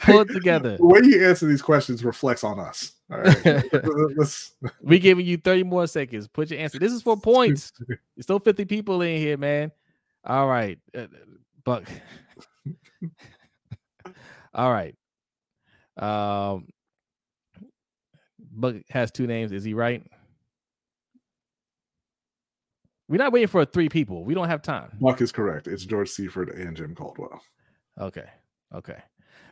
pull it together. The way you answer these questions reflects on us. All right. Let's We giving you 30 more seconds. Put your answer. This is for points. There's still 50 people in here, man. All right. Uh, Buck. All right. Um Buck has two names. Is he right? We're not waiting for three people. We don't have time. Buck is correct. It's George Seifert and Jim Caldwell. Okay. Okay.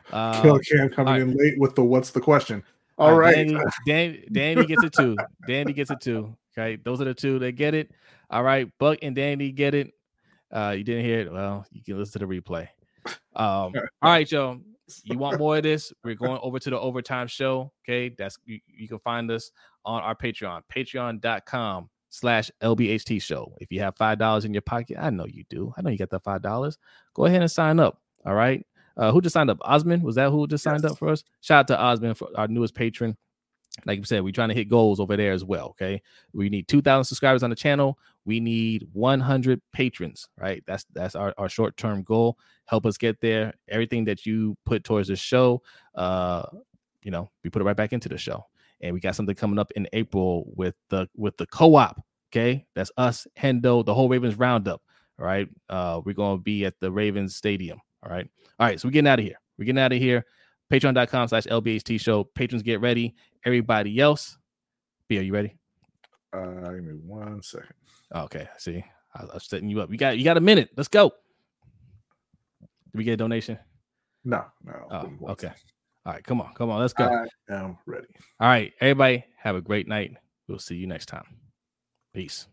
Kill Um, Cam coming right. in late with the what's the question? All All right. Danny, Dan, Danny gets it too. Danny gets it too. Okay, those are the two that get it. All right, Buck and Danny get it. Uh, you didn't hear it. Well, you can listen to the replay. Um, all right, y'all. You want more of this? We're going over to the overtime show. Okay, that's you, you can find us on our Patreon, patreon.com slash LBHT show. If you have five dollars in your pocket, I know you do. I know you got that five dollars. Go ahead and sign up. All right. Uh, who just signed up? Osman? Was that who just signed Yes. up for us? Shout out to Osman for our newest patron. Like you said, we're trying to hit goals over there as well. Okay. We need 2,000 subscribers on the channel. We need 100 patrons, right? That's that's our, our short term goal. Help us get there. Everything that you put towards the show, uh, you know, we put it right back into the show. And we got something coming up in April with the with the co-op. Okay, that's us, Hendo, the whole Ravens roundup. All right, uh, we're gonna be at the Ravens Stadium. All right, all right. So we're getting out of here. We're getting out of here. Patreon.com slash LBHT show. Patrons get ready. Everybody else, B, are you ready? Uh, give me one second. Okay, see, I, I'm setting you up. You got you got a minute. Let's go. Did we get a donation? No, no. Oh, give me one okay. All right, come on, come on, let's go. I am ready. All right, everybody, have a great night. We'll see you next time. Peace.